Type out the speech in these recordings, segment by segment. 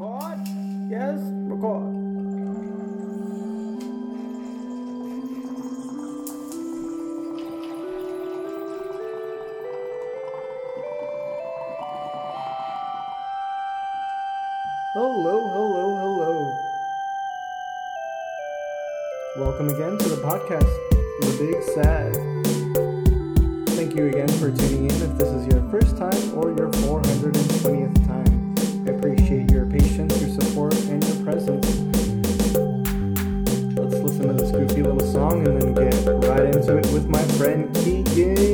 Record? Yes, record. Hello, hello, hello. Welcome again to the podcast, The Big Sad. Thank you again for tuning in if this is your first time or your 420th time. Let's listen to this goofy little song and then get right into it with my friend Keegan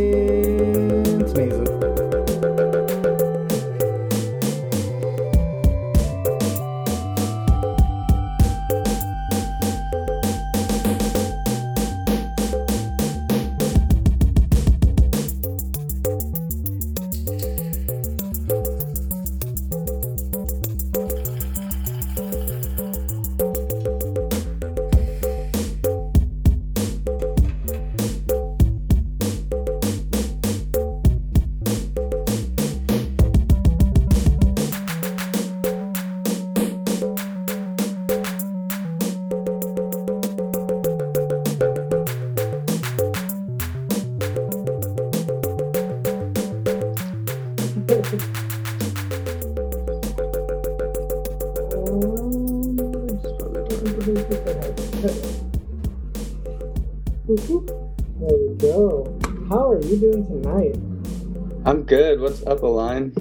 What's up, Align?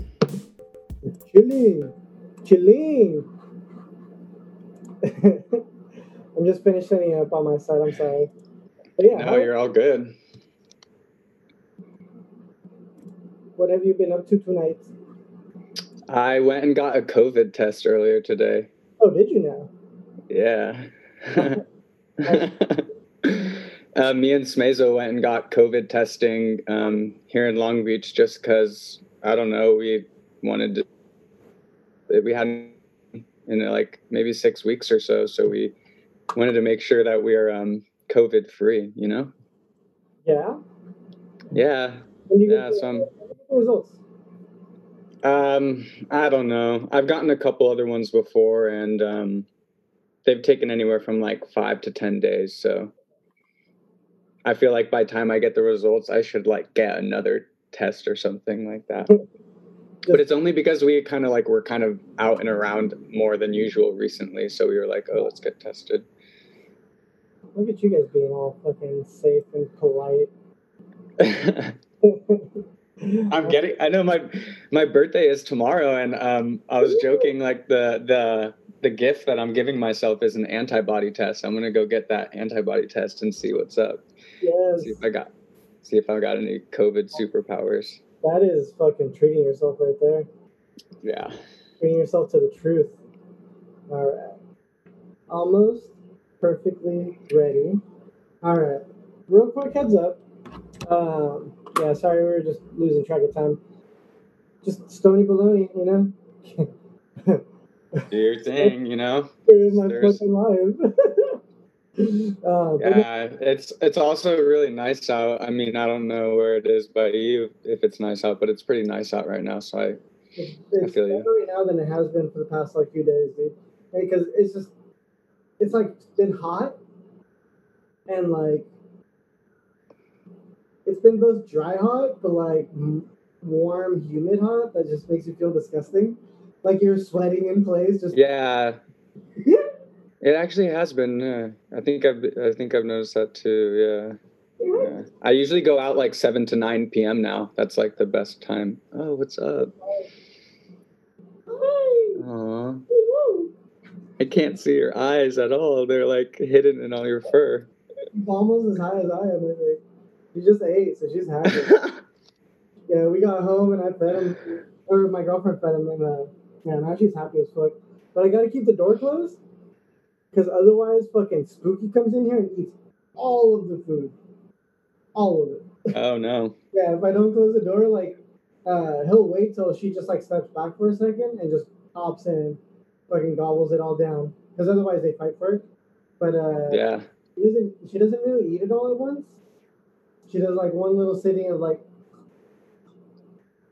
Chilling. Chilling. I'm just finishing up on my side. I'm sorry. But yeah, No, how- you're all good. what have you been up to tonight? I went and got a COVID test earlier today. Oh, did you know? Yeah. uh, me and Smezo went and got COVID testing um, here in Long Beach just because, I don't know, we wanted to, we hadn't in like maybe six weeks or so. So we wanted to make sure that we are um, COVID free, you know? Yeah. Yeah. Yeah. So I'm, the results? Um, I don't know. I've gotten a couple other ones before, and um, they've taken anywhere from like five to ten days. So I feel like by the time I get the results, I should like get another test or something like that. But it's only because we kind of like we're kind of out and around more than usual recently, so we were like, oh, let's get tested. Look at you guys being all fucking safe and polite. I'm getting. I know my my birthday is tomorrow, and um, I was joking like the the the gift that I'm giving myself is an antibody test. I'm gonna go get that antibody test and see what's up. Yes, See if I got see if I got any COVID superpowers. that is fucking treating yourself right there. Yeah. Treating yourself to the truth. All right. Almost perfectly ready. All right. Real quick heads up. Um, yeah, sorry, we were just losing track of time. Just stony baloney, you know? Do your thing, you know. Here's my There's- fucking life. uh, Yeah, it's it's also really nice out. I mean, I don't know where it is by you if it's nice out, but it's pretty nice out right now. So I It's, it's feel you. better right now than it has been for the past like few days, dude. Because it's just, it's like been hot, and like, it's been both dry hot, but like warm, humid hot that just makes you feel disgusting. Like you're sweating in place. Just yeah, it actually has been. Uh, I think I've I think I've noticed that too. Yeah. yeah. I usually go out like seven to nine p.m. now. That's like the best time. Oh, what's up? Aw. I can't see your eyes at all. They're like hidden in all your fur. almost as high as I am. I think she just ate, so she's happy. yeah, we got home and I fed him, or my girlfriend fed him, and uh, yeah, now she's happy as fuck. But I gotta keep the door closed, because otherwise, fucking Spooky comes in here and eats all of the food, all of it. oh no. Yeah, if I don't close the door, like, uh, he'll wait till she just like steps back for a second and just hops in, fucking gobbles it all down, because otherwise they fight for it. But uh, Yeah. she doesn't she doesn't really eat it all at once. She does like one little sitting of like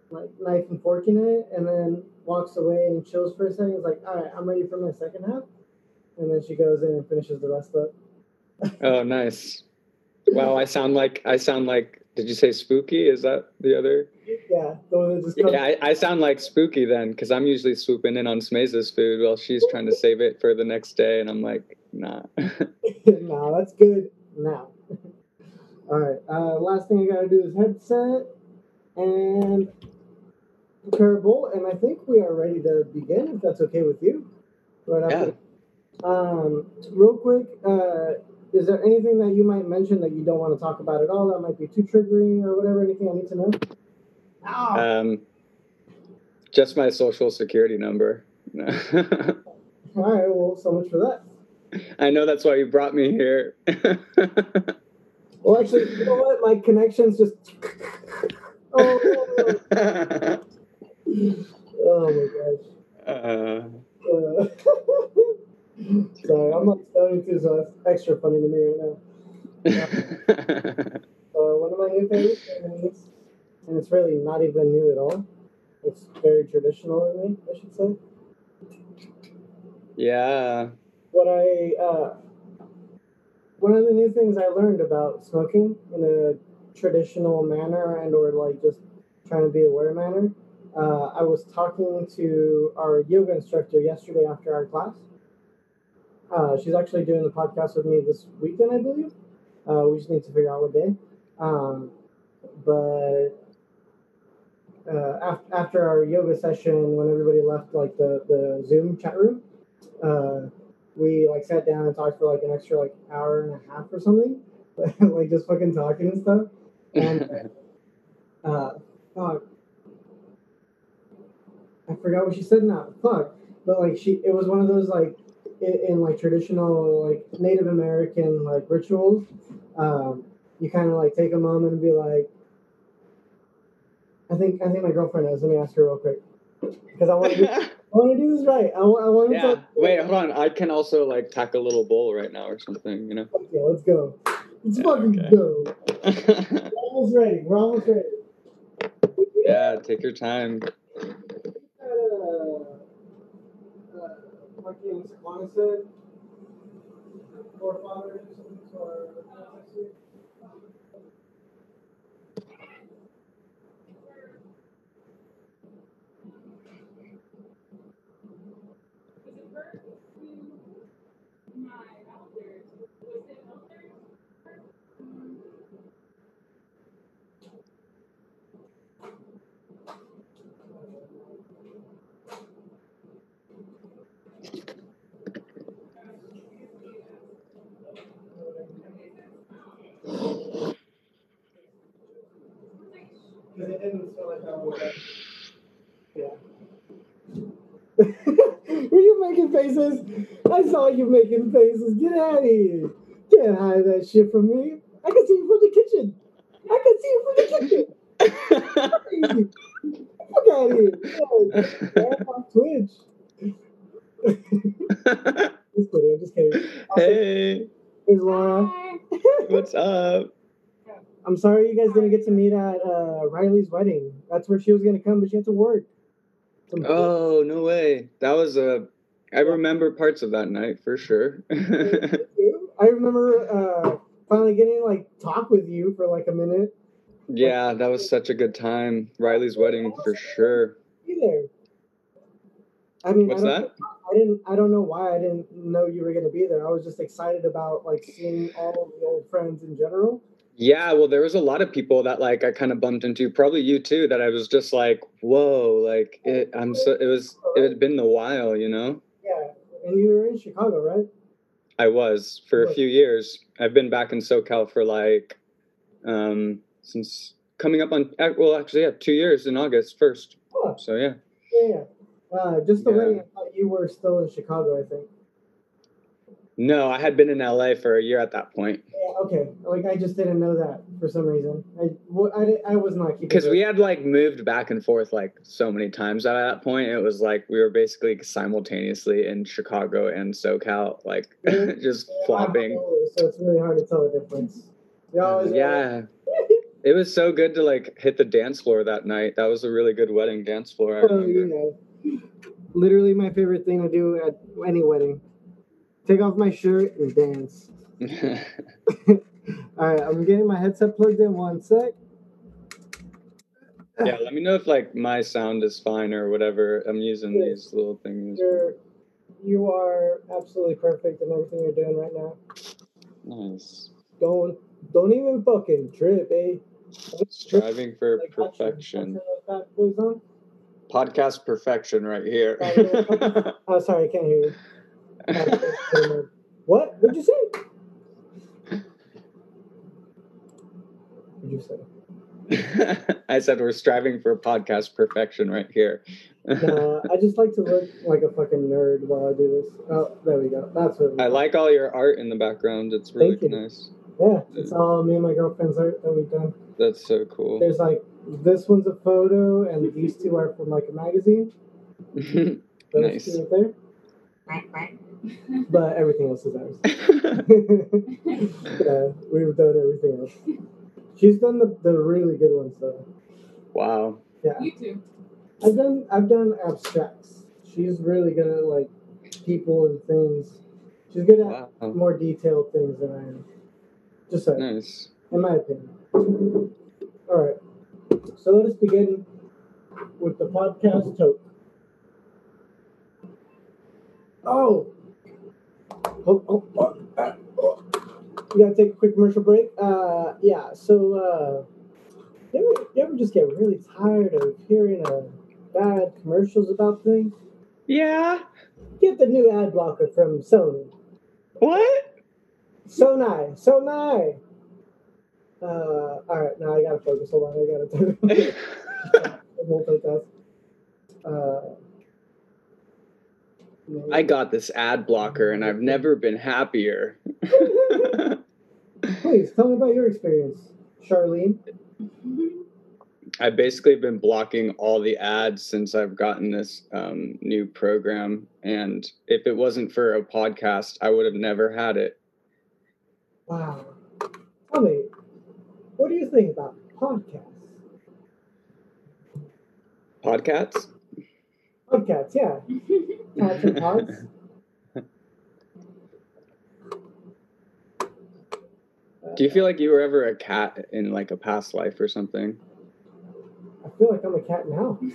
like knife and fork in it, and then walks away and chills for a second. It's like, all right, I'm ready for my second half, and then she goes in and finishes the rest up. oh, nice. Wow, I sound like I sound like. Did you say spooky? Is that the other? Yeah, the one that just Yeah, I, I sound like spooky then, because I'm usually swooping in on Smaze's food while she's trying to save it for the next day, and I'm like, nah. no, that's good now. All right. Uh, last thing I gotta do is headset and bowl, and I think we are ready to begin. If that's okay with you, right after. Um, real quick, uh, is there anything that you might mention that you don't want to talk about at all that might be too triggering or whatever? Anything I need to know? Ow. Um, just my social security number. all right. Well, so much for that. I know that's why you brought me here. well, actually, you know what? My connection's just. oh. oh my gosh. Uh. Uh. Sorry, I'm not studying too, so that's extra funny to me right now. Uh, one of my new favorite things, and it's really not even new at all. It's very traditional in me, I should say. Yeah. What I uh, one of the new things I learned about smoking in a traditional manner and or like just trying to be aware manner. Uh, I was talking to our yoga instructor yesterday after our class, uh, she's actually doing the podcast with me this weekend, I believe. Uh, we just need to figure out what day. Um, but uh, after, after our yoga session, when everybody left like the, the Zoom chat room, uh, we like sat down and talked for like an extra like hour and a half or something, like just fucking talking and stuff. And uh, fuck, I forgot what she said now. Fuck, but like she, it was one of those like in, in like traditional like Native American like rituals, um, you kind of like take a moment and be like, I think I think my girlfriend knows. Let me ask her real quick because I want to. I want to do this right. I, want, I want to. Yeah. Wait, hold on. I can also like tack a little bowl right now or something. You know. Okay, let's go. Let's yeah, fucking okay. go. We're almost ready. We're almost ready. Yeah, take your time. Fucking said, forefathers or because it didn't feel like I would. Yeah. Were you making faces? I saw you making faces. Get out of here. Can't hide that shit from me. I can see you from the kitchen. I can see you from the kitchen. Fuck out of here. Yeah, off Twitch. just kidding. I'm just kidding. Hey. Here's Laura. What's up? I'm sorry you guys didn't get to meet at uh, Riley's wedding. That's where she was gonna come, but she had to work. Oh no way! That was a. I remember parts of that night for sure. I remember uh, finally getting like talk with you for like a minute. Yeah, that was such a good time. Riley's wedding for sure. Be there. I mean, what's I that? I didn't. I don't know why I didn't know you were gonna be there. I was just excited about like seeing all of the old friends in general. Yeah, well, there was a lot of people that like I kind of bumped into, probably you too, that I was just like, whoa, like it. I'm so it was it had been a while, you know. Yeah, and you were in Chicago, right? I was for a few years. I've been back in SoCal for like, um, since coming up on well, actually, yeah, two years in August first. Huh. So yeah. Yeah, yeah. Uh, just the yeah. way you were still in Chicago, I think. No, I had been in LA for a year at that point. Yeah, okay. Like I just didn't know that for some reason. I I, I was not keeping. Because we had like moved back and forth like so many times at that point. It was like we were basically simultaneously in Chicago and SoCal, like mm-hmm. just yeah, flopping. So it's really hard to tell the difference. yeah. It was so good to like hit the dance floor that night. That was a really good wedding dance floor. I Oh, remember. you know, literally my favorite thing to do at any wedding. Take off my shirt and dance. All right, I'm getting my headset plugged in. One sec. yeah, let me know if like my sound is fine or whatever. I'm using Yeah. these little things. You're, you are absolutely perfect in everything you're doing right now. Nice. Don't, don't even fucking trip, eh? Striving for Like, perfection. got your bad boys on? Podcast perfection right here. Oh, sorry, I can't hear you. What? What'd you say? What'd you say? I said we're striving for podcast perfection right here. Nah, I just like to look like a fucking nerd while I do this. Oh, there we go. That's what. I like all your art in the background. It's really Thank you. nice. Yeah, it's all me and my girlfriend's art that we've done. That's so cool. There's like this one's a photo, and these two are from like a magazine. Those Nice. two right there. But everything else is ours. yeah, we've done everything else. She's done the, the really good ones though. wow. Yeah, You too. I've done I've done abstracts. She's really good at like people and things. She's good at Wow. more detailed things than I am. Just saying, Nice. in my opinion. All right, so let us begin with the podcast toke. Oh, oh, oh, oh, ah, oh. We gotta take a quick commercial break. Uh, yeah. So, uh, you ever, you ever just get really tired of hearing uh, bad commercials about things? Yeah. Get the new ad blocker from Sony. What? Sonai, Sonai. Uh, all right, now I gotta focus. Hold on, I gotta multitask. Uh, I got this ad blocker and I've never been happier. Please tell me about your experience, Charlene. I've basically been blocking all the ads since I've gotten this um, new program. And if it wasn't for a podcast, I would have never had it. Wow. Tell me, what do you think about podcasts? Podcasts? Podcasts, yeah. Cats and pods. Do you feel like you were ever a cat in like a past life or something? I feel like I'm a cat now.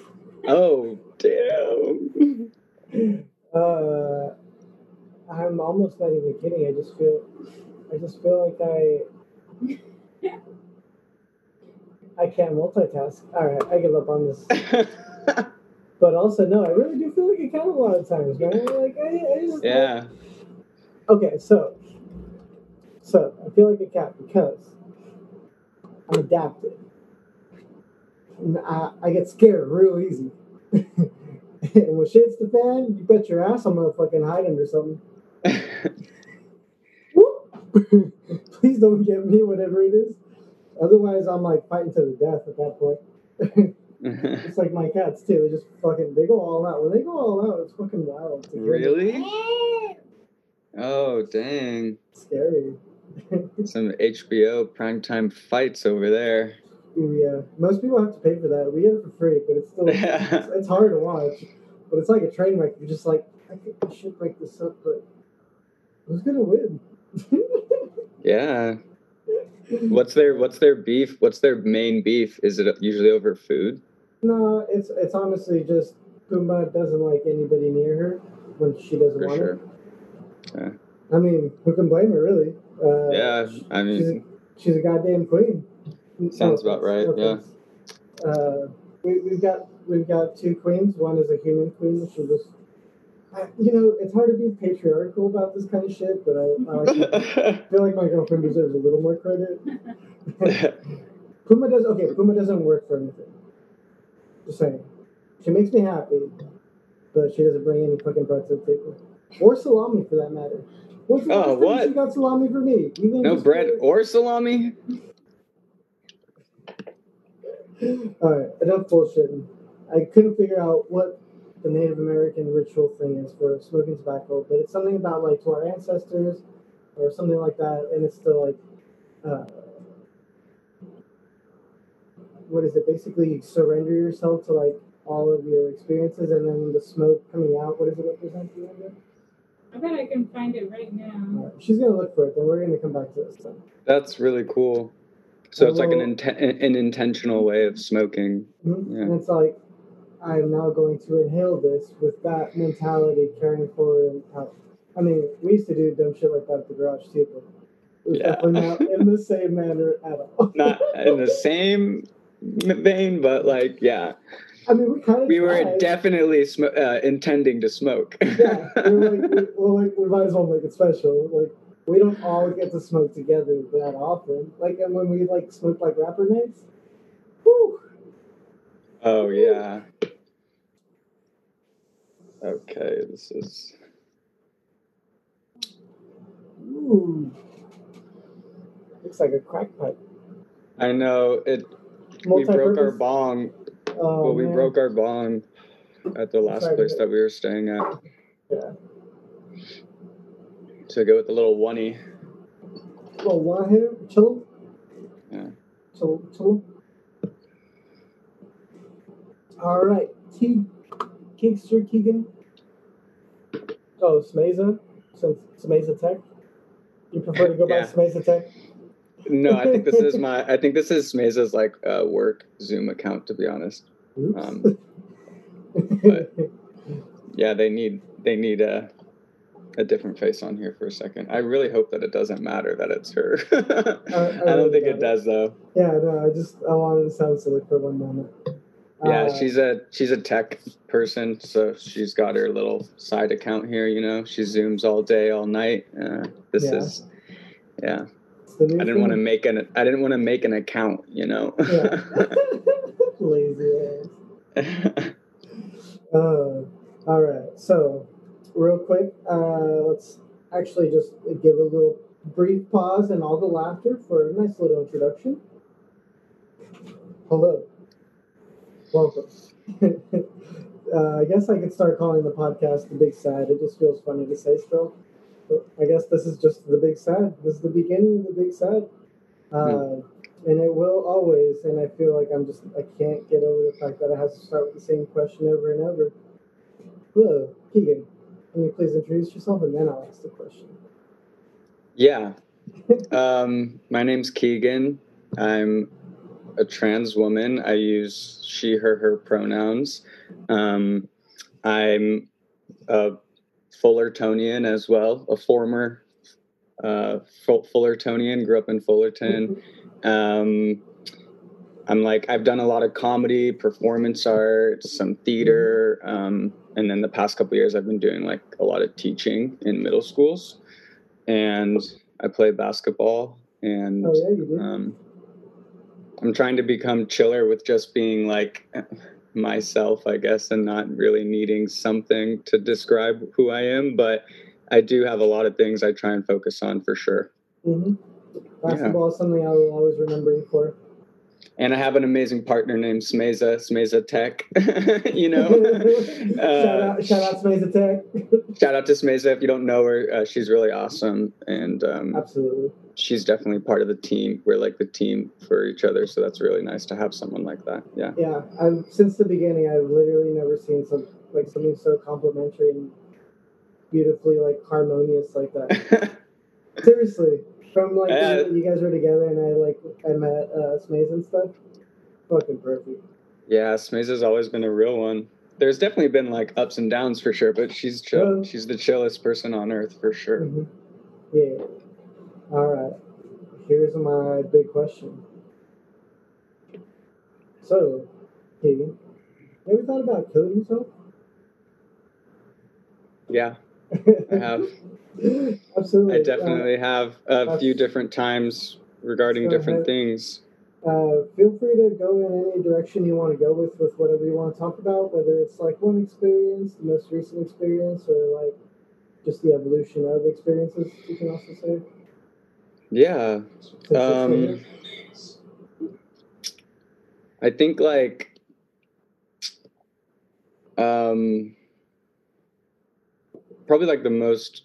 Oh, damn. Uh, I'm almost not even kidding. I just feel, I just feel like I, I can't multitask. All right, I give up on this. But also, no, I really do feel like a cat a lot of times, man. Like I, I just yeah. Okay, so, so I feel like a cat because I'm adapted. And I, I get scared real easy. and when shit's the fan, you bet your ass I'm gonna fucking hide under something. Please don't get me, whatever it is. Otherwise, I'm like fighting to the death at that point. it's like my cats too. They just fucking they go all out. When they go all out, it's fucking wild. to hear them. really? Oh, dang. Scary. Some HBO primetime fights over there. Ooh, yeah. Most people have to pay for that. We get it for free, but it's still it's, it's hard to watch. But it's like a train wreck. You're just like, I, think I should break this up, but who's gonna win? yeah. What's their What's their beef? What's their main beef? Is it usually over food? No, it's it's honestly just Pumbaa doesn't like anybody near her when she doesn't For want sure. it. I mean, who can blame her, really? Uh, Yeah, I she's a, mean, she's a goddamn queen. Sounds about right, yeah. Uh, we, we've got we've got two queens. One is a human queen. She just, I, you know, it's hard to be patriarchal about this kind of shit, but I, I, like I feel like my girlfriend deserves a little more credit. Puma does okay. Puma doesn't work for anything. Just saying, she makes me happy, but she doesn't bring any fucking bread to the table, or salami for that matter. What's the Oh, what? She got salami for me. No bread or salami. All right, enough bullshitting. I couldn't figure out what the Native American ritual thing is for smoking tobacco, but it's something about like to our ancestors or something like that, and it's still like, uh, what is it? Basically, you surrender yourself to like all of your experiences, and then the smoke coming out. What does it represent? Do you remember? I bet I can find it right now. Alright, She's gonna look for it. Then we're gonna come back to this. Then. That's really cool. So it's like an inten- an intentional way of smoking. Mhm. Yeah. And it's like I'm now going to inhale this with that mentality carrying forward. And how, I mean, we used to do dumb shit like that at the garage too, but Yeah. definitely not in the same manner at all. Not in the same vein, but like yeah, I mean, we kind of we were definitely sm- uh, intending to smoke. yeah, we were like, we, well, like, we might as well make it special. Like, we don't all get to smoke together that often. Like, and when we like smoke like rapper nights, whew, oh yeah. Okay, this is ooh, looks like a crack pipe. I know it. We broke our bong. Oh, well, we man. broke our bong at the last Sorry. place that we were staying at. Yeah. To go with the little oney. Well, one hitter, chill. Yeah. Chill, chill. All right, T, Keegan. Oh, Smeza, since Smeza Tech. You prefer to go by Yeah. Smeza Tech? No, I think this is my. I think this is Smeza's like uh, work Zoom account. To be honest, Um, but- yeah, they need they need a a different face on here for a second. I really hope that it doesn't matter that it's her. I, really don't think it it. does though. yeah, no, I just I wanted to sound silly for one moment. Yeah, Uh, she's a she's a tech person, so she's got her little side account here. You know, she zooms all day, all night. Uh, this Yeah. is, yeah. It's the new I didn't want to make an I didn't want to make an account. You know. Yeah. Lazy ass. Uh, all right. So, real quick, uh, let's actually just give a little brief pause and all the laughter for a nice little introduction. Hello. Welcome. uh, I guess I could start calling the podcast The Big Sad. It just feels funny to say still. I guess this is just The Big Sad. This is the beginning of The Big Sad. Uh, and it will always. And I feel like I'm just I can't get over the fact that I have to start with the same question over and over. Hello, Keegan. Can you please introduce yourself and then I'll ask the question. yeah. Um, my name's Keegan. I'm a trans woman. I use she, her, her pronouns. Um, I'm a Fullertonian as well, a former uh, Fullertonian. Grew up in Fullerton. Um, I'm like I've done a lot of comedy, performance art, some theater, um, and then the past couple years I've been doing like a lot of teaching in middle schools, and I play basketball, and Oh yeah, um, I'm trying to become chiller with just being like myself, I guess, and not really needing something to describe who I am. But I do have a lot of things I try and focus on for sure. hmm Basketball is something I will always remember you for. And I have an amazing partner named Smeza, Smeza Tech. you know, shout uh, out, shout out Space Attack. shout out to Smeza. If you don't know her, uh, she's really awesome, and um, Absolutely. She's definitely part of the team. We're like the team for each other, so that's really nice to have someone like that. Yeah. Yeah, I've since the beginning I've literally never seen some like something so complimentary and beautifully like harmonious like that. Seriously, from like Yeah. you, guys were together and I like I met uh, Smaze and stuff. Fucking perfect. Yeah, has always been a real one. There's definitely been like ups and downs for sure, but she's chill. Yeah. She's the chillest person on earth for sure. hmm Yeah. All right. Here's my big question. So, Keegan, you ever thought about killing yourself? Yeah, I have. Absolutely. I definitely have a few different times regarding different ahead. things. Uh, feel free to go in any direction you want to go with with whatever you want to talk about, whether it's like one experience, the most recent experience, or like just the evolution of experiences. You can also say. Yeah. Um. I think like um probably like the most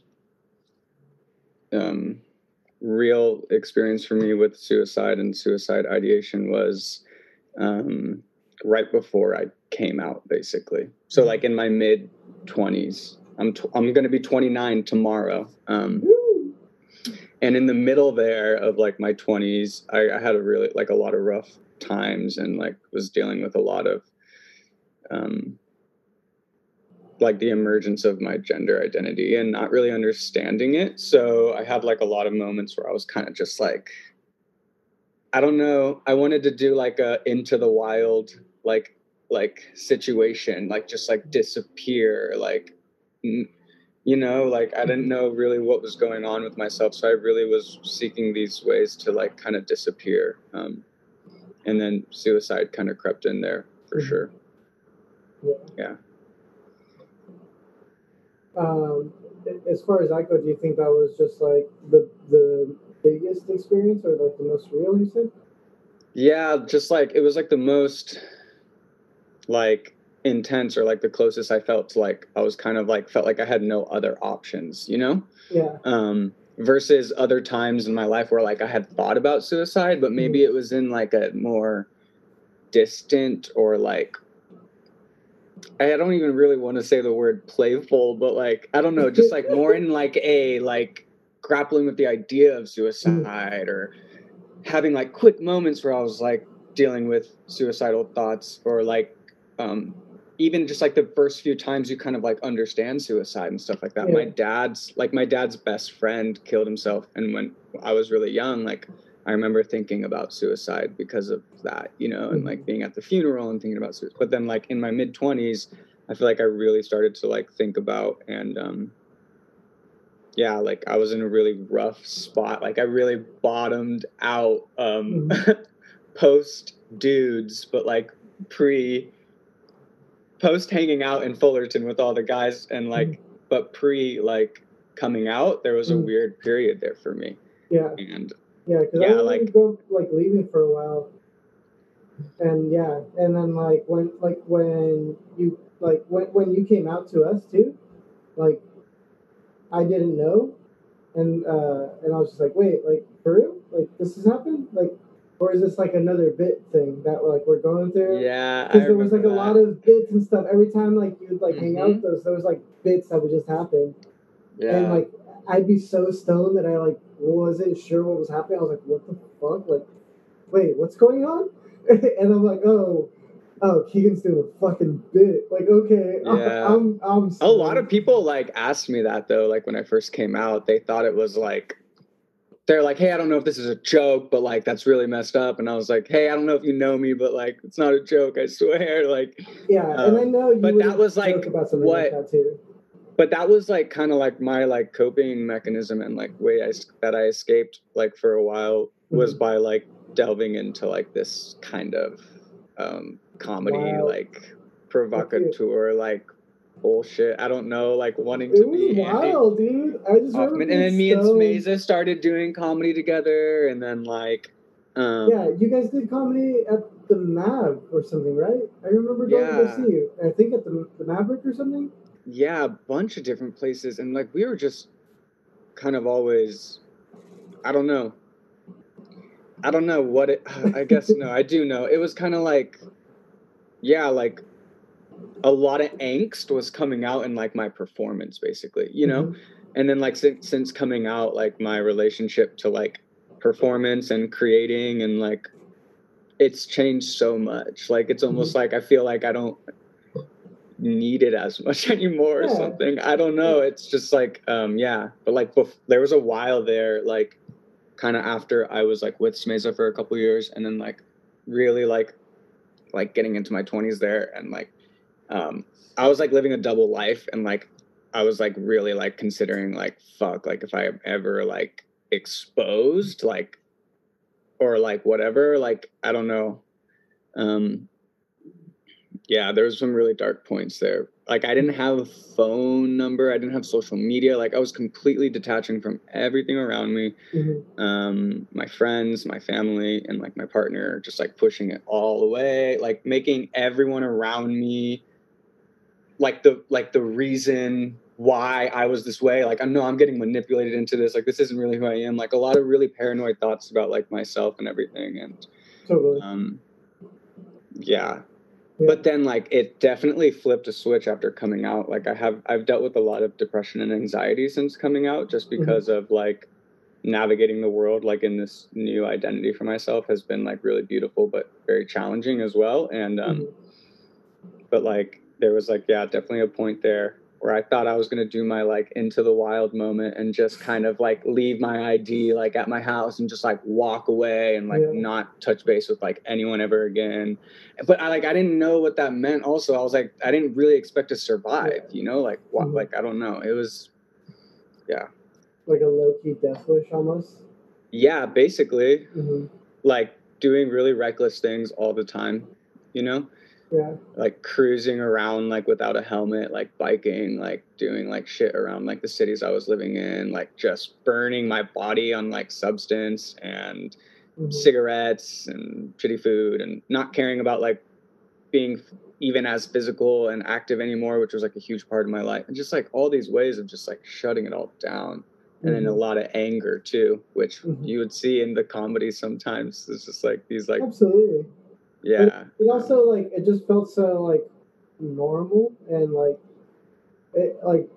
um real experience for me with suicide and suicide ideation was um, right before I came out, basically. So like in my mid twenties, I'm I'm gonna be 29 tomorrow. Um. And in the middle there of like my 20s, I, I had a really like a lot of rough times and like was dealing with a lot of um, like the emergence of my gender identity and not really understanding it. So I had like a lot of moments where I was kind of just like, I don't know. I wanted to do like a into the wild like like situation, like just like disappear, like you know, like I didn't know really what was going on with myself. So I really was seeking these ways to like kind of disappear. Um, and then suicide kind of crept in there for Mhm. sure. Yeah. Yeah. Um, as far as that go, do you think that was just like the the biggest experience or like the most real? You said. Yeah, just like it was like the most like intense or like the closest I felt to like I was kind of like felt like I had no other options, you know? Yeah. Um versus other times in my life where like I had thought about suicide, but maybe it was in like a more distant or like I don't even really want to say the word playful, but like I don't know, just like more in like a like grappling with the idea of suicide or having like quick moments where I was like dealing with suicidal thoughts or like um even just like the first few times you kind of like understand suicide and stuff like that. My dad's like my dad's best friend killed himself and when I was really young like I remember thinking about suicide because of that, you know, and like being at the funeral and thinking about suicide. But then like in my mid 20s, I feel like I really started to like think about and um yeah, like I was in a really rough spot. Like I really bottomed out um post dudes, but like pre post hanging out in Fullerton with all the guys and like but pre like coming out, there was a Mhm. weird period there for me. Yeah. And Yeah, because Yeah, I was like- like go like leaving for a while, and yeah, and then like when like when you like when when you came out to us too, like I didn't know, and uh and I was just like, wait, like for real, like this has happened, like, or is this like another bit thing that like we're going through? yeah, Because there was like a lot of bits and stuff. Every time like you'd like hang out Mhm. with us, there was like bits that would just happen. yeah. And like I'd be so stoned that I like wasn't sure what was happening. I was like, what the fuck? Like, wait, what's going on? and I'm like, oh, oh, Keegan's doing a fucking bit. Like, okay, Yeah. I'm, I'm. a lot of people like asked me that though, like when I first came out, they thought it was like they're like, Hey, I don't know if this is a joke, but like that's really messed up. And I was like, Hey, I don't know if you know me, but like it's not a joke, I swear. Like Yeah, and I know you. um, but that was, like, what- like that too. but that was like kind of like my like coping mechanism and like way I that I escaped like for a while was Mhm. by like delving into like this kind of um comedy Wow. like provocateur like bullshit. I don't know, like wanting It to was be Andy wild, dude. I just remember Kaufman. And then me and stoned. Smeza started doing comedy together and then like um Yeah, you guys did comedy at the Mav or something, right? I remember going to go see you. I think at the the Maverick or something. yeah, a bunch of different places and like we were just kind of always I don't know. I don't know what it I guess no, I do know. It was kind of like yeah, like a lot of angst was coming out in like my performance basically, you know? Mhm. And then like since since coming out like my relationship to like performance and creating and like it's changed so much. Like it's almost like I feel like I don't need it as much anymore or something. I don't know. It's just like um yeah, but like bef- there was a while there like kind of after I was like with Smeza for a couple years and then like really like like getting into my 20s there and like um I was like living a double life and like I was like really like considering like fuck like if I ever like exposed like or like whatever like I don't know. Um yeah there was some really dark points there. Like I didn't have a phone number I didn't have social media like I was completely detaching from everything around me. Mhm. um my friends my family and like my partner just like pushing it all away like making everyone around me like the like the reason why I was this way like I know I'm getting manipulated into this like this isn't really who I am like a lot of really paranoid thoughts about like myself and everything and Totally. um yeah. Yeah. But then like it definitely flipped a switch after coming out. Like I have I've dealt with a lot of depression and anxiety since coming out just Mhm. because of like navigating the world like in this new identity for myself has been like really beautiful but very challenging as well and um Mhm. but like there was like yeah definitely a point there where i thought i was going to do my like into the wild moment and just kind of like leave my id like at my house and just like walk away and like Yeah. not touch base with like anyone ever again but i like i didn't know what that meant also i was like i didn't really expect to survive Yeah. you know like wa- Mhm. like i don't know it was yeah Like a low key death wish almost. yeah basically hmm like doing really reckless things all the time you know Yeah. like cruising around like without a helmet, like biking, like doing like shit around like the cities I was living in, like just burning my body on like substance and Mhm. cigarettes and shitty food and not caring about like being even as physical and active anymore, which was like a huge part of my life. And just like all these ways of just like shutting it all down. And then a Mhm. lot of anger too, which Mhm. you would see in the comedy sometimes. It's just like these like Absolutely. Yeah. It also like it just felt so like normal and like it like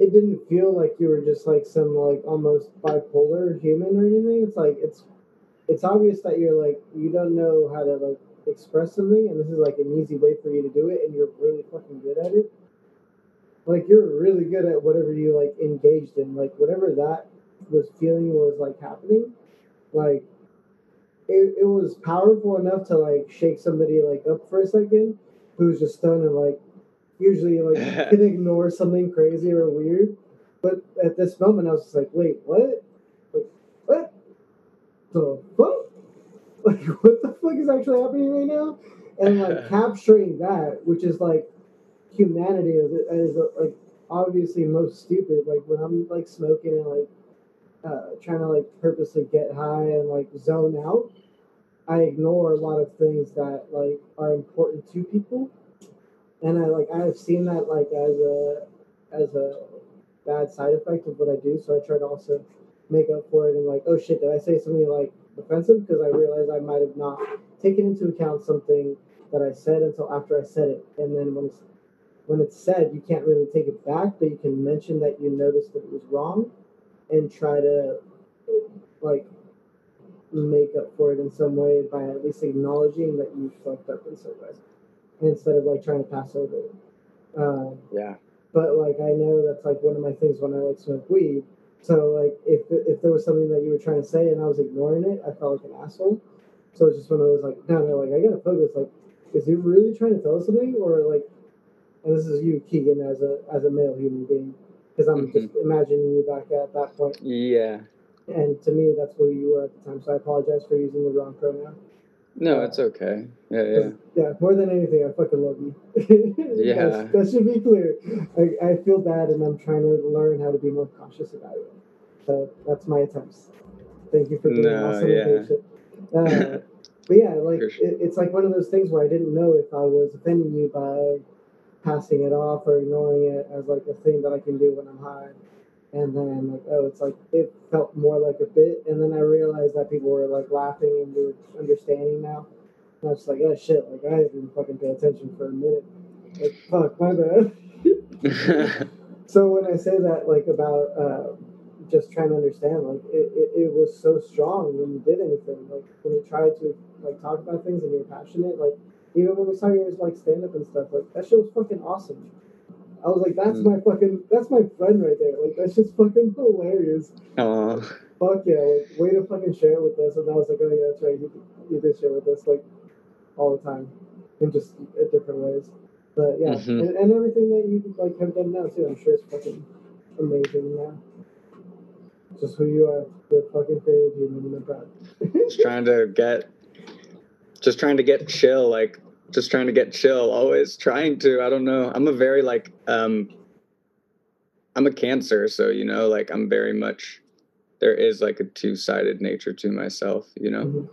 it didn't feel like you were just like some like almost bipolar human or anything. It's like it's it's obvious that you're like you don't know how to like express something and this is like an easy way for you to do it and you're really fucking good at it. Like you're really good at whatever you like engaged in. Like whatever that was feeling was like happening. Like it, it was powerful enough to like shake somebody like up for a second who's just stunned and like usually like can ignore something crazy or weird. But at this moment I was just like, wait, what? Like, what? The fuck? Like what the fuck is actually happening right now? And like capturing that, which is like humanity is is like obviously most stupid. Like when I'm like smoking and like uh, trying to like purposely get high and like zone out, I ignore a lot of things that like are important to people, and I like I've seen that like as a as a bad side effect of what I do. So I try to also make up for it and like, oh shit, did I say something like offensive? Because I realized I might have not taken into account something that I said until after I said it, and then when it's when it's said, you can't really take it back, but you can mention that you noticed that it was wrong, and try to like make up for it in some way by at least acknowledging that you fucked up in some way, instead of like trying to pass over it. Um, Yeah. but like I know that's like one of my things when I like smoke weed. So like if if there was something that you were trying to say and I was ignoring it, I felt like an asshole. So it's just one of those like no no like I gotta focus like is he really trying to tell us something or like and this is you Keegan as a as a male human being because I'm Mhm. just imagining you back at that point Yeah. And to me that's who you were at the time so I apologize for using the wrong pronoun. No, it's okay. Yeah, yeah. Yeah, more than anything, I fucking love you. Yeah. That's- that should be clear. I, I feel bad and I'm trying to learn how to be more cautious about it. So that's my attempts. Thank you for being No, awesome yeah. and patient. Uh, but yeah, like sure. it, it's like one of those things where I didn't know if I was offending you by passing it off or ignoring it as like a thing that I can do when I'm high. And then like, oh, it's like it felt more like a bit, and then I realized that people were like laughing and were understanding now. And I was like, oh shit, like I didn't fucking pay attention for a minute. Like fuck, my bad. So when I say that, like about uh, just trying to understand, like it, it, it was so strong when you did anything. Like when you tried to like talk about things and you're passionate. Like even when we saw yours like stand up and stuff, like that shit was fucking awesome. I was like, that's Mm. my fucking, that's my friend right there. Like that's just fucking hilarious. Aw. Fuck yeah, like way to fucking share it with us. And I was like, oh yeah, that's right. You, you did share with us like all the time, in just in different ways. But yeah, Mhm. and, and everything that you like have done now too, I'm sure it's fucking amazing now. Just who you are. You're a fucking creative human, and I'm proud. just trying to get just trying to get chill like just trying to get chill always trying to i don't know i'm a very like um i'm a cancer so you know like i'm very much there is like a two-sided nature to myself you know Mhm.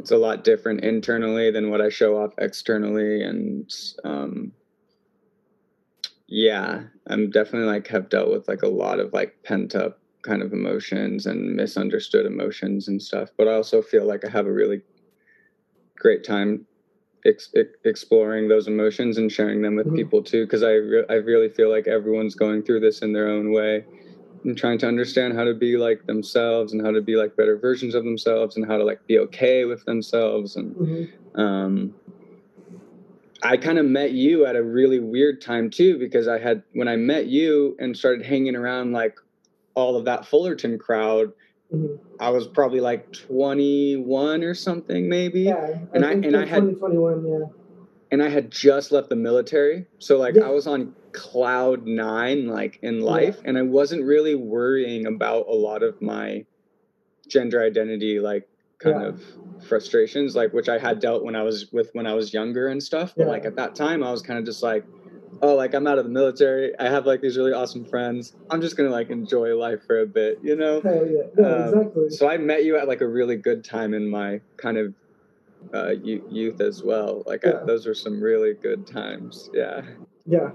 it's a lot different internally than what i show off externally and um yeah i'm definitely like have dealt with like a lot of like pent up kind of emotions and misunderstood emotions and stuff but i also feel like i have a really great time ex- ex- exploring those emotions and sharing them with Mhm. people too because I, re- I really feel like everyone's going through this in their own way and trying to understand how to be like themselves and how to be like better versions of themselves and how to like be okay with themselves and Mhm. um, I kind of met you at a really weird time too because I had when I met you and started hanging around like all of that Fullerton crowd. Mhm. I was probably like 21 or something, maybe. Yeah, And I- and I had- 2021. Yeah, And I had just left the military. So, like, Yeah. I was on cloud nine, like, in life. And I wasn't really worrying about a lot of my gender identity, like, kind Yeah. of frustrations, like, which I had dealt when I was with when I was younger and stuff. But, Yeah. like, at that time, I was kind of just like, oh, like, I'm out of the military. I have, like, these really awesome friends. I'm just to, like, enjoy life for a bit, you know? hell yeah, no, Um, exactly. So I met you at like a really good time in my kind of uh, youth as well. Like Yeah. I, those were some really good times. Yeah. Yeah,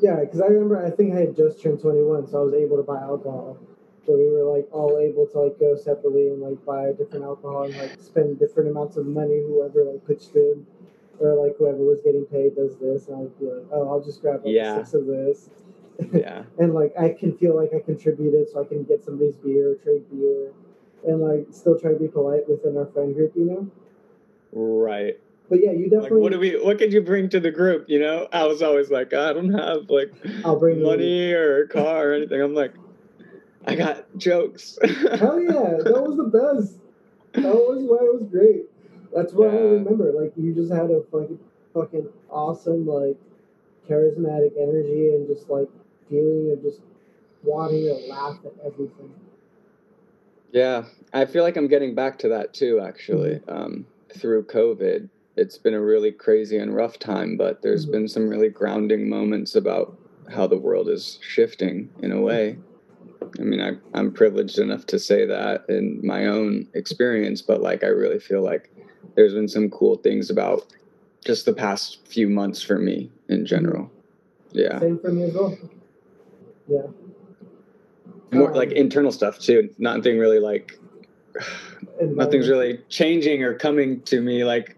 yeah, because I remember I think I had just turned 21, so I was able to buy alcohol. So we were like all able to like go separately and like buy different alcohol and like spend different amounts of money. Whoever like pitched in, or like whoever was getting paid does this, and I'd be like, oh, I'll just grab like Yeah. six of this, Yeah. and like I can feel like I contributed, so I can get somebody's beer, trade beer, and like still try to be polite within our friend group, you know. Right. But yeah, you Like definitely. what do we what could you bring to the group? You know? I was always like, I don't have like I'll bring you- money or a car or anything. I'm like, I got jokes. Hell yeah, that was the best. That was why it was great. That's what I remember. Like you just had a fucking fucking awesome, like charismatic energy and just like feeling of just wanting to laugh at everything. Yeah, I feel like I'm getting back to that too, actually. Um, through COVID, it's been a really crazy and rough time, but there's Mhm. been some really grounding moments about how the world is shifting in a way. I mean, I, I'm privileged enough to say that in my own experience, but like, I really feel like there's been some cool things about just the past few months for me in general. Yeah. Same for me as well. Yeah. More Um, like internal stuff too. Nothing really like nothing's really changing or coming to me like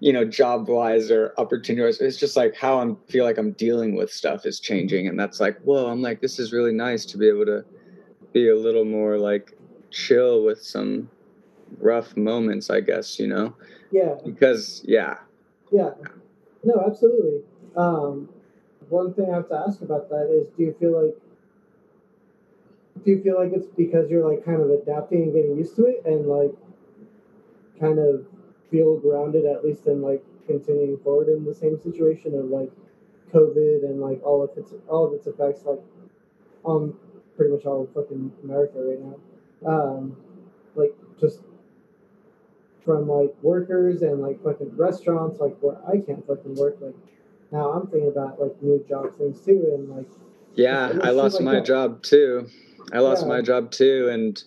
you know job wise or opportunity wise it's just like how i'm feel like i'm dealing with stuff is changing and that's like whoa i'm like this is really nice to be able to be a little more like chill with some rough moments i guess you know Yeah, because yeah yeah. No, absolutely. Um, one thing I have to ask about that is, do you feel like do you feel like it's because you're like kind of adapting and getting used to it and like kind of feel grounded at least in like continuing forward in the same situation of like COVID and like all of its all of its effects like on pretty much all of fucking America right now. Um, like just from like workers and like fucking restaurants like where I can't fucking work like now I'm thinking about like new job things too and like yeah i lost like my that. job too i lost Yeah. my job too and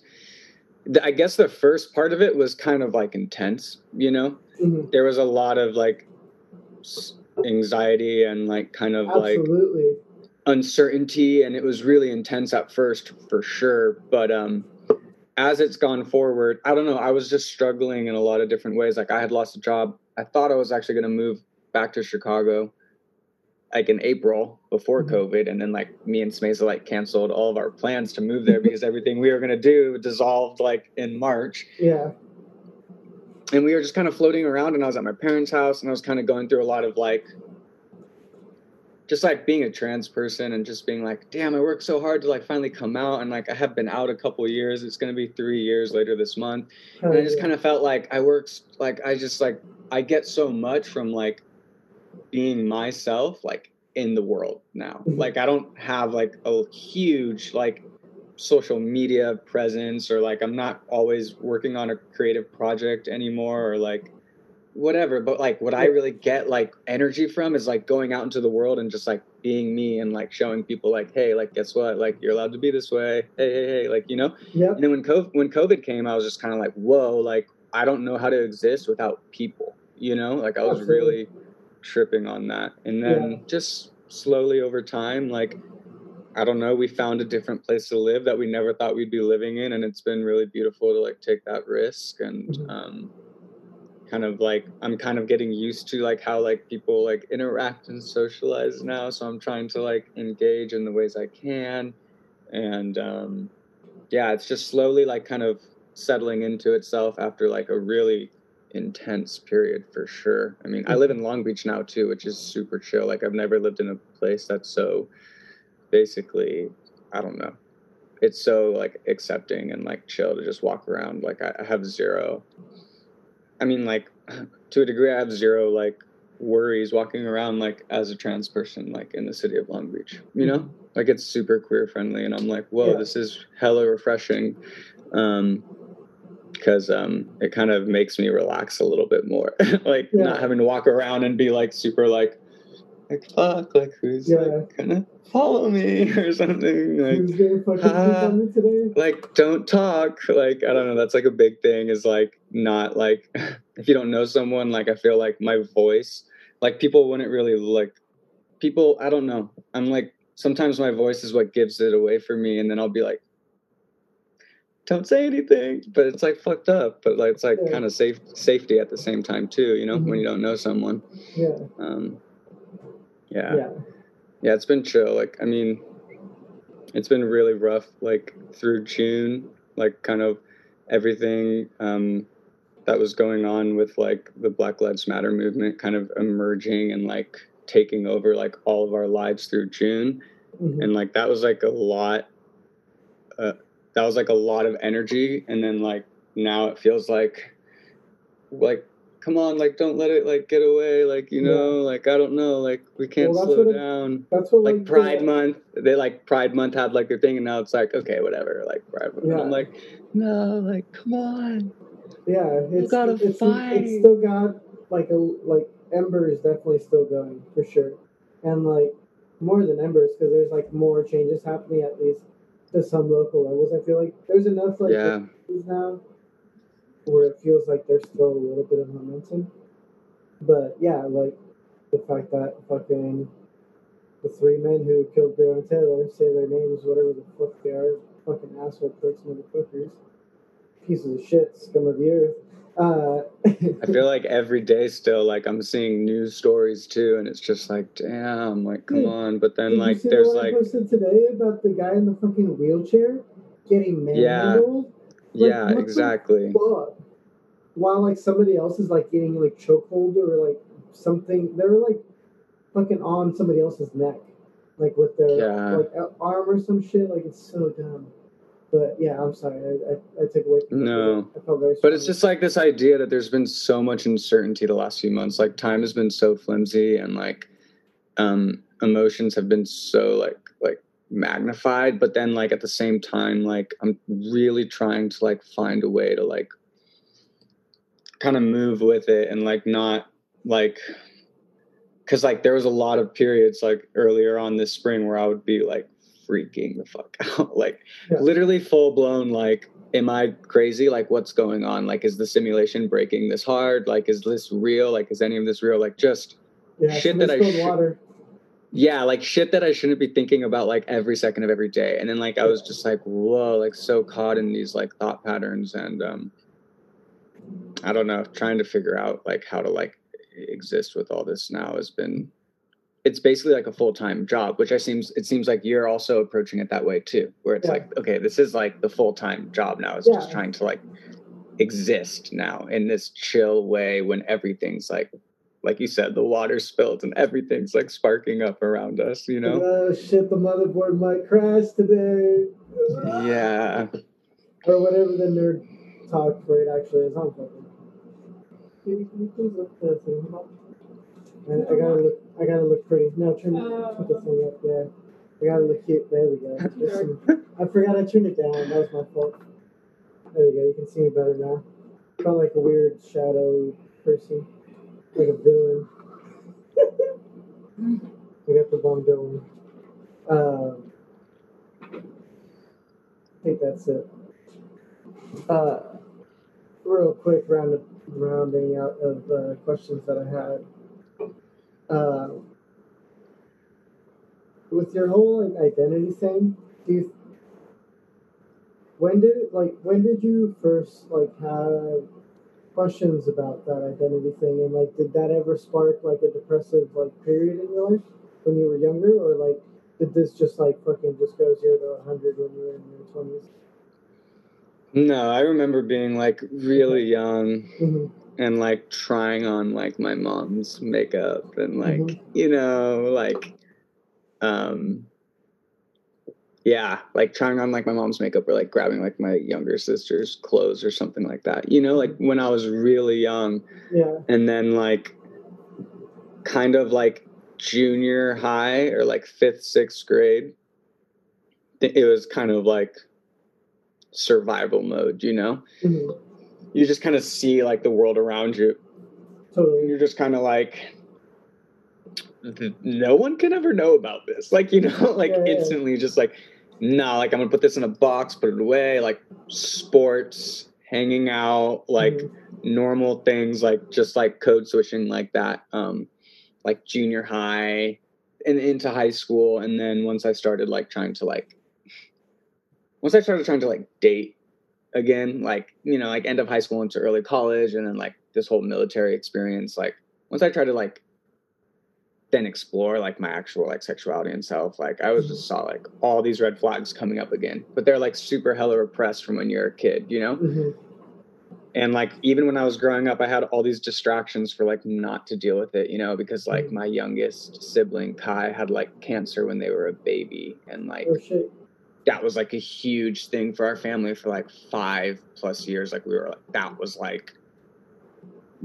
th- i guess the first part of it was kind of like intense you know mhm, there was a lot of like anxiety and like kind of like uncertainty and it was really intense at first for sure but um as it's gone forward i don't know i was just struggling in a lot of different ways. Like i had lost a job. I thought i was actually going to move back to chicago like in april before Mhm. covid and then like me and Smesa like canceled all of our plans to move there because everything we were going to do dissolved like in march. Yeah. And we were just kind of floating around and i was at my parents house and i was kind of going through a lot of like just like being a trans person and just being like damn i worked so hard to like finally come out and like i have been out a couple years. It's going to be three years later this month. And i just kind of felt like i worked like i just like i get so much from like being myself like in the world now. Mhm. like i don't have like a huge like social media presence or like i'm not always working on a creative project anymore or like whatever but like what i really get like energy from is like going out into the world and just like being me and like showing people like hey like guess what like you're allowed to be this way hey hey hey like you know yep and then when COVID, when COVID came, I was just kind of like, whoa, like I don't know how to exist without people, you know? Like I was Absolutely. really tripping on that. And then Yeah. just slowly over time, like I don't know, we found a different place to live that we never thought we'd be living in, and it's been really beautiful to like take that risk and Mhm. um kind of like I'm kind of getting used to like how like people like interact and socialize now. So I'm trying to like engage in the ways I can, and um, yeah, it's just slowly like kind of settling into itself after like a really intense period for sure. I mean, I live in Long Beach now too, which is super chill. Like I've never lived in a place that's so basically, I don't know. It's so like accepting and like chill to just walk around. Like I, I have zero. I mean, like to a degree, I have zero like worries walking around like as a trans person, like in the city of Long Beach. You know, like it's super queer friendly, and I'm like, whoa, Yeah. this is hella refreshing. Um, because um, it kind of makes me relax a little bit more, like Yeah. not having to walk around and be like super like, like fuck, like who's Yeah. like gonna follow me or something, like Who's gonna fucking me today? like don't talk like i don't know that's like a big thing is like not like if you don't know someone like i feel like my voice like people wouldn't really like people i don't know. I'm like sometimes my voice is what gives it away for me and then i'll be like don't say anything. But it's like fucked up but like it's like Yeah. kind of safe safety at the same time too you know Mhm. when you don't know someone. Yeah, um yeah, yeah. Yeah it's been chill like i mean it's been really rough like through june like kind of everything um that was going on with like the black lives matter movement kind of emerging and like taking over like all of our lives through june. Mhm. and like that was like a lot uh, that was like a lot of energy. And then like now it feels like like come on like don't let it like get away. Like you Yeah. know like i don't know. Like we can't Well, slow what it- down. That's what like pride month they like pride month had like their thing. And now it's like okay whatever. Like pride month. Yeah. i'm like no like come on Yeah, it's gotta it's, fight. it's still got like a like Ember is definitely still going for sure, and like more than Embers because there's like more changes happening at least to some local levels. I feel like there's enough like yeah now where it feels like there's still a little bit of momentum. But yeah, like the fact that fucking the three men who killed Breonna Taylor say their names, whatever the fuck they are, fucking asshole pricks, motherfuckers, pieces of shit, scum of the earth. Uh, i feel like every day still like i'm seeing news stories too and it's just like damn like come on but then Did like there's the one I like posted today about the guy in the fucking wheelchair getting Yeah. manhandled? yeah what the exactly? While like somebody else is like getting like chokehold or like something, they're like fucking on somebody else's neck, like with their Yeah. like arm or some shit. Like it's so dumb. But yeah, I'm sorry, I, I, I took away. From it. No. I felt very. But it's just like this idea that there's been so much uncertainty the last few months. Like time has been so flimsy and like um emotions have been so like like magnified. But then like at the same time, like I'm really trying to like find a way to like kind of move with it and like not like because like there was a lot of periods like earlier on this spring where I would be like freaking the fuck out. like Yeah. literally full blown like am I crazy? Like, what's going on? Like, is the simulation breaking this hard? Like, is this real? Like, is any of this real? Like, just yeah, shit that I water. yeah, like shit that I shouldn't be thinking about like every second of every day. And then like I was just like, whoa, like so caught in these like thought patterns and um I don't know, trying to figure out like how to like exist with all this now has been it's basically like a full-time job, which I seems it seems like you're also approaching it that way too, where it's Yeah. like, okay, this is like the full-time job now. It's just trying to like exist now in this chill way when everything's like like you said, the water spilled and everything's like sparking up around us, you know? Oh shit! The motherboard might crash today. Yeah. Or whatever the nerd talk for it actually is. I'm fucking. Can you- please look the? And I gotta look. I gotta look pretty. No, turn Oh. put the thing up. Yeah, I gotta look cute. There we go. Some- I forgot I turned it down. That was my fault. There we go. You can see me better now. Felt like a weird shadowy person, like a villain. I got the bomb going. Um, I think that's it. Uh, real quick round of, rounding out of uh, questions that I had. Uh, with your whole like identity thing, do you when did like when did you first like have questions about that identity thing, and like, did that ever spark like a depressive like period in your life when you were younger, or like, did this just like fucking just go zero to hundred when you were in your twenties? No, I remember being like really young. Hmm and like trying on like my mom's makeup and like Mhm. you know like um yeah like trying on like my mom's makeup or like grabbing like my younger sister's clothes or something like that you know like when i was really young Yeah. and then like kind of like junior high or like fifth sixth grade it was kind of like survival mode you know hmm you just kind of see like the world around you Totally. you're just kind of like no one can ever know about this like you know like Yeah, yeah. instantly just like nah like i'm gonna put this in a box put it away like sports hanging out like Mhm. normal things like just like code switching like that um like junior high and into high school and then once i started like trying to like once i started trying to like date again like you know like end of high school into early college and then like this whole military experience like once i tried to like then explore like my actual like sexuality and self like i was just saw like all these red flags coming up again but they're like super hella repressed from when you're a kid you know Mhm. and like even when i was growing up i had all these distractions for like not to deal with it you know because like my youngest sibling kai had like cancer when they were a baby and like Oh. That was like a huge thing for our family for like five plus years like we were like that was like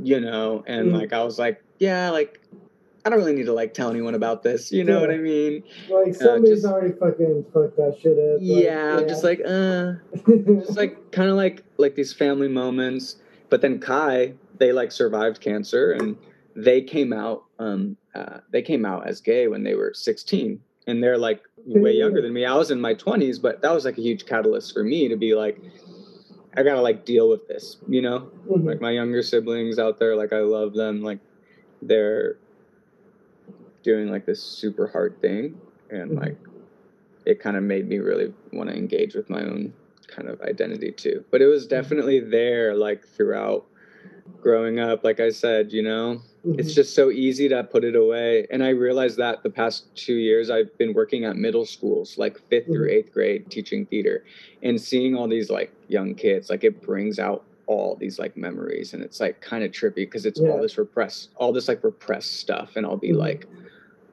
you know and Mm. like i was like yeah like i don't really need to like tell anyone about this you know Yeah. what i mean Like somebody's just- already fucking fucked that shit up. like, yeah, just like uh just like kind of like like these family moments but then kai they like survived cancer and they came out um uh, they came out as gay when they were 16 and they're like way younger than me i was in my 20s but that was like a huge catalyst for me to be like i gotta like deal with this you know Mhm. like my younger siblings out there like i love them like they're doing like this super hard thing and Mhm. like it kind of made me really want to engage with my own kind of identity too but it was definitely there like throughout growing up like i said you know it's Mhm. just so easy to put it away and i realized that the past two years i've been working at middle schools like 5th through Mhm. eighth grade teaching theater and seeing all these like young kids like it brings out all these like memories and it's like kind of trippy because it's Yeah. all this repressed all this like repressed stuff and i'll be Mhm. like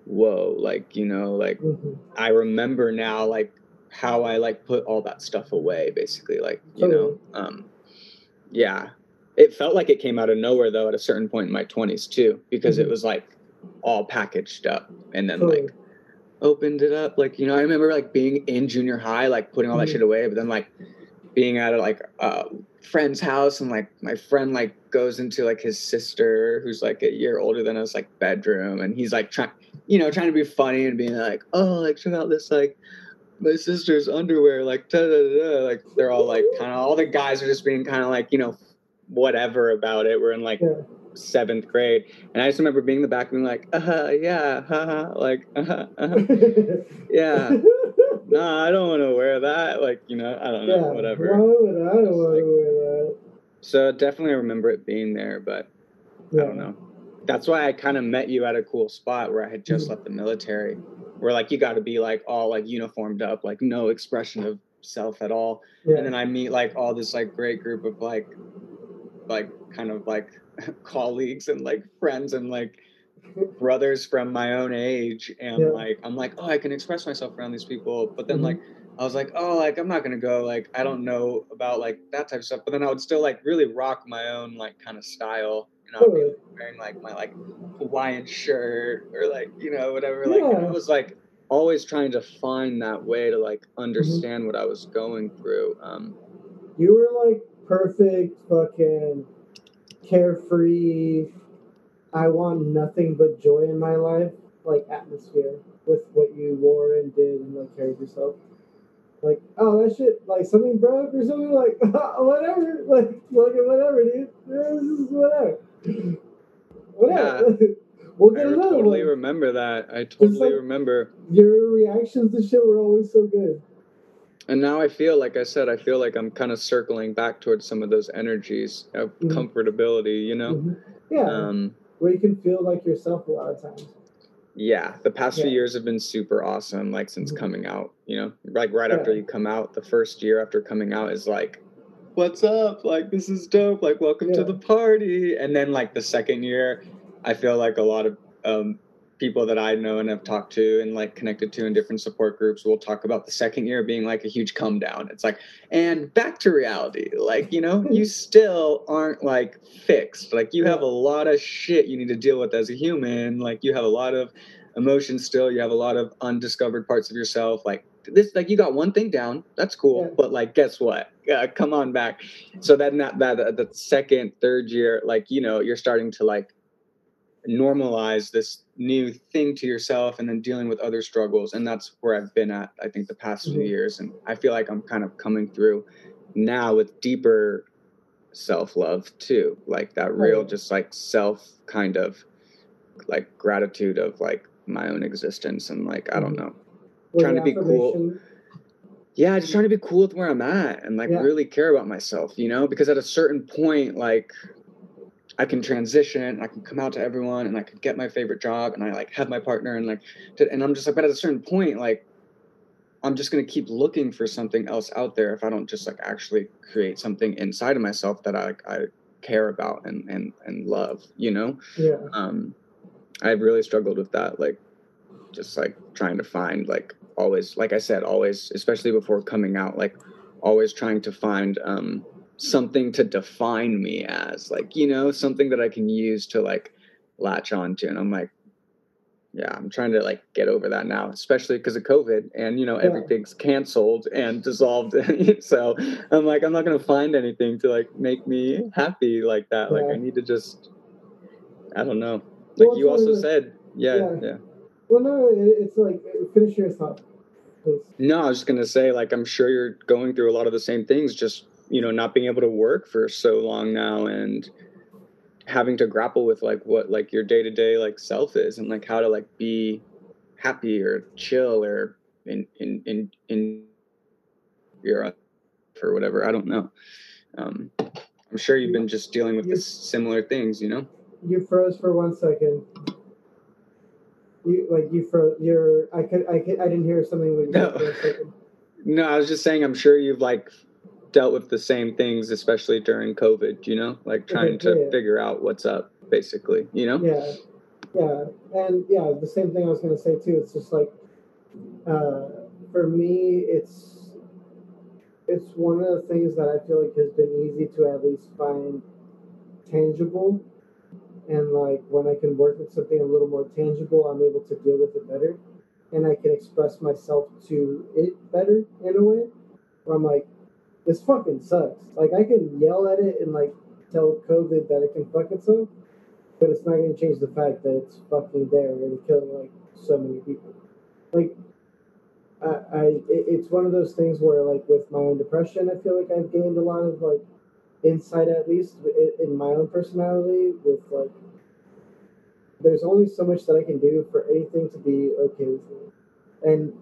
whoa like you know like Mhm. i remember now like how i like put all that stuff away basically like you know um yeah it felt like it came out of nowhere though at a certain point in my 20s too because it Mhm. was like all packaged up and then Totally. like opened it up like you know i remember like being in junior high like putting all that Mhm. shit away but then like being at a like a friend's house and like my friend like goes into like his sister who's like a year older than us like bedroom and he's like trying you know trying to be funny and being like oh like check out this like my sister's underwear like da da da. like they're all like kind of all the guys are just being kind of like you know whatever about it we're in like Yeah. seventh grade and i just remember being in the back being like uh huh, yeah haha like uh uh yeah no i don't want to wear that like you know i don't know yeah. whatever I want like- to wear so definitely I remember it being there, but that? I don't know. That's why I kind of met you at a cool spot where I had just Mhm. left the military, where like you got to be like all like uniformed up, like no expression of self at all. Yeah. And then I meet like all this like great group of like, like kind of like colleagues and like friends and like brothers from my own age, and Yeah. like I'm like, oh, I can express myself around these people, but then Mhm. like. I was like, oh, like I'm not gonna go. Like I don't know about like that type of stuff. But then I would still like really rock my own like kind of style, and I would be like, wearing like my like Hawaiian shirt or like you know whatever. Like Yeah. I was like always trying to find that way to like Mm-hmm. understand what I was going through. Um, You were like perfect, fucking carefree. I want nothing but joy in my life, like atmosphere with what you wore and did and like carried yourself. Like, oh that shit, like something broke or something, like whatever, like fucking whatever, dude. This is whatever. Whatever. we'll I another totally one. remember that. I totally like- remember. Your reactions to shit were always so good. And now I feel like I said, I feel like I'm kind of circling back towards some of those energies of Mhm. comfortability, you know. Mhm. Yeah, Um, where you can feel like yourself a lot of times. yeah, the past few years have been super awesome. Like since Mhm. coming out, you know, like right after you come out, the first year after coming out is like, what's up? Like this is dope. Like welcome to the party. And then like the second year, I feel like a lot of um, people that I know and have talked to and like connected to in different support groups will talk about the second year being like a huge come down. It's like, and back to reality. Like, you know, you still aren't like fixed. Like you have a lot of shit you need to deal with as a human. Like you have a lot of emotions still. You have a lot of undiscovered parts of yourself. Like this, like you got one thing down. That's cool. Yeah. But like, guess what? Uh, come on back. So that, that, that, that second, third year, like, you know, you're starting to like normalize this new thing to yourself and then dealing with other struggles and that's where i've been at i think the past few Mhm. years and i feel like i'm kind of coming through now with deeper self-love too like that real just like self kind of like gratitude of like my own existence and like i don't Mhm. know Trying to be cool. yeah just trying to be cool with where i'm at and like Yeah. really care about myself you know because at a certain point like i can transition i can come out to everyone and i can get my favorite job and i like have my partner and like to, and i'm just like but at a certain point like i'm just going to keep looking for something else out there if i don't just like actually create something inside of myself that i i care about and and and love you know? Yeah, um i've really struggled with that like just like trying to find like always like i said always especially before coming out like always trying to find um something to define me as like you know something that i can use to like latch on to and i'm like yeah i'm trying to like get over that now especially because of covid and you know Yeah. everything's canceled and dissolved so i'm like i'm not going to find anything to like make me happy like that like i need to just i don't know like Well, you also said yeah, yeah. yeah Well, no, it's like finish your thought, please. no i was just going to say like i'm sure you're going through a lot of the same things just you know not being able to work for so long now and having to grapple with like what like your day-to-day like self is and like how to like be happy or chill or in in in in your or whatever i don't know um i'm sure you've been just dealing with You- this similar things you know You froze for one second. You like you froze. You're. I could. I could. I didn't hear something when you No. for a second. no i was just saying i'm sure you've like dealt with the same things especially during covid you know like trying to figure out what's up basically you know Yeah, yeah, and yeah, the same thing I was gonna say too. It's just like, uh, for me, it's it's one of the things that I feel like has been easy to at least find tangible, and like when I can work with something a little more tangible, I'm able to deal with it better, and I can express myself to it better in a way. Where I'm like, this fucking sucks. Like I can yell at it and like tell COVID that it can fuck itself but it's not going to change the fact that it's fucking there and killing like so many people. Like, I, I it, it's one of those things where like with my own depression, I feel like I've gained a lot of like insight at least in, in my own personality. With like, there's only so much that I can do for anything to be okay with me, and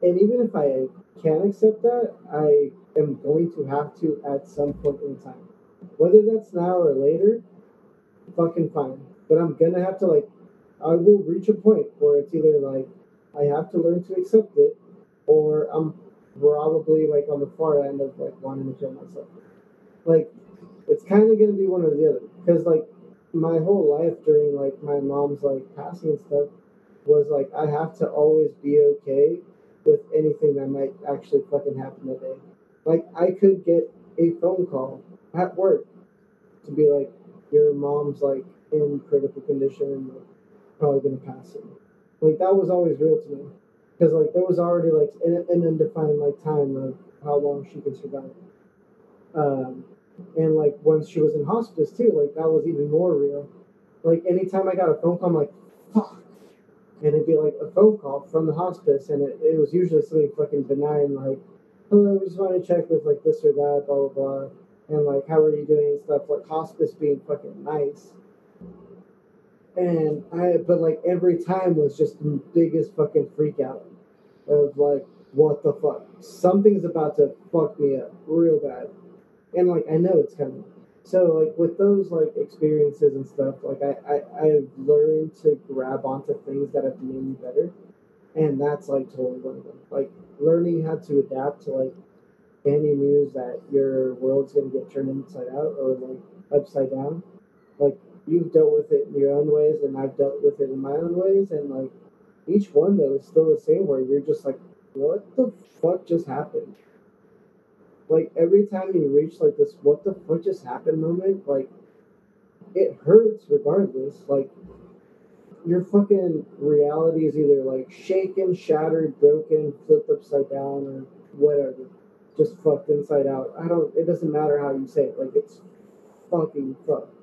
and even if I can accept that, I am going to have to at some point in time, whether that's now or later fucking fine. But I'm gonna have to like I will reach a point where it's either like I have to learn to accept it or I'm probably like on the far end of like wanting to kill myself. Like it's kind of gonna be one or the other because like my whole life during like my mom's like passing and stuff was like I have to always be okay with anything that might actually fucking happen that day. Like I could get a phone call at work to be like, your mom's like in critical condition probably gonna pass it. Like that was always real to me because like there was already like an, an undefined like time of how long she could survive. Um, and like once she was in hospice too, like that was even more real. Like anytime I got a phone call, I'm like, fuck. And it'd be like a phone call from the hospice, and it, it was usually something fucking benign, like, Oh, hello, we just want to check with like this or that, blah, blah, blah and like how are you doing and stuff like hospice being fucking nice and i but like every time was just the biggest fucking freak out of like what the fuck? Something's about to fuck me up real bad. And like I know it's coming. So like with those like experiences and stuff, like I, I I've learned to grab onto things that have made me better. And that's like totally one of them. Like learning how to adapt to like any news that your world's gonna get turned inside out or like upside down. Like you've dealt with it in your own ways and I've dealt with it in my own ways and like each one though is still the same where you're just like, what the fuck just happened? Like every time you reach like this what the fuck just happened moment, like it hurts regardless. Like your fucking reality is either like shaken, shattered, broken, flipped upside down, or whatever. Just fucked inside out. I don't it doesn't matter how you say it, like it's fucking fucked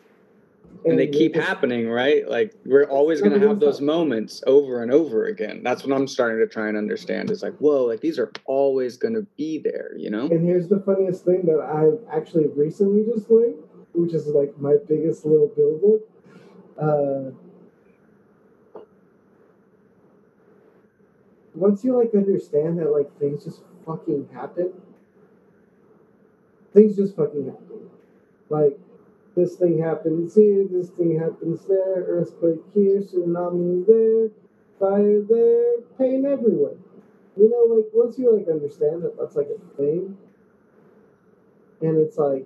and they keep happening, right? Like we're always going to have those moments over and over again. That's what I'm starting to try and understand. Is like, whoa, like these are always going to be there, you know. And here's the funniest thing that I've actually recently just learned, which is like my biggest little buildup. Uh, once you like understand that like things just fucking happen, things just fucking happen. Like this thing happens here, this thing happens there, earthquake here, tsunami there, fire there, pain everywhere. You know, like once you like understand that that's like a thing, and it's like,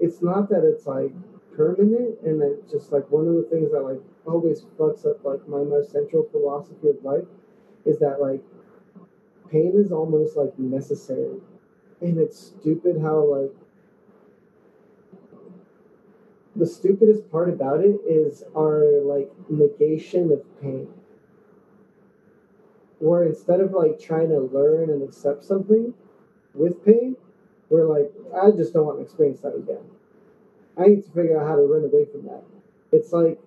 it's not that it's like permanent, and it's just like one of the things that like always fucks up like my most central philosophy of life is that like pain is almost like necessary, and it's stupid how like the stupidest part about it is our like negation of pain. Where instead of like trying to learn and accept something with pain we're like i just don't want to experience that again. I need to figure out how to run away from that. It's like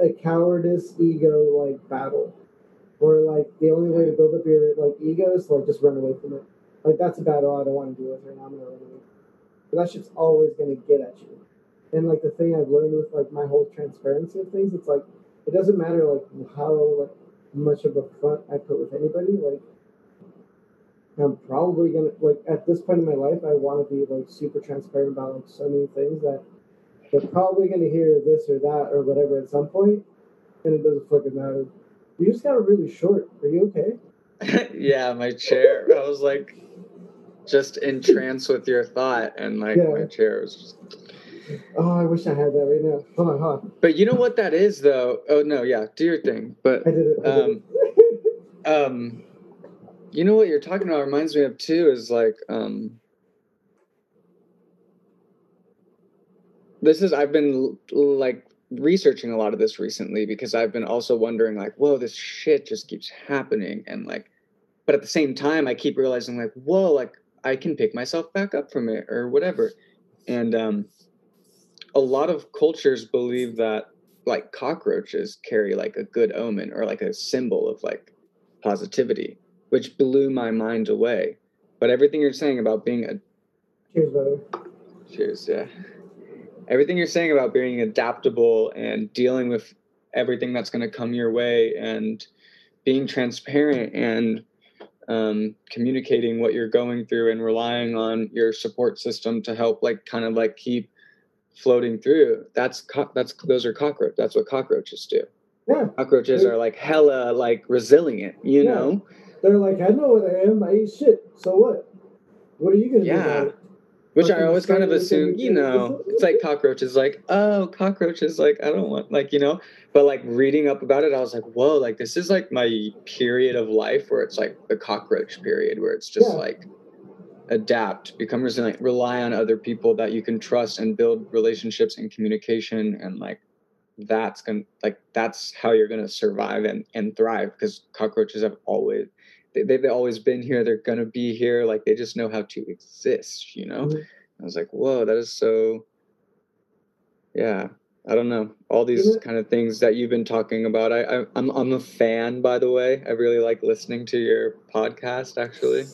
a cowardice ego like battle where like the only way to build up your like ego is to like just run away from it like that's a battle i don't want to deal with right now i'm gonna run away but that shit's always going to get at you. And like the thing I've learned with like my whole transparency of things, it's like it doesn't matter like how like much of a front I put with anybody. Like I'm probably gonna like at this point in my life, I want to be like super transparent about like so many things that they're probably gonna hear this or that or whatever at some point, and it doesn't fucking matter. You just got really short. Are you okay? yeah, my chair. I was like just entranced with your thought, and like yeah. my chair was just. Oh, I wish I had that right now. Hold on, hold on. But you know what that is, though. Oh no, yeah, do your thing. But I did it. I um, did it. um, you know what you're talking about reminds me of too is like um. This is I've been like researching a lot of this recently because I've been also wondering like, whoa, this shit just keeps happening, and like, but at the same time, I keep realizing like, whoa, like I can pick myself back up from it or whatever. And um, a lot of cultures believe that like cockroaches carry like a good omen or like a symbol of like positivity, which blew my mind away. But everything you're saying about being a cheers, brother. Cheers, yeah. Everything you're saying about being adaptable and dealing with everything that's going to come your way and being transparent and um, communicating what you're going through and relying on your support system to help like kind of like keep floating through that's co- that's those are cockroach that's what cockroaches do. Yeah. Cockroaches are like hella like resilient you yeah. know? They're like i know what i am i eat shit so what? What are you gonna yeah. do which I always kind of assume, you know, it's like cockroaches, like, oh, cockroaches, like, I don't want, like, you know, but like reading up about it, I was like, whoa, like, this is like my period of life where it's like the cockroach period, where it's just yeah. like adapt, become resilient, rely on other people that you can trust and build relationships and communication. And like, that's gonna, like, that's how you're gonna survive and, and thrive because cockroaches have always, they, have always been here. They're gonna be here. Like they just know how to exist. You know. Mm-hmm. I was like, whoa, that is so. Yeah, I don't know all these mm-hmm. kind of things that you've been talking about. I, I I'm I'm a fan, by the way. I really like listening to your podcast actually,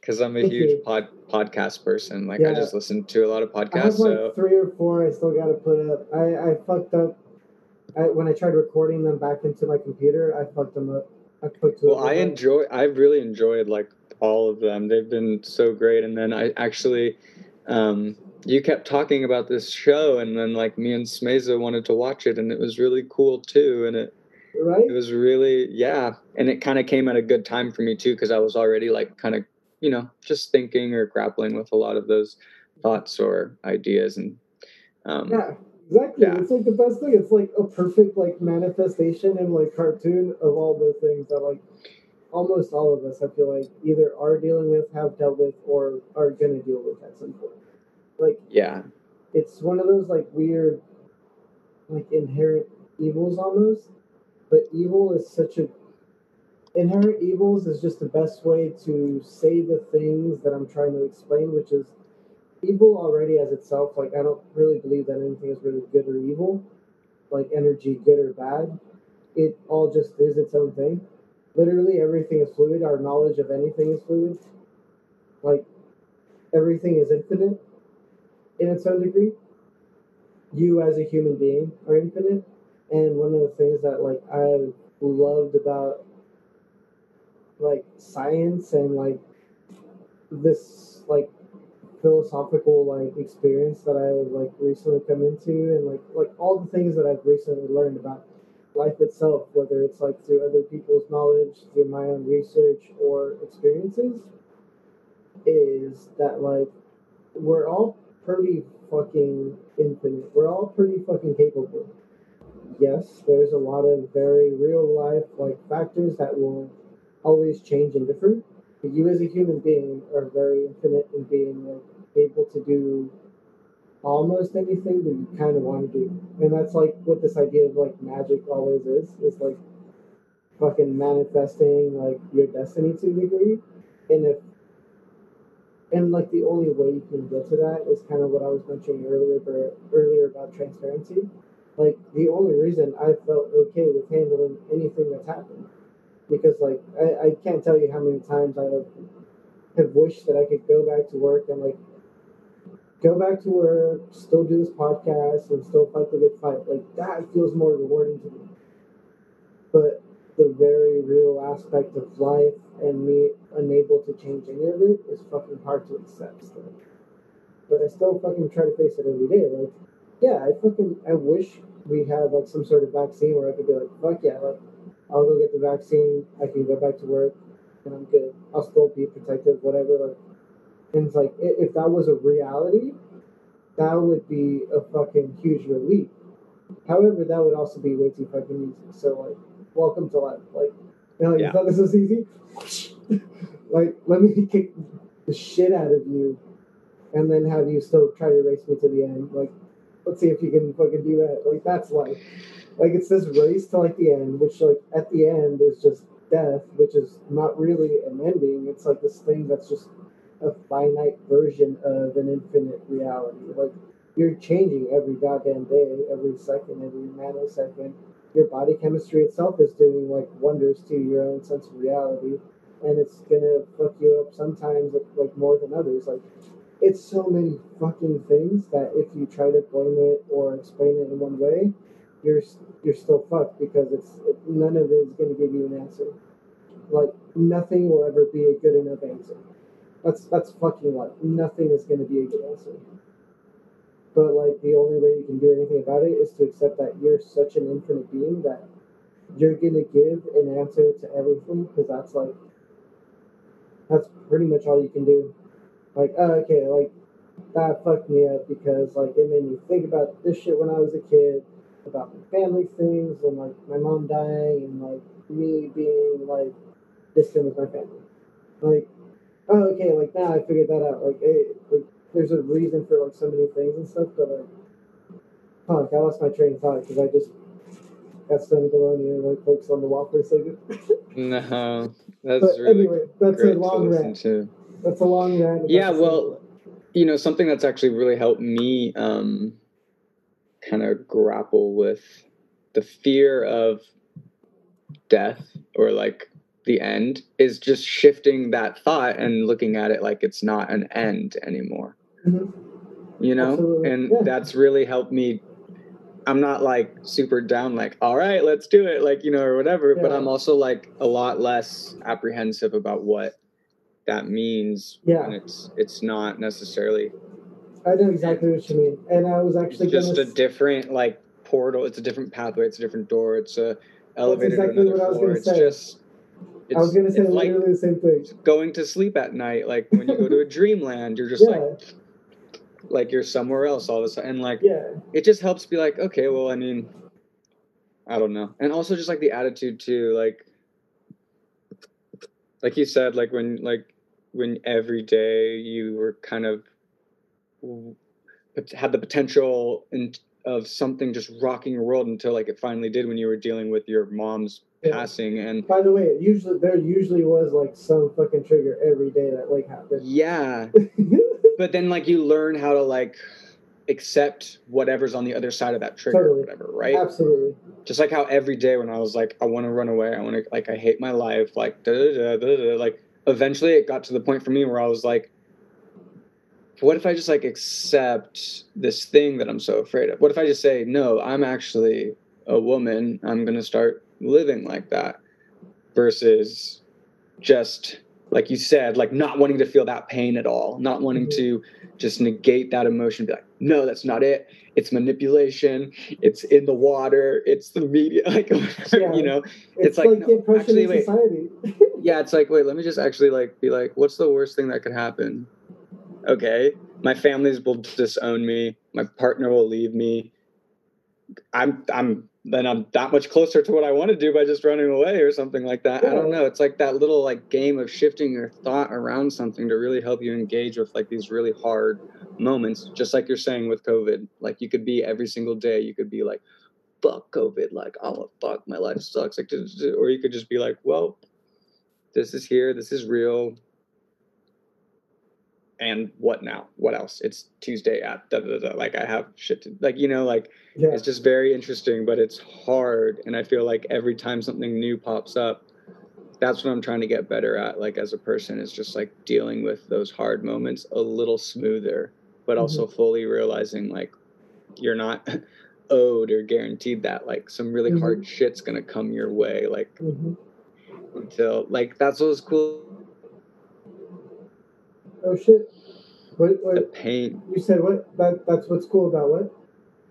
because I'm a Thank huge you. pod podcast person. Like yeah. I just listen to a lot of podcasts. I have like so. three or four. I still got to put up. I I fucked up. I, when I tried recording them back into my computer, I fucked them up I put two. Well, I enjoy. I've really enjoyed like all of them. They've been so great. And then I actually, um, you kept talking about this show, and then like me and Smeza wanted to watch it, and it was really cool too. And it right. it was really yeah, and it kind of came at a good time for me too because I was already like kind of you know just thinking or grappling with a lot of those thoughts or ideas and um, Yeah, exactly. Yeah. It's like the best thing. It's like a perfect like manifestation and like cartoon of all the things that like almost all of us I feel like either are dealing with, have dealt with, or are gonna deal with at some point. Like yeah it's one of those like weird like inherent evils almost. But evil is such a inherent evils is just the best way to say the things that I'm trying to explain, which is evil already as itself. Like I don't really believe that anything is really good or evil, like energy, good or bad. It all just is its own thing. Literally everything is fluid. Our knowledge of anything is fluid. Like everything is infinite in its own degree. You as a human being are infinite. And one of the things that like I loved about like science and like this like philosophical like experience that I like recently come into and like like all the things that I've recently learned about life itself, whether it's like through other people's knowledge, through my own research or experiences, is that like we're all pretty fucking infinite. We're all pretty fucking capable. Yes, there's a lot of very real life like factors that will always change and differ. But you as a human being are very infinite in being like able to do almost anything that you kind of want to do. And that's like what this idea of like magic always is. Is like fucking manifesting like your destiny to a degree. And if and like the only way you can get to that is kind of what I was mentioning earlier for, earlier about transparency. Like the only reason I felt okay with handling anything that's happened. Because like I, I can't tell you how many times I have, have wished that I could go back to work and like go back to work, still do this podcast and still fight the good fight. Like that feels more rewarding to me. But the very real aspect of life and me unable to change any of it is fucking hard to accept still. But I still fucking try to face it every day. Like, yeah, I fucking I wish we had like some sort of vaccine where I could be like, fuck yeah, like I'll go get the vaccine, I can go back to work, and I'm good. I'll still be protected, whatever. Like, and it's like if that was a reality, that would be a fucking huge relief. However, that would also be way too fucking easy. So like, welcome to life. Like, you know, you Yeah. thought this was easy? like, let me kick the shit out of you, and then have you still try to race me to the end. Like, let's see if you can fucking do that. Like, that's life. Like, it's this race to like the end, which like at the end is just death, which is not really an ending. It's like this thing that's just a finite version of an infinite reality. Like you're changing every goddamn day, every second, every nanosecond. Your body chemistry itself is doing like wonders to your own sense of reality, and it's gonna fuck you up sometimes like more than others. Like it's so many fucking things that if you try to blame it or explain it in one way, you're you're still fucked because it's it, none of it is gonna give you an answer. Like nothing will ever be a good enough answer. That's that's fucking life. Nothing is gonna be a good answer. But like the only way you can do anything about it is to accept that you're such an infinite being that you're gonna give an answer to everything because that's like that's pretty much all you can do. Like, oh, okay, like that fucked me up because like it made me think about this shit when I was a kid, about my family things and like my mom dying and like me being like distant with my family. Like, oh, okay, like now I figured that out. Like, hey, like there's a reason for like so many things and stuff, but like, fuck, I lost my train of thought because I just got Stony Baloney and like focused on the wall for a second. no that's but really anyway, that's a long rant. to That's a long rant. yeah well you know something that's actually really helped me um kind of grapple with the fear of death or like the end is just shifting that thought and looking at it like it's not an end anymore Mhm. you know Absolutely. and Yeah. that's really helped me I'm not like super down, like, all right, let's do it, like, you know, or whatever. But I'm also like a lot less apprehensive about what that means Yeah. when it's it's not necessarily I know exactly what you mean, and I was actually just a different like portal. It's a different pathway. It's a different door. It's a elevator exactly to another was floor. It's say. just. I was gonna say like literally the same thing. going to sleep at night. Like when you go to a dreamland, you're just Yeah, like like you're somewhere else all of a sudden. And like yeah, it just helps be like, okay, well, I mean, I don't know. And also just like the attitude too, like like you said, like when like when every day you were kind of had the potential in, of something just rocking your world until like it finally did when you were dealing with your mom's Yeah. passing and By the way, it usually there usually was like some fucking trigger every day that like happened. yeah but then like you learn how to like accept whatever's on the other side of that trigger or whatever right Absolutely. just like how every day when I was like, I want to run away, I want to like, I hate my life, like, da, da, da, da, da, like, eventually it got to the point for me where I was like, what if I just like accept this thing that I'm so afraid of? What if I just say, no, I'm actually a woman, I'm gonna start living like that, versus just like you said, like not wanting to feel that pain at all, not wanting Mhm. to just negate that emotion, be like, no, that's not it. It's manipulation. It's in the water. It's the media. Like, Yeah. you know, It's, It's like, like, no, actually, wait. yeah, it's like, wait, let me just actually like be like, what's the worst thing that could happen? Okay, my families will disown me. My partner will leave me. I'm, I'm, then I'm that much closer to what I want to do by just running away or something like that. I don't know. It's like that little like game of shifting your thought around something to really help you engage with like these really hard moments. Just like you're saying with COVID, like you could be every single day. You could be like, fuck COVID, like oh fuck, my life sucks. Like, or you could just be like, well, this is here. This is real. And what now? What else? It's Tuesday at da, da, da. like I have shit to like you know like yeah. it's just very interesting, but it's hard. And I feel like every time something new pops up, that's what I'm trying to get better at. Like as a person, is just like dealing with those hard moments a little smoother, but also fully realizing like you're not owed or guaranteed that. Like some really hard shit's gonna come your way. Like hmm until like that's what was cool. Oh shit. What, The what pain, you said? What that that's what's cool about what?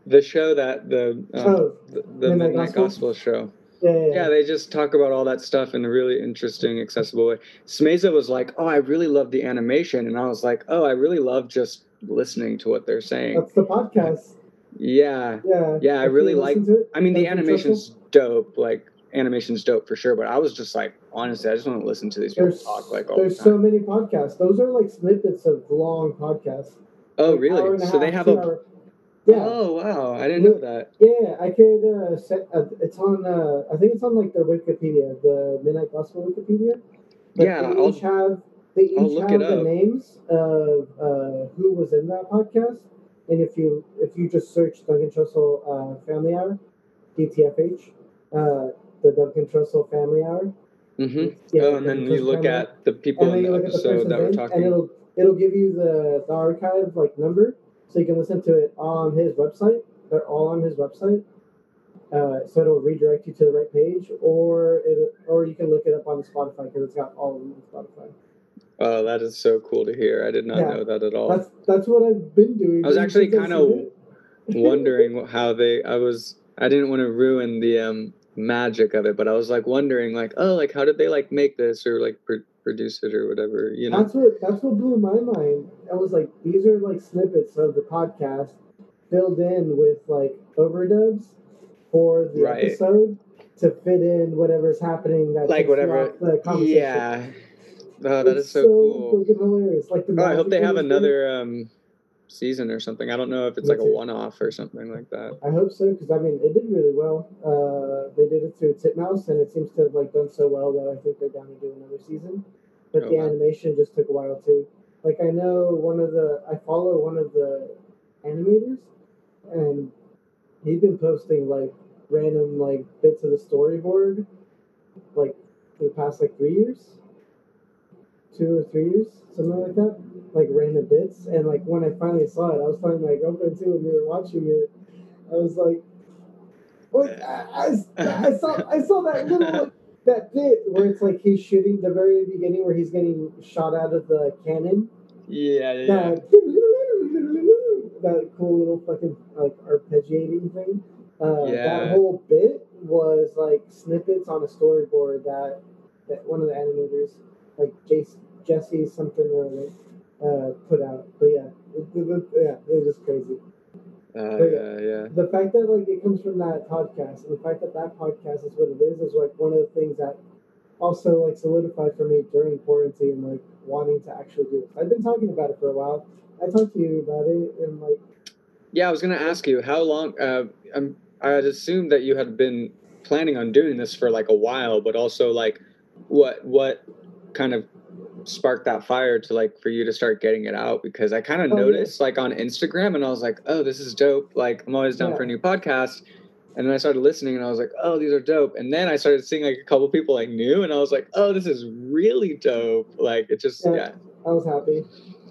the show that the um, oh, the, the Midnight Midnight Gospel? Gospel show. yeah, yeah, Yeah, they just talk about all that stuff in a really interesting, accessible way. Smeza was like, "Oh, I really love the animation," and I was like, "Oh, I really love just listening to what they're saying." That's the podcast. Yeah, Yeah. Yeah, I If really like- I mean, the Duncan animation's dope. Like, animation's dope for sure. But I was just like, honestly, I just want to listen to these people talk like all the there's time. so many podcasts. Those are like snippets of long podcasts. oh, Like, really? So they have a. hour- Yeah. Oh, wow! I didn't know that. Yeah, I could uh, set. Uh, it's on. Uh, I think it's on like their Wikipedia, the Midnight Gospel Wikipedia. But Yeah, they I'll- each have they each I'll look have it the up. names of uh, who was in that podcast. And if you if you just search Duncan Trussell uh, Family Hour, DTFH, uh, the Duncan Trussell Family Hour. hmm Yeah, oh, and then you look at the people in the episode that we're talking. and it'll it'll give you the, the archive like number, so you can listen to it on his website. They're all on his website, uh, so it'll redirect you to the right page, or it or you can look it up on Spotify because it's got all of them on Spotify. Oh, that is so cool to hear. I did not Yeah. know that at all. That's that's what I've been doing. I was actually kinda wondering how they i was i didn't want to ruin the um magic of it but i was like wondering like oh like how did they like make this or like pr- produce it or whatever you know That's what that's what blew my mind. I was like, these are like snippets of the podcast filled in with like overdubs for the Right. episode to fit in whatever's happening that like whatever the conversation. yeah oh that It's is so, cool hilarious. Like the oh i hope they have another um season or something i don't know if it's Me like a one-off or something like that I hope so because I mean it did really well. Uh, they did it through Titmouse and it seems to have like done so well that I think they're down to do another season. But Oh, the wow. animation just took a while too. Like I know one of the I follow one of the animators and he's been posting like random like bits of the storyboard like for the past like three years. Two or three years, something like that. Like random bits. And like when I finally saw it, I was telling my girlfriend too when we were watching it. I was like, Like, I, I, I saw I saw that little like, that bit where it's like he's shooting the very beginning where he's getting shot out of the cannon. Yeah, yeah. That, that cool little fucking like arpeggiating thing. Uh, Yeah. That whole bit was like snippets on a storyboard that that one of the animators, like Jace, Jesse something or other, uh, put out. But yeah, it, it, it- yeah, it was just crazy. Uh, But yeah, yeah. The fact that like it comes from that podcast, and the fact that that podcast is what it is, is like one of the things that also like solidified for me during quarantine, like wanting to actually do it. I've been talking about it for a while. I talked to you about it, and like Yeah, I was gonna ask you how long. Uh, I'm, I'd assume that you had been planning on doing this for like a while, but also like, what what kind of sparked that fire to like for you to start getting it out? Because I kind of Oh, yeah. noticed like on Instagram, and I was like, oh, this is dope. Like I'm always down Yeah. for a new podcast. And then I started listening, and I was like, "Oh, these are dope." And then I started seeing like a couple people I knew, and I was like, "Oh, this is really dope!" Like it just, Yeah. yeah, I was happy.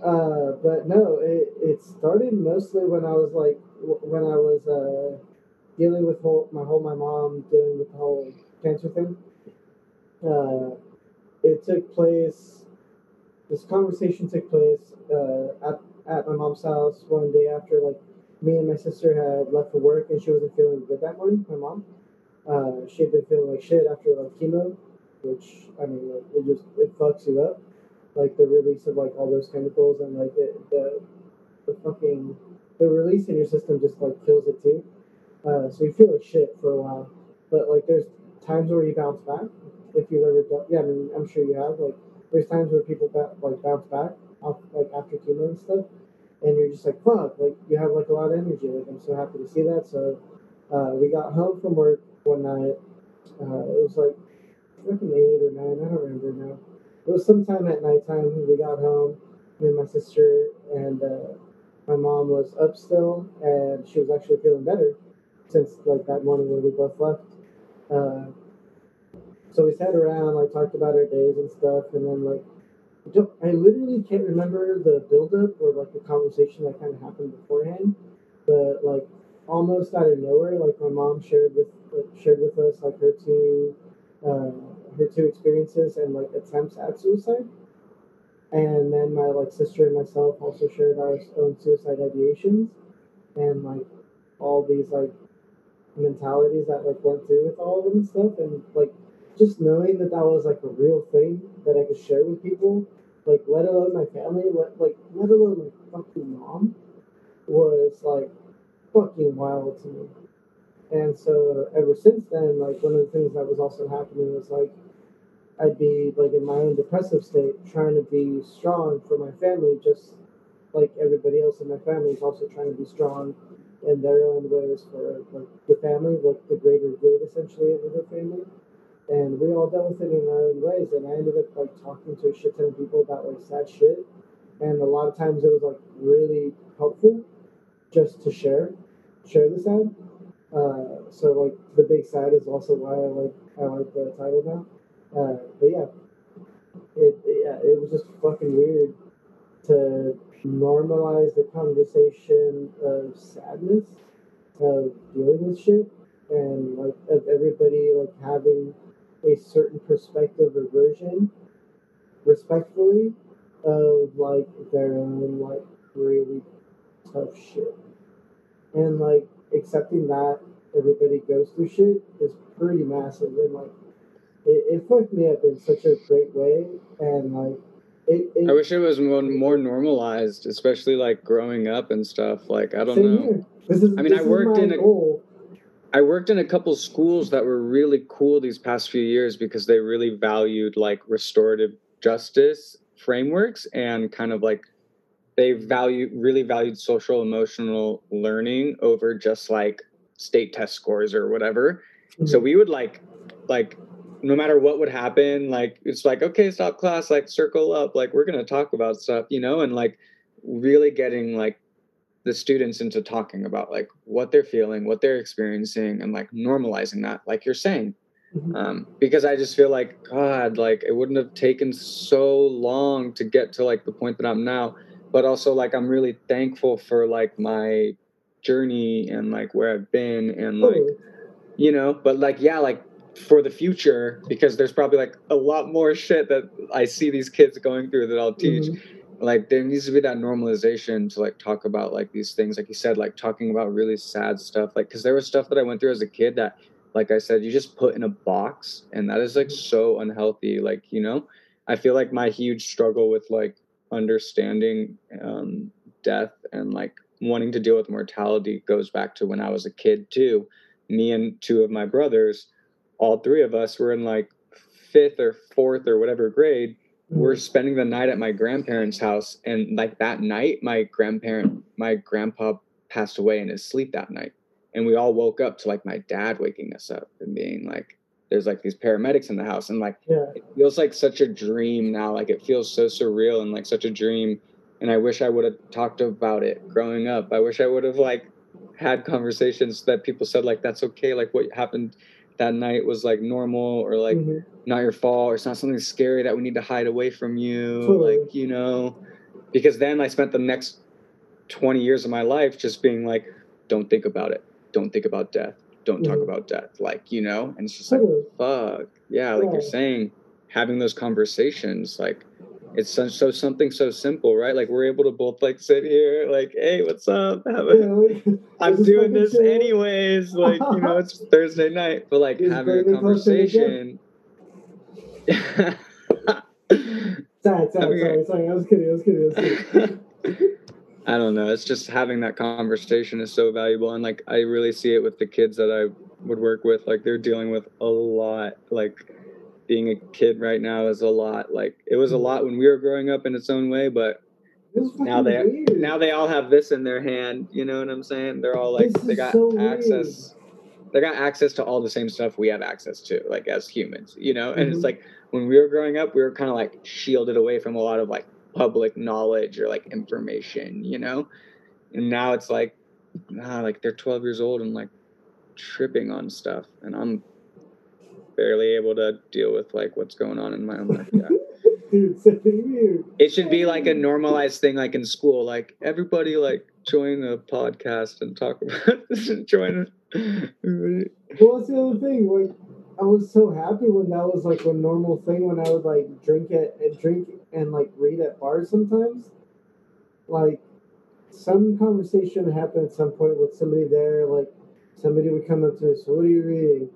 Uh, but no, it, it started mostly when I was like, w- when I was uh, dealing with whole, my whole, my mom dealing with the whole cancer thing. Uh, it took place, this conversation took place uh, at, at my mom's house one day after like me and my sister had left for work and she wasn't feeling good that morning, my mom. Uh, she had been feeling like shit after like chemo, which, I mean, like, it just, it fucks you up like the release of like all those chemicals and like it, the the fucking the release in your system just like kills it too. Uh, so you feel like shit for a while, but like there's times where you bounce back. If you've ever done, yeah, I mean I'm sure you have. Like there's times where people ba- like bounce back off like after chemo and stuff, and you're just like fuck, like you have like a lot of energy. Like I'm so happy to see that. So uh, we got home from work one night. Uh, it was like fucking eight or nine. I don't remember now it was sometime at nighttime when we got home. Me and my sister and uh, my mom was up still, and she was actually feeling better since like that morning when we both left. Uh, so we sat around, like talked about our days and stuff, and then like I literally can't remember the buildup or like the conversation that kind of happened beforehand, but like almost out of nowhere, like my mom shared with like, shared with us like her two uh, her two experiences and like attempts at suicide. And then my like sister and myself also shared our own suicide ideations and like all these like mentalities that like went through with all of them and stuff and like just knowing that that was like a real thing that I could share with people, like let alone my family, let like let alone my fucking mom, was like fucking wild to me. And so ever since then, like one of the things that was also happening was like I'd be like in my own depressive state, trying to be strong for my family, just like everybody else in my family is also trying to be strong in their own ways for like the family, like the greater good essentially of the family. And we all dealt with it in our own ways. And I ended up like talking to a shit ton of people about like sad shit. And a lot of times it was like really helpful just to share, share the sad. Uh, so like the big sad is also why I like I like the title now. Uh, but yeah, it, it yeah it was just fucking weird to normalize the conversation of sadness, of dealing with shit, and like of everybody like having a certain perspective or version, respectfully, of like their own like really tough shit, and like accepting that everybody goes through shit is pretty massive, and like it, it fucked me up in such a great way, and like it. it I wish it was more, more normalized, especially like growing up and stuff. Like I don't know. is, I mean, I worked my in a- goal. I worked in a couple schools that were really cool these past few years because they really valued like restorative justice frameworks and kind of like they value really valued social emotional learning over just like state test scores or whatever. So mm-hmm. we would like like no matter what would happen, like it's like okay, stop class, like circle up, like we're gonna talk about stuff, you know, and like really getting like the students into talking about like what they're feeling, what they're experiencing, and like normalizing that, like you're saying. Mhm. Um, because I just feel like God, like it wouldn't have taken so long to get to like the point that I'm now. But also like I'm really thankful for like my journey and like where I've been and like you know. But like, yeah, like for the future, because there's probably like a lot more shit that I see these kids going through that I'll teach. Mhm. Like there needs to be that normalization to like talk about like these things, like you said, like talking about really sad stuff. Like, because there was stuff that I went through as a kid that, like I said, you just put in a box, and that is like so unhealthy. Like, you know, I feel like my huge struggle with like understanding um, death and like wanting to deal with mortality goes back to when I was a kid too. Me and two of my brothers, all three of us were in like fifth or fourth or whatever grade. We're mm. spending the night at my grandparents' house, and like that night, my grandparent, my grandpa passed away in his sleep that night, and we all woke up to like my dad waking us up and being like, "There's like these paramedics in the house," and like Yeah. it feels like such a dream now. Like it feels so surreal and like such a dream. And I wish I would have talked about it growing up. I wish I would have like had conversations that people said like that's okay. Like what happened that night was like normal or like Mhm. not your fault or it's not something scary that we need to hide away from you. Totally. Like, you know, because then I spent the next 20 years of my life just being like, don't think about it. Don't think about death. Don't talk Mhm. about death. Like, you know, and it's just like, fuck yeah like you're saying having those conversations like it's so, so something so simple right like we're able to both like sit here like hey what's up Have a- Yeah, like, i'm doing this anyways like you know it's thursday night but like Just having a bring me closer to conversation sad, I sorry, sorry. I was kidding. I was kidding. I was kidding. I don't know. It's just having that conversation is so valuable, and like I really see it with the kids that I would work with. Like they're dealing with a lot. Like being a kid right now is a lot. Like it was a lot when we were growing up in its own way, but now they weird. now they all have this in their hand. You know what I'm saying? They're all like This they got so weird. access. They got access to all the same stuff we have access to, like as humans. You know, and it's Mhm. like when we were growing up, we were kind of like shielded away from a lot of like public knowledge or like information. You know, and now it's like, nah, like they're 12 years old and like tripping on stuff, and I'm barely able to deal with like what's going on in my own life. Yeah. Dude, so weird. It should be like a normalized thing, like in school. Like everybody, like join a podcast and talk about this and join. it. Well, that's the other thing. Like, I was so happy when that was like a normal thing. When I would like drink it and drink and like read at bars sometimes. Like, some conversation would happen at some point with somebody there. Like, somebody would come up to me. So, what are you reading?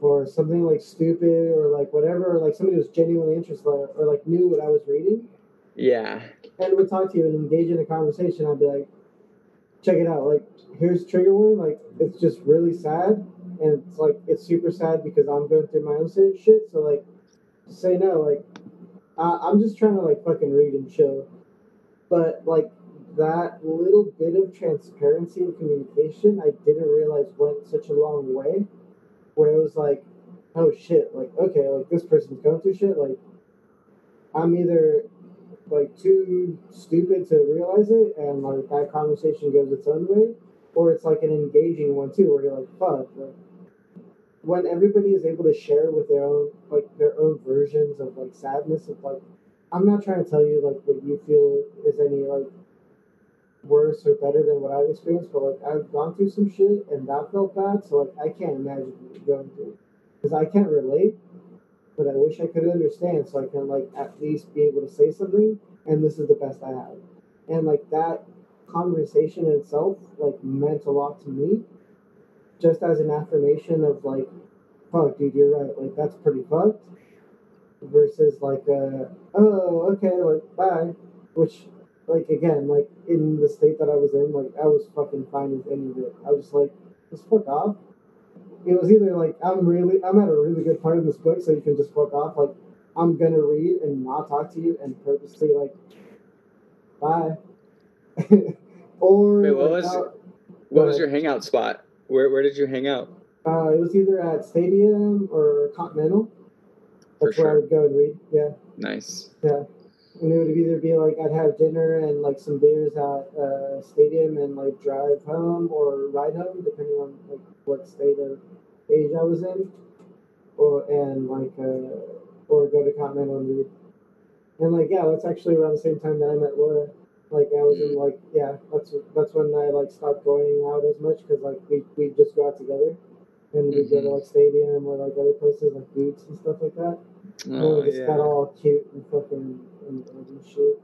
Or something like stupid or like whatever. Or like somebody was genuinely interested or like knew what I was reading. Yeah, and would talk to you and engage in a conversation, I'd be like, check it out. Like, here's trigger warning. Like, it's just really sad. And it's like, it's super sad because I'm going through my own shit. shit, So, like, say no. Like, I, I'm just trying to, like, fucking read and chill. But, like, that little bit of transparency and communication, I didn't realize went such a long way. Where it was like, oh shit, like, okay, like, this person's going through shit. Like, I'm either like too stupid to realize it and like that conversation goes its own way or it's like an engaging one too where you're like fuck like when everybody is able to share with their own like their own versions of like sadness of like i'm not trying to tell you like what you feel is any like worse or better than what i've experienced but like i've gone through some shit and that felt bad so like i can't imagine going through because i can't relate but I wish I could understand so I can like at least be able to say something and this is the best I have. And like that conversation itself like meant a lot to me. Just as an affirmation of like, fuck dude, you're right, like that's pretty fucked. Versus like uh oh okay, like bye. Which like again, like in the state that I was in, like I was fucking fine with any of it. I was like, just fuck off it was either like I'm really I'm at a really good part of this book, so you can just fuck off. Like I'm gonna read and not talk to you and purposely like bye. or Wait, what like, was- uh, what was your hangout spot? Where where did you hang out? uh, it was either at Stadium or Continental. That's where I sure. would go and read. Yeah, Nice. yeah. And it would either be like I'd have dinner and like some beers at uh, Stadium and like drive home or ride home, depending on like what state of age I was in, or and like uh, or go to Continental and read. And like yeah, that's actually around the same time that I met Laura. Like I was in like yeah, that's that's when I like stopped going out as much because like we we just go out together. and we go to like stadium or like other places like Boots and stuff like that. and Oh, we just got all cute and fucking and, shit.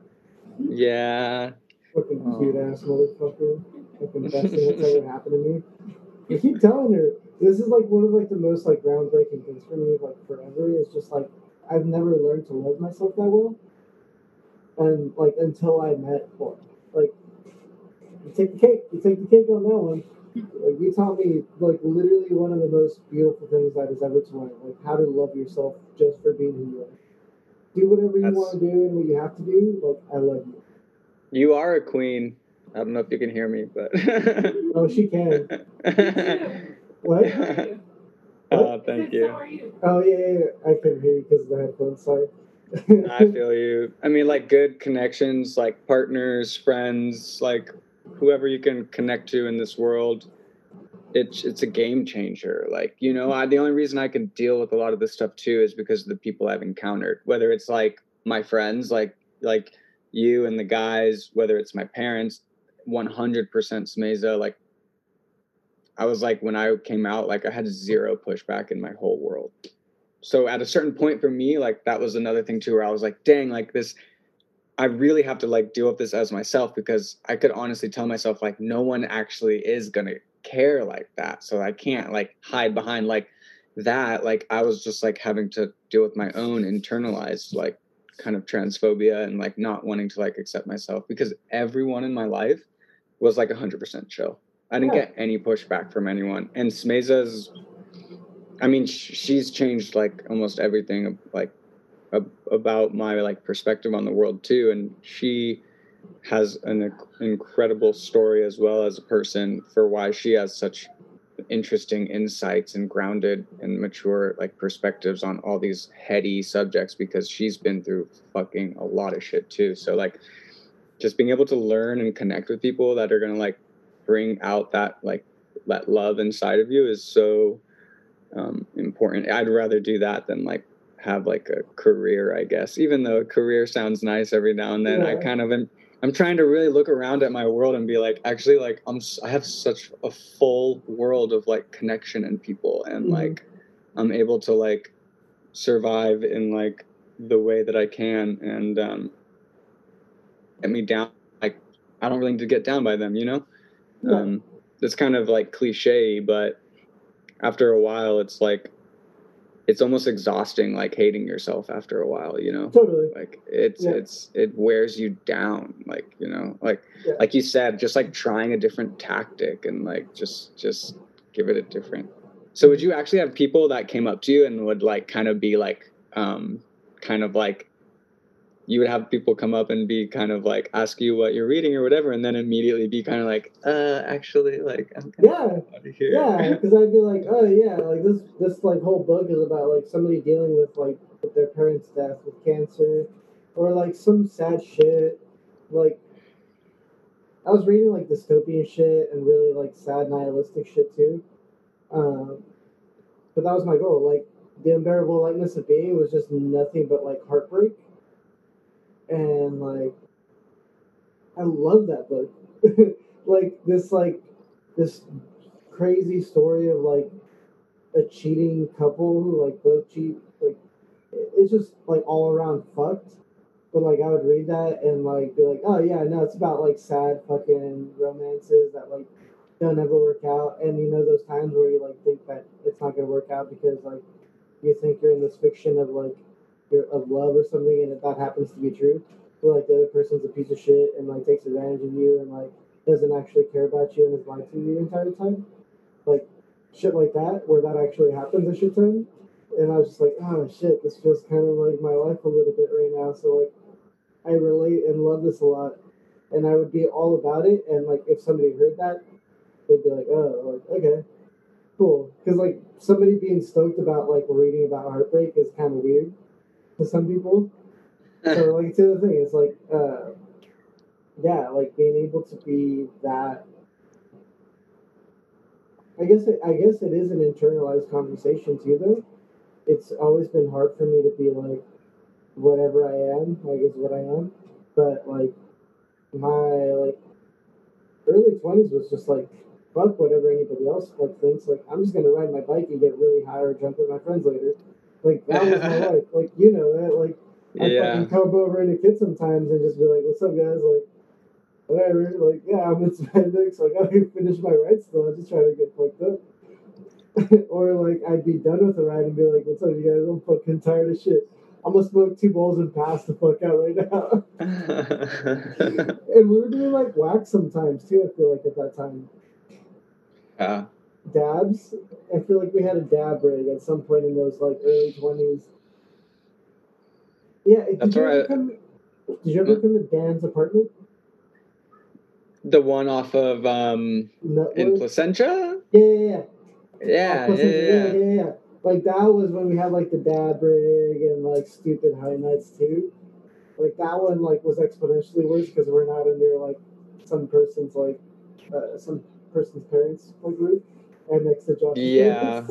Yeah. Fucking Oh. cute ass motherfucker. Fucking best thing that's ever happened to me. I keep telling her this is like one of like the most like groundbreaking things for me like forever. It's just like I've never learned to love myself that well, and like until I met Cora. Like you take the cake, you take the cake on that one. Like you taught me like literally one of the most beautiful things that has ever to learn. Like how to love yourself just for being who you are. Do whatever you want to do and what you have to do. Like I love you. You are a queen. I don't know if you can hear me, but. Oh, she can. What? oh, thank you. you? Oh yeah, yeah, yeah. I couldn't hear you because of the headphones. Sorry. I feel you. I mean, like good connections, like partners, friends, like whoever you can connect to in this world. It's it's a game changer. Like you know, I, the only reason I can deal with a lot of this stuff too is because of the people I've encountered. Whether it's like my friends, like like you and the guys, whether it's my parents, one hundred percent Smeza. Like I was like when I came out, like I had zero pushback in my whole world so at a certain point for me like that was another thing too where i was like dang like this i really have to like deal with this as myself because i could honestly tell myself like no one actually is gonna care like that so i can't like hide behind like that like i was just like having to deal with my own internalized like kind of transphobia and like not wanting to like accept myself because everyone in my life was like 100% chill i didn't Yeah. get any pushback from anyone and smeza's I mean, sh- she's changed like almost everything, like ab- about my like perspective on the world too, and she has an incredible story as well as a person for why she has such interesting insights and grounded and mature like perspectives on all these heady subjects because she's been through fucking a lot of shit too. So like, just being able to learn and connect with people that are gonna like bring out that like that love inside of you is so um, important. I'd rather do that than like have like a career, I guess. Even though a career sounds nice every now and then, I kind of am. I'm trying to really look around at my world and be like, actually, like I'm. I have such a full world of like connection and people, and Mhm. like I'm able to like survive in like the way that I can, and um, get me down. Like I don't really need to get down by them, you know. Yeah. Um, it's kind of like cliche, but after a while, it's like it's almost exhausting, like hating yourself after a while, you know. Totally. Like it's Yeah. it's it wears you down, like you know, like Yeah. like you said, just like trying a different tactic and like just just give it a different. So would you actually have people that came up to you and would like kind of be like um kind of like you would have people come up and be kind of like ask you what you're reading or whatever and then immediately be kind of like uh actually like I'm kind Yeah. of here. Yeah, because I'd be like, oh yeah, like this this like whole book is about like somebody dealing with like with their parents' death with cancer, or like some sad shit. Like I was reading like dystopian shit and really like sad nihilistic shit too. Um, but that was my goal. Like the unbearable lightness of being was just nothing but like heartbreak, and like I love that book. like this like this crazy story of like a cheating couple who like both cheat like it's just like all around fucked but like i would read that and like be like oh yeah no it's about like sad fucking romances that like don't ever work out and you know those times where you like think that it's not gonna work out because like you think you're in this fiction of like of love or something and if that happens to be true but like the other person's a piece of shit and like takes advantage of you and like doesn't actually care about you and is lying to you the entire time. Like shit like that, where that actually happens a shit ton. And I was just like, oh shit, this feels kind of like my life a little bit right now. So like I relate and love this a lot. And I would be all about it. And like if somebody heard that, they'd be like, oh, like, okay, cool. Because like somebody being stoked about like reading about heartbreak is kind of weird to some people. so like it's the other thing. It's like, uh, yeah, like being able to be that. I guess it, I guess it is an internalized conversation too, though. It's always been hard for me to be like, whatever I am, like is what I am. But like, my like early twenties was just like fuck whatever anybody else like thinks. Like I'm just gonna ride my bike and get really high or drunk with my friends later. Like that was my life. Like you know that. Like I Yeah. fucking come over in a kid sometimes and just be like, "What's up, guys?" Like whatever. Like yeah, I'm in spandex. Like I can finish my ride still. I'm just trying to get fucked up. or like I'd be done with the ride and be like, "What's up, you guys? I'm fucking tired of shit. I'm gonna smoke two bowls and pass the fuck out right now." and we were doing like wax sometimes too. I feel like at that time yeah. Dabs. I feel like we had a dab rig at some point in those like early twenties. Yeah, did That's you ever right. come? Did you ever come to Dan's apartment? The one off of um in Placentia? yeah, yeah, yeah. Yeah, Oh, yeah, yeah. yeah, yeah, yeah. Like that was when we had like the dab rig and like stupid high nights too. Like that one like was exponentially worse because we're not under like some person's like uh, some person's parents like roof and next to Josh's Yeah.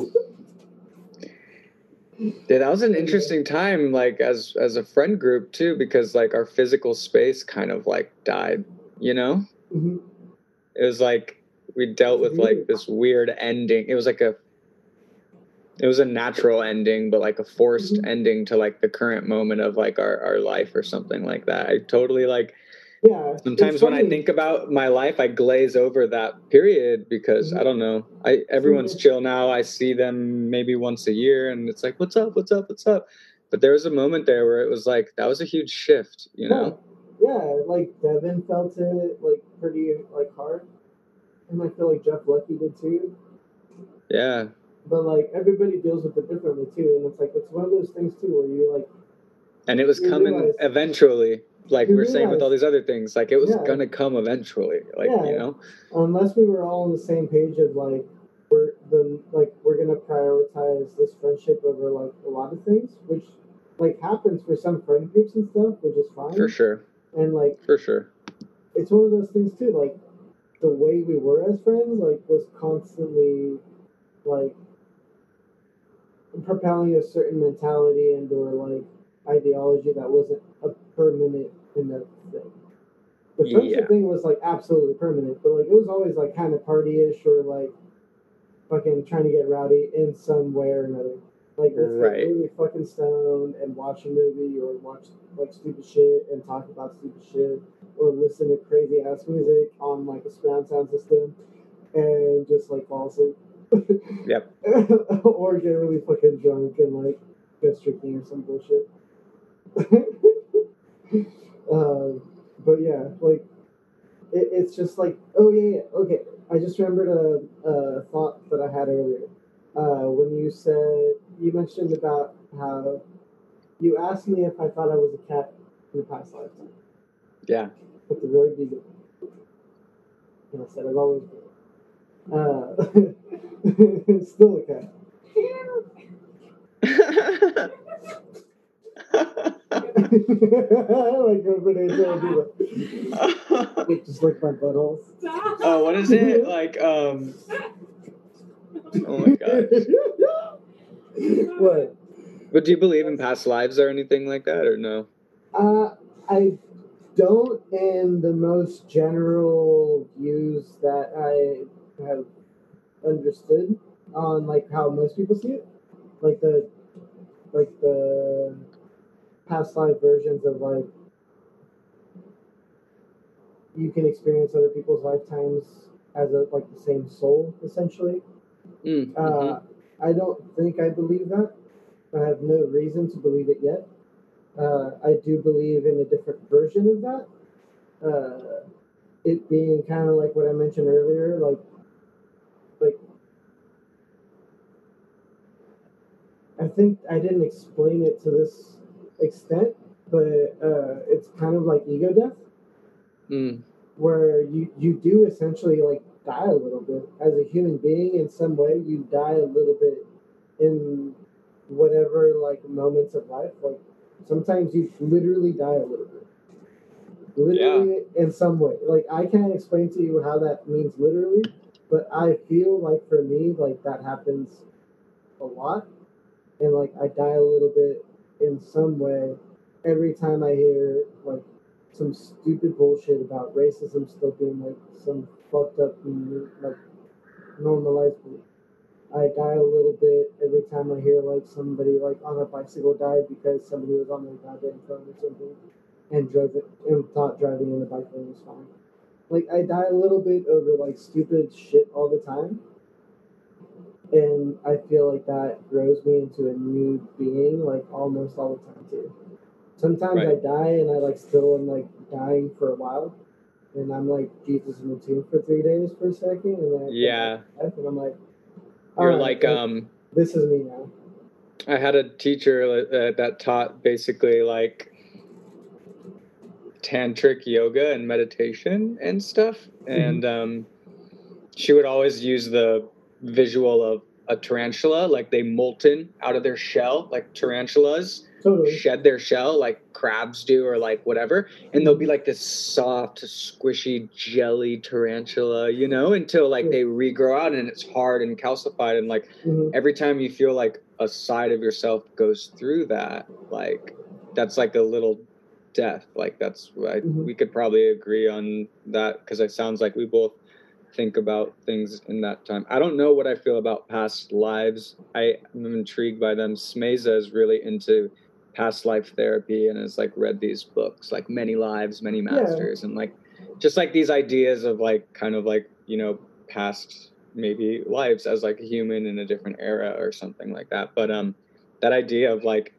Yeah, that was an interesting time, like as as a friend group too, because like our physical space kind of like died, you know? Mhm. It was like we dealt with like this weird ending. It was like a it was a natural ending, but like a forced Mhm. ending to like the current moment of like our, our life or something like that. I totally like Yeah. sometimes when I think about my life, I glaze over that period because Mhm. I don't know. I everyone's Mhm. chill now. I see them maybe once a year, and it's like, "What's up? What's up? What's up?" But there was a moment there where it was like that was a huge shift, you know? Yeah, yeah, like Devin felt it like pretty like hard, and I feel like Jeff Lucky did too. Yeah, But like everybody deals with it differently too, and it's like it's one of those things too where you like and it was coming realize- eventually. Like we are saying with all these other things, like it was Yeah. gonna come eventually. Like Yeah. you know, unless we were all on the same page of like we're the like we're gonna prioritize this friendship over like a lot of things, which like happens for some friend groups and stuff, which is fine. for sure, And like for sure. it's one of those things too, like the way we were as friends, like was constantly like propelling a certain mentality and or like ideology that wasn't a permanent enough thing. The friendship Yeah. thing was like absolutely permanent, but like it was always like kind of party-ish or like fucking trying to get rowdy in some way or another. Like Right. get really fucking stoned and watch a movie or watch like stupid shit and talk about stupid shit or listen to crazy ass music on like a surround sound system and just like fall asleep. Yep. or get really fucking drunk and like go drinking or some bullshit. um, but yeah, like it, it's just like oh yeah, yeah okay. I just remembered a, a thought that I had earlier uh, when you said you mentioned about how you asked me if I thought I was a cat in a past lifetime Yeah. at the very beginning. And I said I've always been. Uh, still a cat. like everybody I do that. Like, Just like my butthole. Oh, what is it like? Um. Oh my god. what? But do you believe in past lives or anything like that, or no? Uh, I don't in the most general views that I have understood on like how most people see it. Like the like the past life versions of like you can experience other people's lifetimes as a like the same soul essentially. Mm, Uh, mhm. I don't think I believe that. I have no reason to believe it yet. Uh, I do believe in a different version of that. Uh, it being kind of like what I mentioned earlier, like, like I think I didn't explain it to this extent, but uh, it's kind of like ego death. Mm, where you you do essentially like die a little bit. As a human being in some way you die a little bit in whatever like moments of life. Like sometimes you literally die a little bit. Literally in some way. Like i can't explain to you how that means literally but i feel like for me like that happens a lot. And like i die a little bit in some way every time i hear like some stupid bullshit about racism still being like some fucked up like normalized. I die a little bit every time I hear like somebody like on a bicycle died because somebody was on their goddamn phone or something and drove it and thought driving in the bike lane was fine. Like I die a little bit over like stupid shit all the time. And I feel like that grows me into a new being like almost all the time too. Sometimes Right. I die and I like still am like dying for a while. And I'm like Jesus in the tomb for three days for a second and then Yeah. and I'm like You're "Alright, like, like, um, this is me now. I had a teacher uh, that taught basically like tantric yoga and meditation and stuff. And um, she would always use the visual of a tarantula, like they molten out of their shell, like tarantulas Totally. shed their shell, like crabs do, or like whatever. And they'll be like this soft, squishy, jelly tarantula, you know, until like they regrow out and it's hard and calcified. And like Mhm. every time you feel like a side of yourself goes through that, like that's like a little death. Like that's I, Mhm. we could probably agree on that because it sounds like we both think about things in that time. I don't know what I feel about past lives. I am intrigued by them. Smeza is really into past life therapy and has like read these books like many lives many masters and like just like these ideas of like kind of like you know past maybe lives as like a human in a different era or something like that but um that idea of like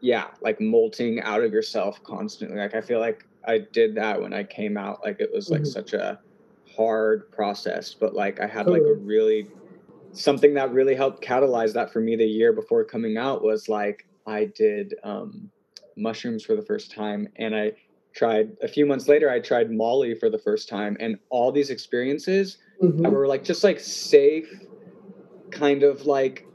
yeah like molting out of yourself constantly like i feel like i did that when i came out like it was like Mhm. such a hard process but like i had like a really something that really helped catalyze that for me the year before coming out was like i did um mushrooms for the first time and i tried a few months later i tried molly for the first time and all these experiences Mhm. were like just like safe kind of like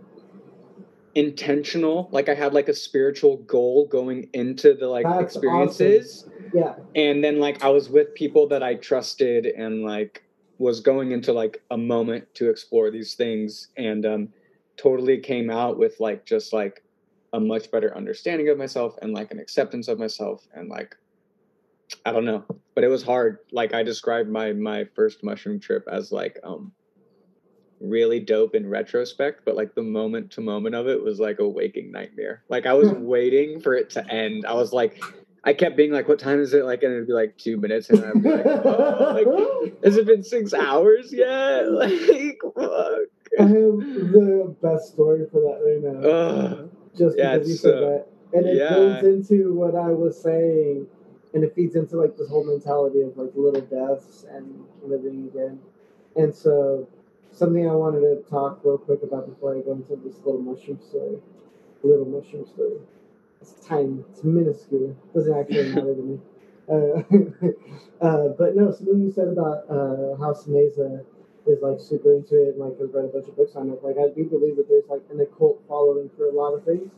intentional like i had like a spiritual goal going into the like That's experiences. Yeah. and then like i was with people that i trusted and like was going into like a moment to explore these things. And um totally came out with like just like a much better understanding of myself and like an acceptance of myself and like i don't know. But it was hard. Like i described my my first mushroom trip as like um really dope in retrospect but like the moment to moment of it was like a waking nightmare like i was Hmm. waiting for it to end i was like i kept being like what time is it like and it'd be like two minutes and i'd be like, oh, like has it been six hours yet like fuck I have the best story for that right now. Just yeah, because you said uh, that. And it yeah. goes into what I was saying and it feeds into like this whole mentality of like little deaths and living again. And so something I wanted to talk real quick about before I go into this little mushroom story. Little mushroom story. It's tiny, it's minuscule. It doesn't actually matter to me. Uh, uh, but no, something you said about uh, how Sameza is like super into it and like has read a bunch of books on it. Like I do believe that there's like an occult following for a lot of things,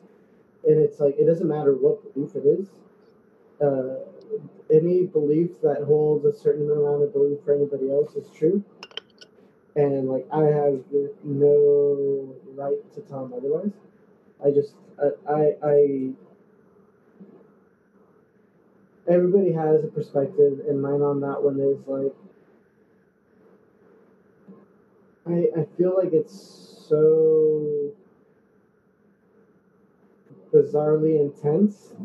and it's like it doesn't matter what belief it is. Uh, any belief that holds a certain amount of belief for anybody else is true, and like I have no right to tell them otherwise. I just I I. I Everybody has a perspective, and mine on that one is like I, I feel like it's so bizarrely intense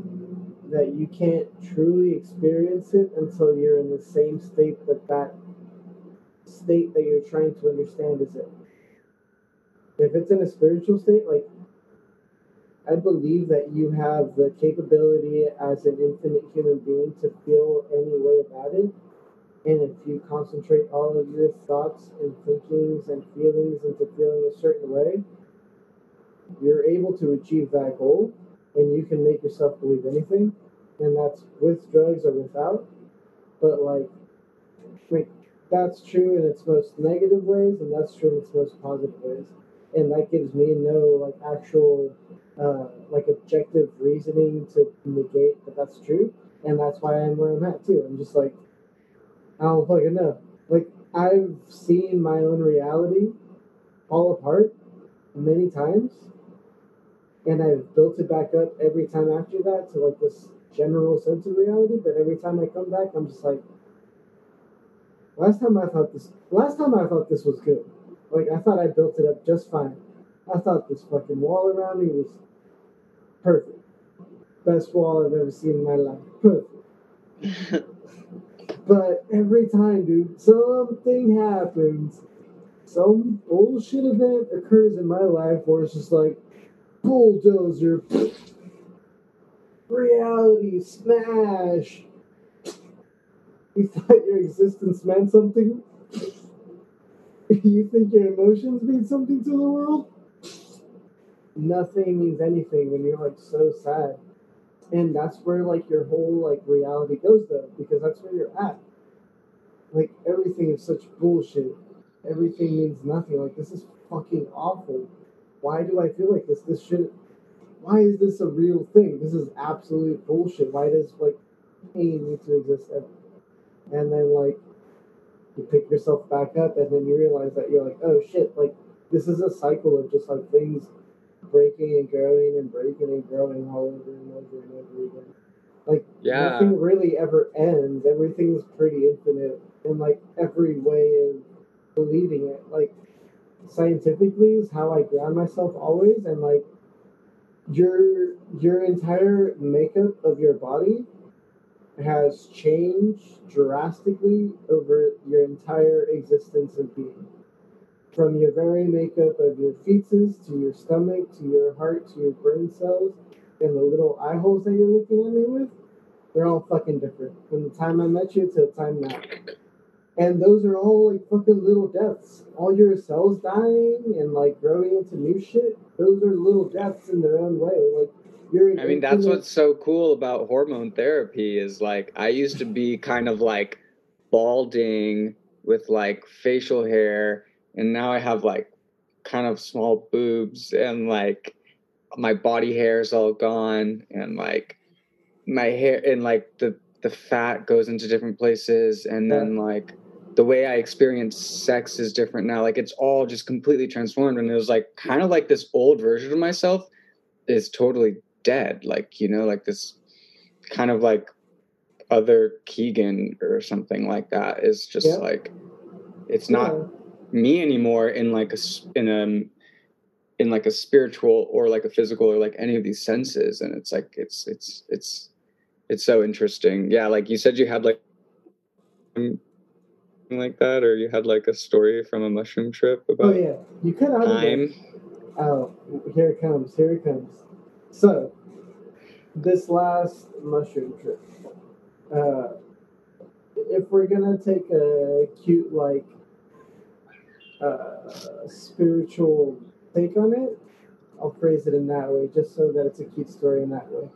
that you can't truly experience it until you're in the same state that that state that you're trying to understand is in. If it's in a spiritual state, like I believe that you have the capability as an infinite human being to feel any way about it. And if you concentrate all of your thoughts and thinkings and feelings into feeling a certain way, you're able to achieve that goal and you can make yourself believe anything. And that's with drugs or without. But like like that's true in its most negative ways and that's true in its most positive ways. And that gives me no like actual uh, like objective reasoning to negate that that's true. And that's why I'm where I'm at too. I'm just like I don't fucking know. Like I've seen my own reality fall apart many times, and I've built it back up every time after that to like this general sense of reality. But every time I come back, I'm just like, last time I thought this, last time I thought this was good, Like I thought I built it up just fine. I thought this fucking wall around me was perfect. Best wall I've ever seen in my life. Perfect. but every time, dude, something happens. Some bullshit event occurs in my life where it's just like bulldozer, reality smash. You thought your existence meant something? you think your emotions mean something to the world? Nothing means anything when you're like so sad. And that's where like your whole like reality goes though, because that's where you're at. Like everything is such bullshit. Everything means nothing. Like this is fucking awful. Why do I feel like this? This should why is this a real thing? This is absolute bullshit. Why does like pain need to exist ever? And then like you pick yourself back up and then you realize that you're like, oh shit, like this is a cycle of just like things breaking and growing and breaking and growing all over and over and over again. Like Yeah. nothing really ever ends. Everything's pretty infinite in like every way of believing it. Like scientifically is how I ground myself always and like your your entire makeup of your body has changed drastically over your entire existence of being. From your very makeup of your feces to your stomach to your heart to your brain cells and the little eye holes that you're looking at me with, they're all fucking different. From the time I met you to the time now. And those are all like fucking little deaths. All your cells dying and like growing into new shit, those are little deaths in their own way. Like you're an I mean, that's what's so cool about hormone therapy is like I used to be kind of like balding with like facial hair, and now I have like kind of small boobs and like my body hair is all gone and like my hair and like the the fat goes into different places and then like the way I experience sex is different now. Like it's all just completely transformed and it was like kind of like this old version of myself is totally dead. Like, you know, like this kind of like other Keegan or something like that is just Yeah. like it's not Yeah. me anymore in like a in a in like a spiritual or like a physical or like any of these senses and it's like it's it's it's it's so interesting yeah like you said you had like something like that or you had like a story from a mushroom trip oh, about Oh yeah, you cut out time Oh, here it comes. Here it comes. So, this last mushroom trip, uh, if we're gonna take a cute, like, uh, spiritual take on it, I'll phrase it in that way, just so that it's a cute story in that way.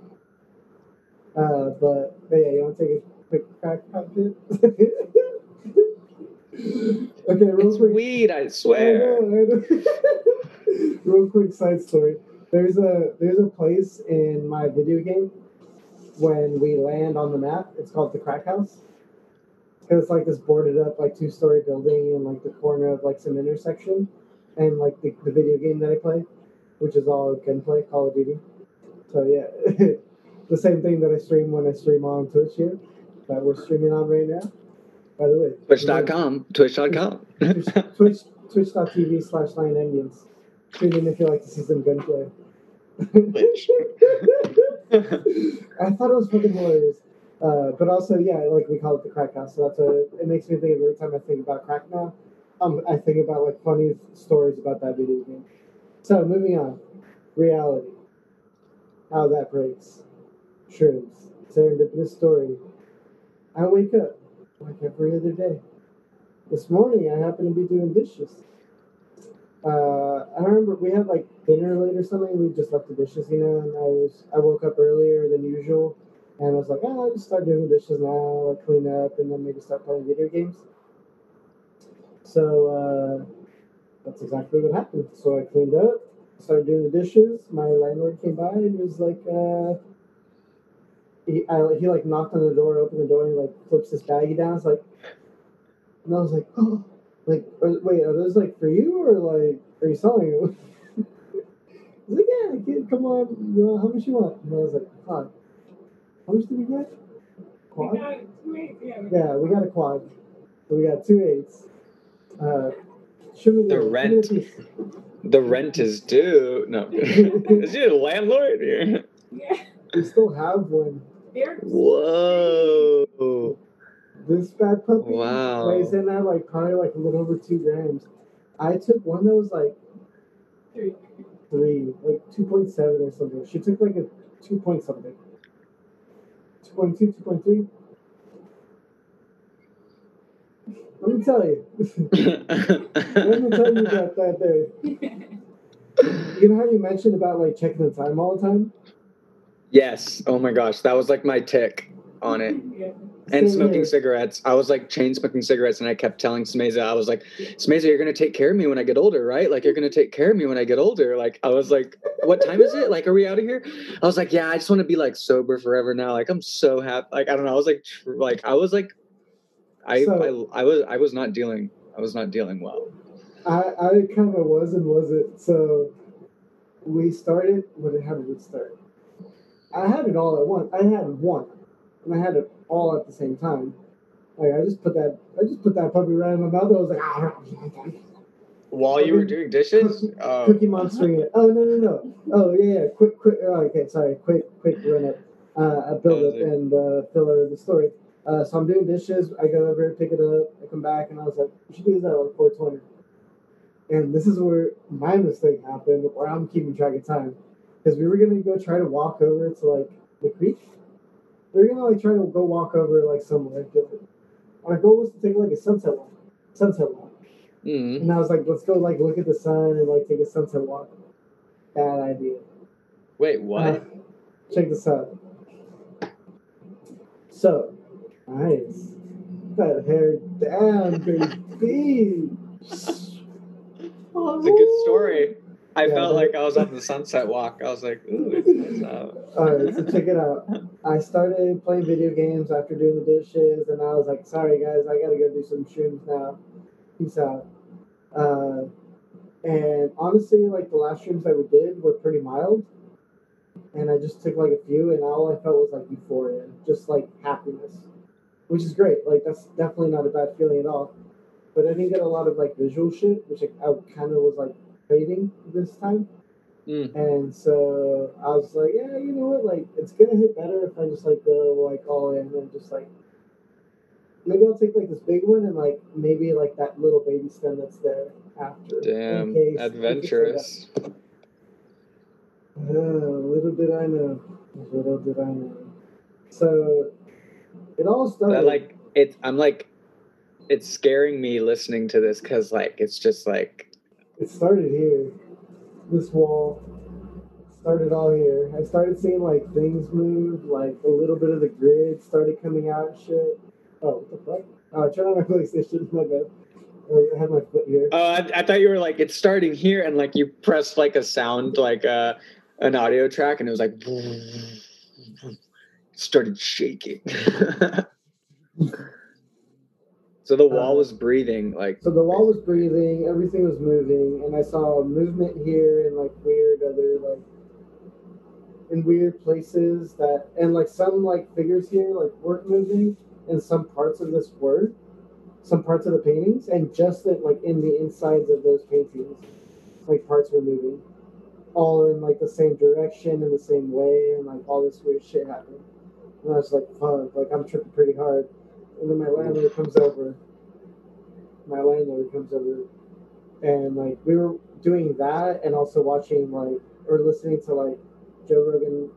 Uh, but, but yeah, you want to take a quick crack at it? okay, real it's quick. weed i I swear know, I know. Real quick side story. There's a there's a place in my video game when we land on the map. It's called the Crack House. Cause it's like this boarded up like two story building in like the corner of like some intersection, and like the, the video game that I play, which is all gunplay, Call of Duty. So yeah, the same thing that I stream when I stream on Twitch here, that we're streaming on right now. By the way, twitch.com twitch.com Twitch, Twitch, twitch.tv slash nine onions. Tune in if you like to see some gunplay. I thought it was fucking hilarious. Uh, but also, yeah, like we call it the crack house. So that's a, it makes me think of every time I think about crack now. Um, I think about like funny stories about that video game. So moving on, reality. How that breaks. Shrooms. Serendipitous story. I wake up like every other day. This morning, I happen to be doing dishes. Uh, I remember we had like dinner late or something. We just left the dishes, you know, and I was I woke up earlier than usual, and I was like, oh, I'll just start doing dishes now, like clean up, and then maybe start playing video games. So uh, that's exactly what happened. So I cleaned up, started doing the dishes. My landlord came by and was like, uh, he I, he like knocked on the door, opened the door, and he, like flips this baggie down. It's like, and I was like, oh, like are, wait, are those like for you or like are you selling them? He's like, yeah, kid, come on, you want how much you want? And I was like, fuck, how much did we get? We Quad? got two eights, yeah. we Yeah, we got a quad. So we got two eights. Uh, Show me The show me rent. The rent is due. No, is he a landlord here? Yeah. We still have one. They're Whoa! This bad puppy Wow. weighs in at like probably like a little over two grams. I took one that was like three. three, like two point seven or something. She took like a two point something. 2.2, 2.3. Let me tell you. Let me tell you about that day. You know how you mentioned about like checking the time all the time? yes. Oh my gosh, that was like my tick on it. Yeah. And Same smoking cigarettes. I was like chain smoking cigarettes, and I kept telling Smeza, I was like, Smeza, you're gonna take care of me when I get older, right? Like you're gonna take care of me when I get older. Like I was like, what time is it? Like, are we out of here? I was like, yeah, I just want to be like sober forever now. Like I'm so happy. Like I don't know. I was like, tr- like I was like, I, So- I I was I was not dealing. I was not dealing well. I, I kind of was and wasn't. So we started. What how did we start? I had it all at once. I had one, and I had it all at the same time. Like I just put that. I just put that puppy right in my mouth. And I was like, ah, While you were doing dishes, oh, Cookie Monster it. Oh no no no. Oh yeah yeah. Quick quick. Oh, okay sorry. Quick quick run up. Uh, a build up Oh, it? and uh, filler of the story. Uh, so I'm doing dishes. I go over, and pick it up. I come back, and I was like, "We should do this at 4:20." And this is where my mistake happened, where I'm keeping track of time, because we were gonna go try to walk over to like the creek. Were gonna like try to go walk over like somewhere. different. Our goal was to take like a sunset walk. Sunset walk. mm, And I was like, let's go like look at the sun and like take a sunset walk. Bad idea. wait, what? Uh, check this out. So, nice. That hair down, baby. It's a good story. I Yeah, felt like I was on the sunset walk. I was like, ooh, it's nice out. Alright, so check it out. I started playing video games after doing the dishes, and I was like, sorry guys, I gotta go do some shrooms now. Peace out. Uh, and honestly, like the last shrooms that we did were pretty mild. And I just took like a few, and all I felt was like euphoria, just like happiness, which is great. Like, that's definitely not a bad feeling at all. But I didn't get a lot of like visual shit, which I, I kind of was like craving this time. Mm. And so I was like, yeah, you know what? Like, it's gonna hit better if I just like go like all in and just like maybe I'll take like this big one and like maybe like that little baby stem that's there after. Damn, case- adventurous. Uh, little did I know. Little did I know. So it all started. That like it. I'm like, it's scaring me listening to this because like it's just like it started here. This wall started all here. I started seeing like things move, like a little bit of the grid started coming out and shit. Oh, what the fuck? Oh, I turned on my PlayStation. My bad. I had my foot here. Oh, I, I thought you were like it's starting here, and like you pressed like a sound, like uh, an audio track, and it was like started shaking. so the wall Uh, was breathing, like So the wall was breathing, everything was moving, and I saw movement here and like weird other like in weird places that and like some like figures here like weren't moving and some parts of this were. Some parts of the paintings and just that like in the insides of those paintings, like parts were moving. All in like the same direction in the same way and like all this weird shit happened. And I was like, fuck, like I'm tripping pretty hard. And then my landlord comes over my landlord comes over and like we were doing that and also watching like or listening to like Joe Rogan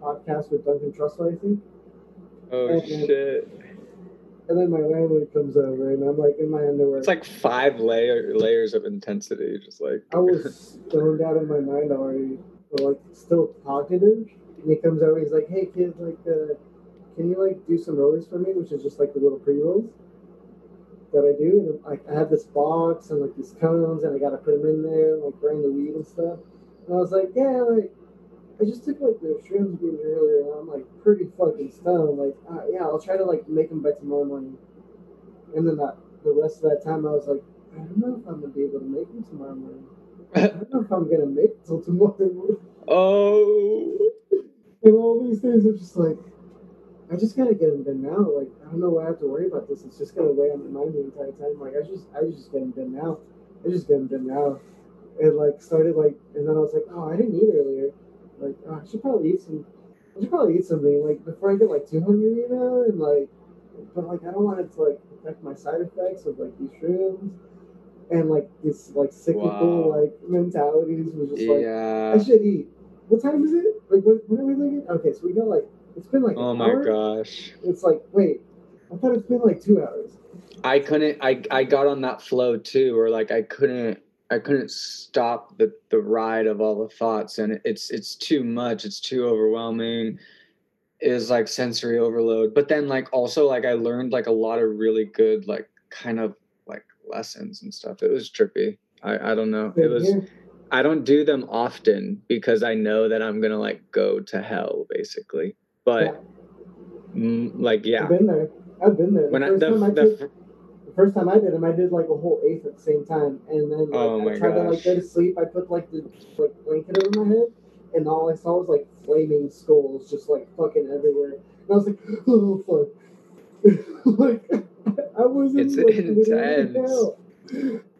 podcast with Duncan Trussell, I think. oh and- shit. And then my landlord comes over and I'm like in my underwear. It's like five layer layers of intensity, just like I was stoned out of my mind already, but like still cognitive. And he comes over, he's like, "Hey kid, like, uh, can you like do some rollies for me?" Which is just like the little pre rolls that I do. And like I have this box and like these cones, and I gotta put them in there, like grind the weed and stuff. And I was like, "Yeah, like." I just took like the shrooms me earlier, and I'm like pretty fucking stoned. Like, uh, yeah, I'll try to like make them by tomorrow morning. And then that, the rest of that time, I was like, I don't know if I'm gonna be able to make them tomorrow morning. I don't know if I'm gonna make it till tomorrow morning. oh And all these things are just like, I just gotta get them done now. Like, I don't know why I have to worry about this. It's just gonna weigh on my mind the entire time. Like, I just, I just get them done now. I just get them now. And like started like, and then I was like, oh, I didn't eat earlier. Like, oh, I should probably eat some. I should probably eat something like before I get like too hungry, you know. And like, but like I don't want it to like affect my side effects of like these shrooms and like this like cyclical Wow. like mentalities was just like yeah. I should eat. What time is it? Like what, what are we looking? Okay, so we got like it's been like Oh my hour. gosh. It's like wait, I thought it's been like two hours. I couldn't I I got on that flow too or like I couldn't I couldn't stop the the ride of all the thoughts and it's it's too much it's too overwhelming it was like sensory overload but then like also like I learned like a lot of really good like kind of like lessons and stuff it was trippy I I don't know it was I don't do them often because I know that I'm gonna like go to hell basically but mm, like yeah I've been there. I've been there. The when I first the, time I the took, the first time I did them, I did like a whole eighth at the same time, and then like, Oh I tried to like go to sleep. I put like the like blanket over my head, and all I saw was like flaming skulls just like fucking everywhere. And I was like, oh fuck, like I wasn't. It's like, intense.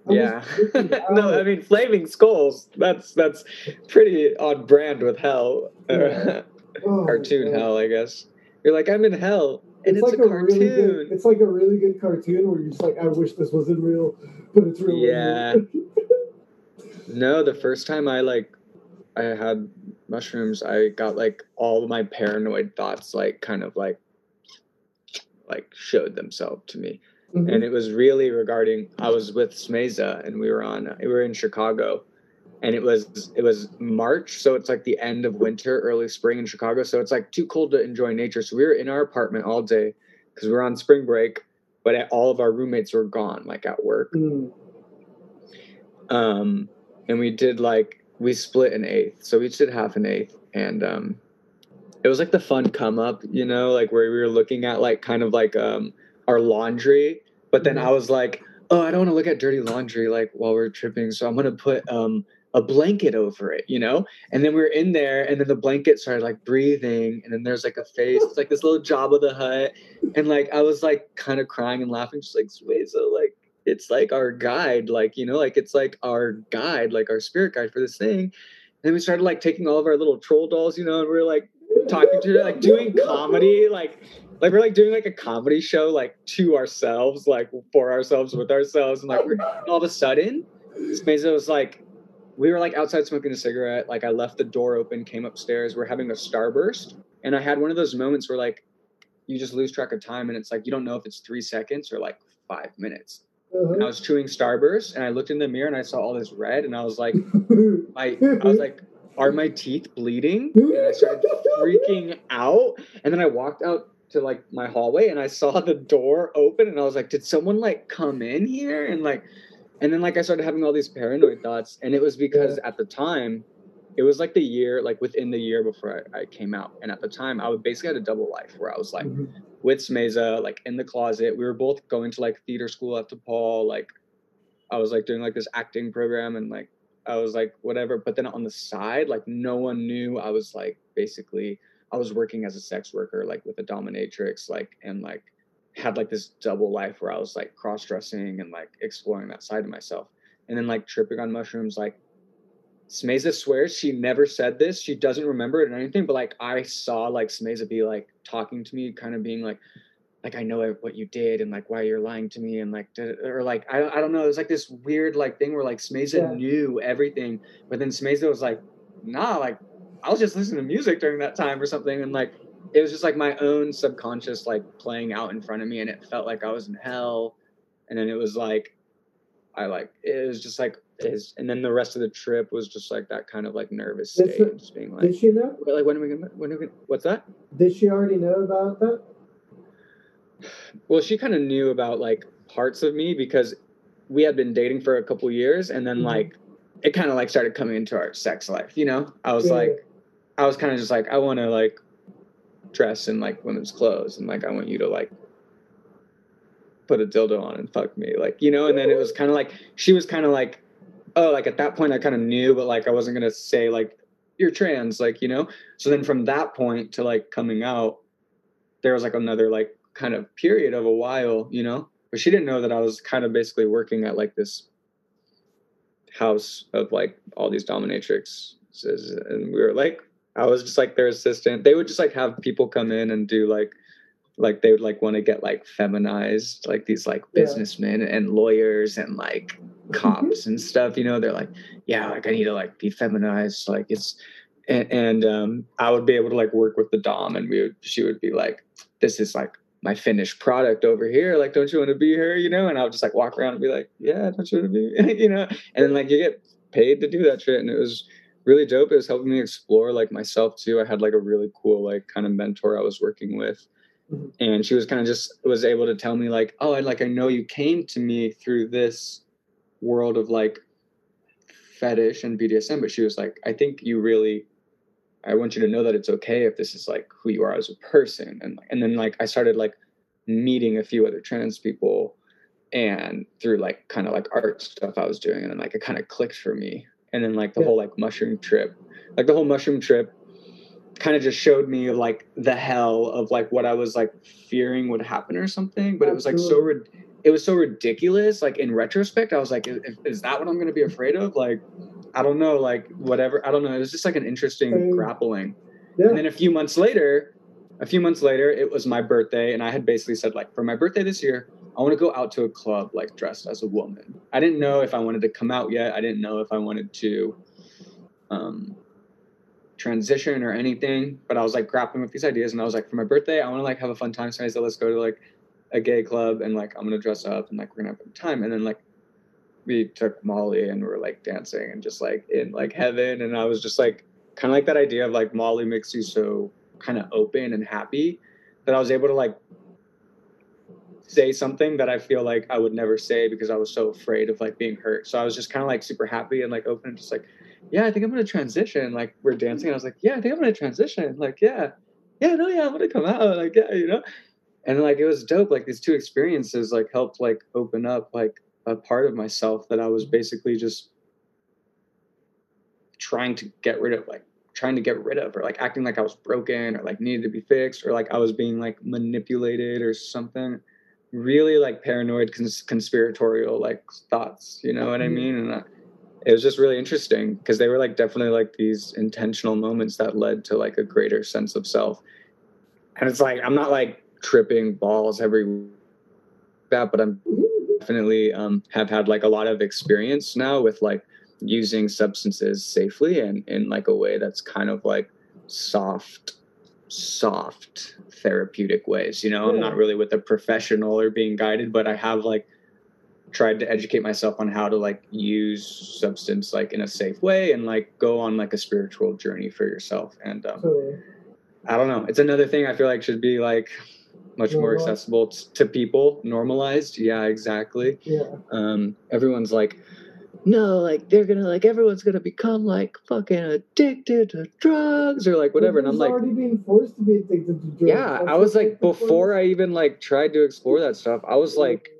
I Yeah. no. I mean flaming skulls. That's that's pretty on brand with hell. Yeah. Oh cartoon God. hell, I guess. You're like, I'm in hell. And it's, like a, a, cartoon. really good. It's like a really good cartoon where you're just like, I wish this wasn't real, but it's real. Yeah. no, the first time I like I had mushrooms, I got like all of my paranoid thoughts like kind of like like showed themselves to me. Mhm. and it was really regarding I was with Smeza and we were on we were in Chicago and it was it was March so it's like the end of winter early spring in Chicago so it's like too cold to enjoy nature. So we were in our apartment all day because we were on spring break but all of our roommates were gone like at work. Mm. um and we did like we split an eighth so we each did half an eighth and um it was like the fun come up you know like where we were looking at like kind of like um our laundry but then i was like oh i don't want to look at dirty laundry like while we're tripping so i'm gonna put um a blanket over it you know and then we were in there and then the blanket started like breathing and then there's like a face it's like this little Jabba the Hutt and like i was like kind of crying and laughing just like Swayza, like it's like our guide, like, you know, like it's like our guide, like our spirit guide for this thing. And then we started like taking all of our little troll dolls, you know, and we are like talking to her, like doing comedy, like like we're like doing like a comedy show, like to ourselves, like for ourselves, with ourselves. And like all of a sudden, Smeza was like, we were like outside smoking a cigarette. Like I left the door open, came upstairs, we're having a starburst. And I had one of those moments where like you just lose track of time and it's like you don't know if it's three seconds or like five minutes. Uh-huh. And I was chewing Starburst and I looked in the mirror and I saw all this red and I was like, my, I was like, are my teeth bleeding? And I started freaking out. And then I walked out to like my hallway and I saw the door open and I was like, did someone like come in here? And like, and then like I started having all these paranoid thoughts. And it was because at the time, it was like the year, like within the year before I, I came out. And at the time, I would basically had a double life where I was like, Mhm. with Smeza, like in the closet. We were both going to like theater school at DePaul. Like I was like doing like this acting program and like I was like whatever. But then on the side, like no one knew I was like basically I was working as a sex worker, like with a dominatrix, like and like had like this double life where I was like cross dressing and like exploring that side of myself. And then like tripping on mushrooms, like Smeza swears she never said this. She doesn't remember it or anything, but like I saw like Smeza be like talking to me, kind of being like, like I know what you did and like why you're lying to me and like or like I I don't know. It was like this weird like thing where like Smeza Yeah. knew everything, but then Smeza was like, nah, like I was just listening to music during that time or something, and like it was just like my own subconscious like playing out in front of me, and it felt like I was in hell, and then it was like I like it was just like is and then the rest of the trip was just like that kind of like nervous state, just being like Did she know? Like when are we gonna when are we gonna, what's that? Did she already know about that? Well, she kind of knew about like parts of me because we had been dating for a couple years, and then Mhm. like it kind of like started coming into our sex life. You know, I was Yeah. like, I was kind of just like, I want to like dress in like women's clothes, and like I want you to like put a dildo on and fuck me, like you know. And then it was kind of like she was kind of like, oh, like at that point I kind of knew, but like I wasn't gonna say like you're trans, like you know. So then from that point to like coming out, there was like another like kind of period of a while, you know. But she didn't know that I was kind of basically working at like this house of like all these dominatrixes and we were like i was just like their assistant. They would just like have people come in and do like like they would like want to get like feminized like these like businessmen yeah. and lawyers and like cops and stuff you know? They're like yeah like i need to like be feminized like it's and, and um i would be able to like work with the dom and we would she would be like this is like my finished product over here like don't you want to be here you know? And i would just like walk around and be like yeah don't you want to be you know? And then like you get paid to do that shit and it was really dope it was helping me explore like myself too i had like a really cool like kind of mentor i was working with Mm-hmm. And she was kind of just was able to tell me like, oh, I like I know you came to me through this world of like fetish and BDSM, but she was like, I think you really I want you to know that it's okay if this is like who you are as a person. And and then like I started like meeting a few other trans people and through like kind of like art stuff I was doing and then like it kind of clicked for me. And then like the yeah. whole like mushroom trip, like the whole mushroom trip kind of just showed me like the hell of like what I was like fearing would happen or something. But it was like so it was so ridiculous. Like in retrospect, I was like, is, is that what I'm going to be afraid of? Like, I don't know. Like whatever. I don't know. It was just like an interesting um, grappling. Yeah. And then a few months later, a few months later, it was my birthday, and I had basically said like, for my birthday this year, I want to go out to a club like dressed as a woman. I didn't know if I wanted to come out yet. I didn't know if I wanted to um, transition or anything, but I was like grappling with these ideas and I was like, for my birthday, I want to like have a fun time. So I said, let's go to like a gay club and like I'm gonna dress up and like we're gonna have a time. And then like we took Molly and we are like dancing and just like in like heaven. And I was just like kind of like that idea of like Molly makes you so kind of open and happy that I was able to like say something that I feel like I would never say because I was so afraid of like being hurt. So I was just kind of like super happy and like open and just like yeah, I think I'm gonna transition. Like we're dancing, I was like, yeah, I think I'm gonna transition. Like, yeah, yeah, no, yeah, I'm gonna come out. Like, yeah, you know. And like it was dope. Like these two experiences like helped like open up like a part of myself that I was basically just trying to get rid of, like trying to get rid of, or like acting like I was broken or like needed to be fixed, or like I was being like manipulated or something. Really like paranoid, cons- conspiratorial like thoughts. You know what I mm-hmm. mean? And I, it was just really interesting because they were like definitely like these intentional moments that led to like a greater sense of self. And it's like I'm not like tripping balls every that, but I'm definitely um, have had like a lot of experience now with like using substances safely and in like a way that's kind of like soft soft therapeutic ways you know? Yeah. i'm not really with a professional or being guided but i have like tried to educate myself on how to like use substance like in a safe way and like go on like a spiritual journey for yourself and um, i don't know. It's another thing i feel like should be like much more accessible t- to people normalized. Yeah exactly. Yeah. Um everyone's like no, like they're gonna like everyone's gonna become like fucking addicted to drugs or like whatever. And I'm like already being forced to be addicted to drugs. Yeah, That's I was like before I even like tried to explore that stuff, I was like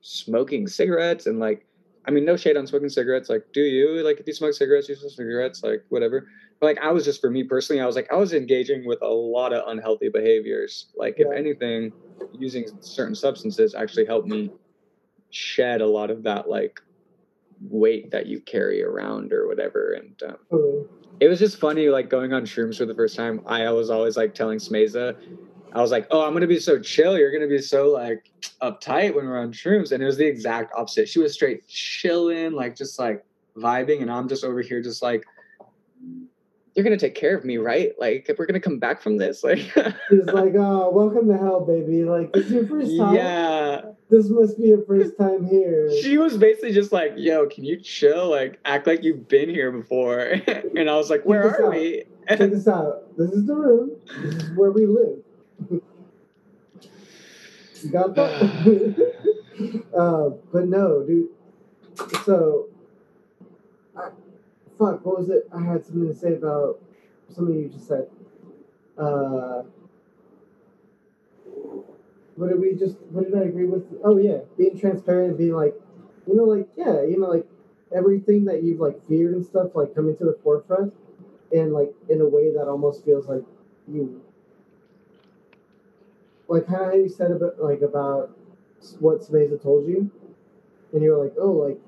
smoking cigarettes and like I mean, no shade on smoking cigarettes. Like, do you like if you smoke cigarettes, you smoke cigarettes, like whatever. But like, I was just for me personally, I was like, I was engaging with a lot of unhealthy behaviors. Like, yeah. if anything, using certain substances actually helped me shed a lot of that like weight that you carry around or whatever. And um, mm-hmm. it was just funny, like going on shrooms for the first time. I was always like telling Smeza, I was like, oh, I'm gonna be so chill. You're gonna be so like uptight when we're on shrooms. And it was the exact opposite. She was straight chilling, like just like vibing, and I'm just over here just like, you're gonna take care of me, right? Like we're gonna come back from this. Like She's like, oh, welcome to hell, baby. Like it's your first time. Yeah. This must be your first time here. She was basically just like, yo, can you chill? Like act like you've been here before. and I was like, where are out. we? Check this out. This is the room. This is where we live. Got that? uh, but no, dude. So, fuck, what was it? I had something to say about something you just said. Uh, what did we just? What did I agree with? Oh yeah, being transparent and being like, you know, like yeah, you know, like everything that you've like feared and stuff, like coming to the forefront, and like in a way that almost feels like you like how you said about like about what Samantha told you, and you were like, oh, like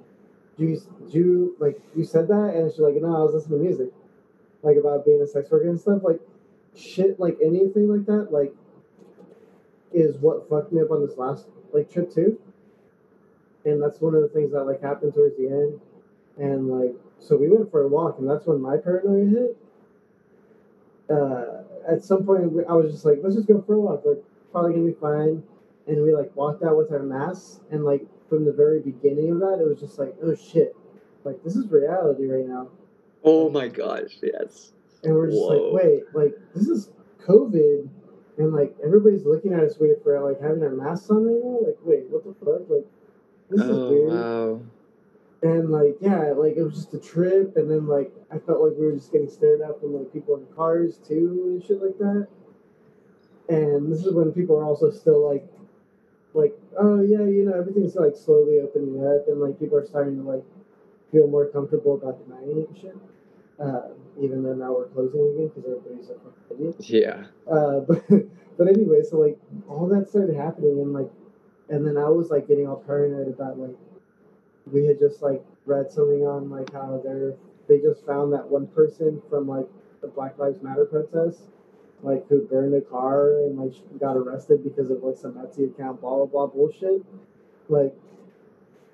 do you, do you like you said that and she's like no i was listening to music like about being a sex worker and stuff like shit like anything like that like is what fucked me up on this last like trip too. And that's one of the things that like happened towards the end. And like so we went for a walk and that's when my paranoia hit. Uh at some point i was just like let's just go for a walk like probably gonna be fine. And we like walked out with our masks and like from the very beginning of that it was just like oh shit like this is reality right now Oh my gosh, yes. and we're just Whoa. like wait like this is covid and like everybody's looking at us weird for like having our masks on right now like wait what the fuck like this is oh weird wow. and like yeah like it was just a trip and then like i felt like we were just getting stared at from like people in cars too and shit like that and this is when people are also still like like oh yeah you know everything's like slowly opening up and like people are starting to like feel more comfortable about denying it and shit uh, even though now we're closing again because everybody's like fucking Yeah. uh, but but anyway, so like all that started happening, and like, and then I was like getting all paranoid about like we had just like read something on like how they're they just found that one person from like the Black Lives Matter protest, like who burned a car and like got arrested because of like some Nazi account, blah blah blah bullshit, like.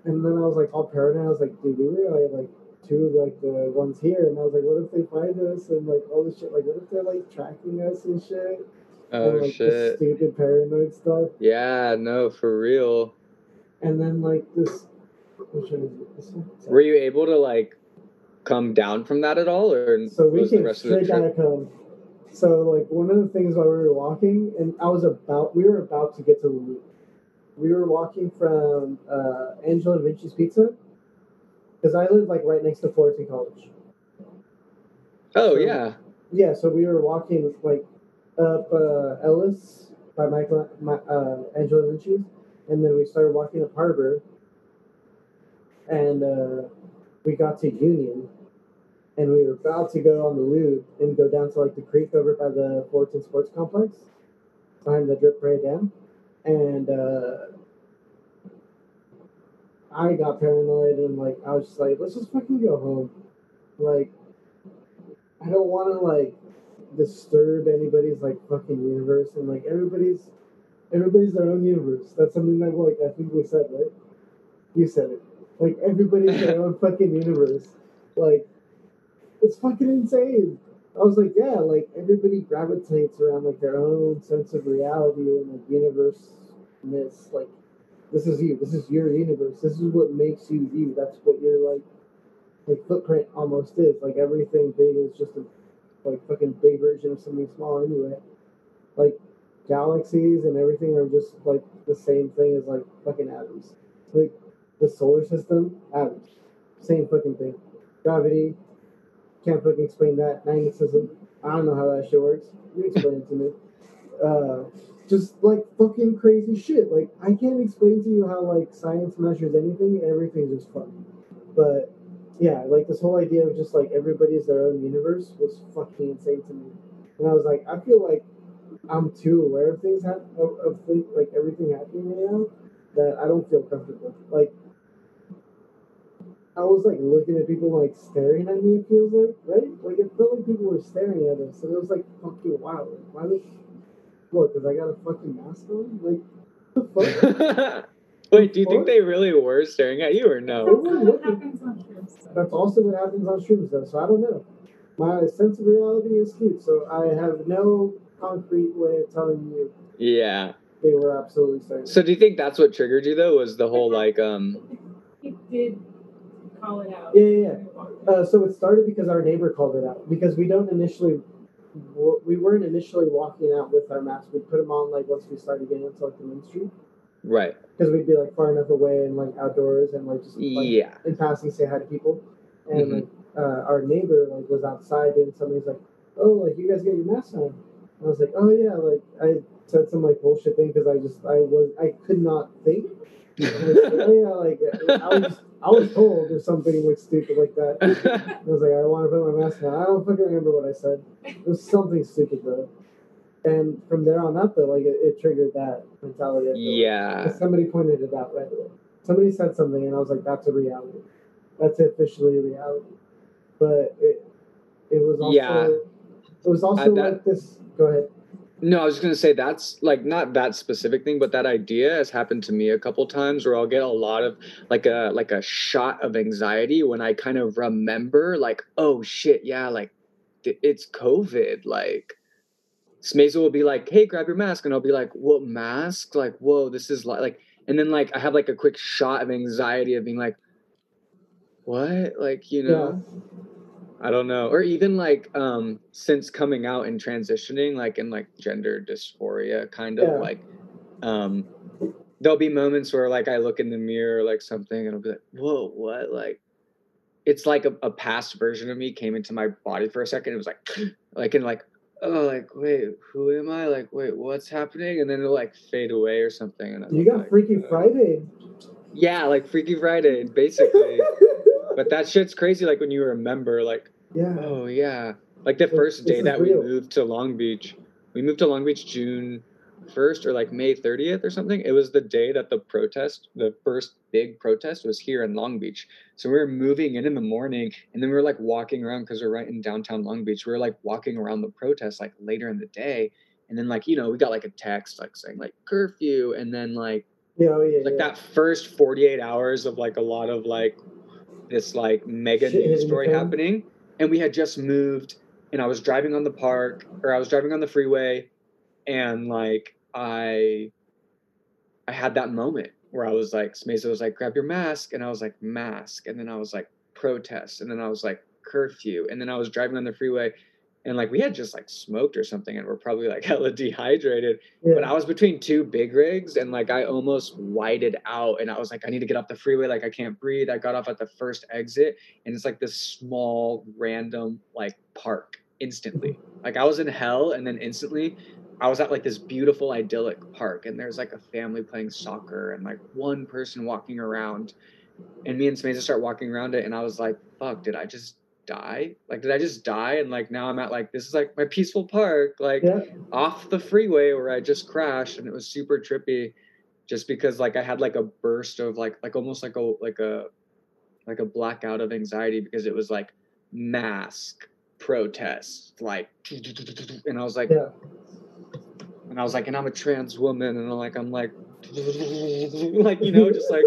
And then I was like all paranoid. I was like, dude, we were like, two of like the ones here, and I was like, what if they find us and like all this shit? Like, what if they're like tracking us and shit? Oh and, like, shit. stupid paranoid stuff, Yeah, no, for real. and then like this. Which one is? This one? Were you able to like come down from that at all, or So we was the rest of the straight down trip? So like one of the things while we were walking, and I was about, we were about to get to the loop. We were walking from uh, Angelo Vinci's Pizza, because I live like right next to Fullerton College. Oh so- yeah. Yeah, so we were walking like up uh, Ellis by Michael, my, uh, Angelo Vinci's, and then we started walking up Harbor, and uh, we got to Union, and we were about to go on the loop and go down to like the creek over by the Fullerton Sports Complex, behind the Drip Parade Dam, and uh, I got paranoid and like I was just like, let's just fucking go home, like. I don't want to like disturb anybody's like fucking universe and like everybody's everybody's their own universe. That's something that like I think we said right. You said it. Like everybody's their own fucking universe. Like it's fucking insane. I was like, yeah, like everybody gravitates around like their own sense of reality and like universe-ness. Like this is you. This is your universe. This is what makes you you. That's what you're like like footprint almost is. Like everything big is just a like fucking big version of something small anyway. Like galaxies and everything are just like the same thing as like fucking atoms. Like the solar system, atoms. Same fucking thing. Gravity, can't fucking explain that. Magnetism, I don't know how that shit works. You explain it to me. Uh, just like fucking crazy shit. Like I can't explain to you how like science measures anything. Everything's just fun. But yeah, like this whole idea of just like everybody is their own universe was fucking insane to me. And I was like, I feel like I'm too aware of things hap- of, of like everything happening right now that I don't feel comfortable. Like I was like looking at people like staring at me. It feels like right, like it felt like people were staring at us, and it was like fucking wow. Like, why the what? Because I got a fucking mask on. Like what the fuck? Wait, do you think they really were staring at you or no? Everyone not what looking- happens on trips. though. That's also what happens on streams, though. So I don't know. My sense of reality is skewed, so I have no concrete way of telling you Yeah. they were absolutely staring. So do you think that's what triggered you though? Was the whole like um He did call it out. Yeah, yeah, yeah. Uh, so it started because our neighbor called it out because we don't initially we weren't initially walking out with our masks. We put them on like once we started getting into like the main street right? because we'd be like far enough away and like outdoors and like just like Yeah. in passing say hi to people. And Mhm. like uh, our neighbor like was outside and something. He's like, "Oh, like you guys get your masks on." And I was like, "Oh yeah," like I said some like bullshit thing because I just I was I could not think. I was like, oh yeah, like I was I was told or something like stupid like that. I was like, I want to put my mask on. I don't fucking remember what I said. It was something stupid though. And from there on up, though, like it, it triggered that mentality. I feel like. yeah. Somebody pointed it out right away. Somebody said something, and I was like, "That's a reality." that's officially reality. But it it was also Yeah. it was also that- like this. Go ahead. No, I was just gonna say that's like not that specific thing, but that idea has happened to me a couple times where I'll get a lot of like a like a shot of anxiety when I kind of remember like, oh shit, yeah, like it's COVID. Like Smazel will be like, hey, grab your mask, and I'll be like, what mask? Like, whoa, this is like like and then like I have like a quick shot of anxiety of being like, what? Like, you know. I don't know. Or even like um since coming out and transitioning, like in like gender dysphoria, kind of Yeah. like um there'll be moments where like I look in the mirror like something and I'll be like, whoa, what? Like it's like a, a past version of me came into my body for a second. It was like like and like, oh like wait, who am I? Like, wait, what's happening? And then it'll like fade away or something. And I'm You got like, Freaky uh, Friday. Yeah, like Freaky Friday, basically. but that shit's crazy, like when you remember like yeah. Oh yeah, like the first day that we moved to Long Beach. We moved to Long Beach June first or like May thirtieth or something. It was the day that the protest, the first big protest, was here in Long Beach. So we were moving in in the morning, and then we were like walking around because we're right in downtown Long Beach. We were like walking around the protest like later in the day, and then like you know we got like a text like saying like curfew, and then like Yeah, oh, yeah, like yeah. that first 48 hours of like a lot of like this like mega Shit news story happening and we had just moved and i was driving on the park or i was driving on the freeway and like i i had that moment where i was like Smeza was like grab your mask and i was like mask and then i was like protest and then i was like curfew and then i was driving on the freeway and like we had just like smoked or something and we're probably like hella dehydrated yeah. but I was between two big rigs and like I almost whited out and I was like, I need to get off the freeway. Like I can't breathe. I got off at the first exit and it's like this small random like park instantly. Like I was in hell and then instantly I was at like this beautiful idyllic park and there's like a family playing soccer and like one person walking around. And me and Samantha start walking around it and I was like, fuck, did I just die? Like did I just die? And like now I'm at like this is like my peaceful park. Like yeah. off the freeway where I just crashed and it was super trippy just because like I had like a burst of like like almost like a like a like a blackout of anxiety because it was like mask protest like and I was like Yeah. and I was like and I'm a trans woman and I'm like I'm like like you know just like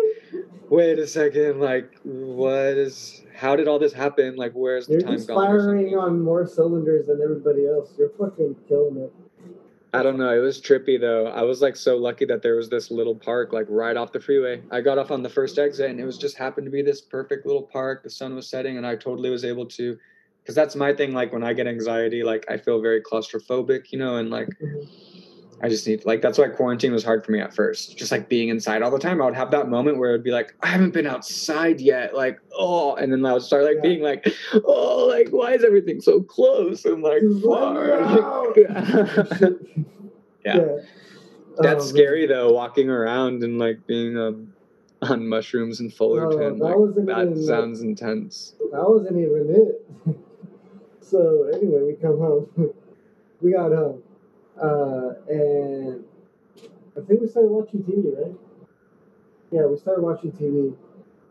wait a second like what is how did all this happen like where's the You're time just gone something? firing on more cylinders than everybody else. You're fucking killing it. I don't know. It was trippy though. I was like so lucky that there was this little park like right off the freeway. I got off on the first exit and it was just happened to be this perfect little park. The sun was setting and I totally was able to because that's my thing like when I get anxiety like I feel very claustrophobic, you know, and like Mhm. I just need like that's why quarantine was hard for me at first. Just like being inside all the time. I would have that moment where it'd be like, I haven't been outside yet, like, oh and then I would start like Yeah. being like, oh like why is everything so close and like Just let me far? Yeah. That's Oh, scary though, walking around and like being um, on mushrooms in Fullerton. that like, wasn't that sounds intense. That wasn't even it. so anyway, we come home. we got home, uh, and I think we started watching TV, right? Yeah, we started watching TV.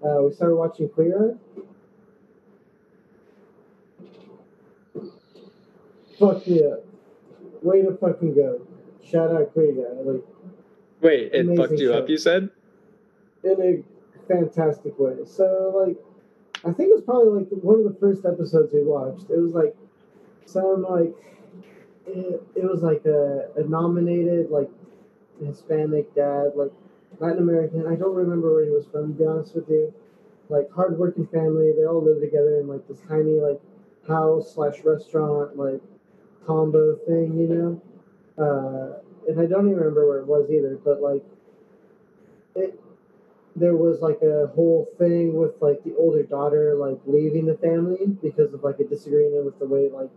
Uh, we started watching Queer Eye. Fuck yeah. Way to fucking go. Shout out Queer Eye. Like, Wait, it fucked you show. up, you said? in a fantastic way. So like, I think it was probably like one of the first episodes we watched. It was like some like it, was like a, a nominated like Hispanic dad, like Latin American. I don't remember where he was from. To be honest with you, like hardworking family. They all live together in like this tiny like house slash restaurant like combo thing, you know. Uh, and I don't even remember where it was either, but like it there was like a whole thing with like the older daughter like leaving the family because of like a disagreement with the way like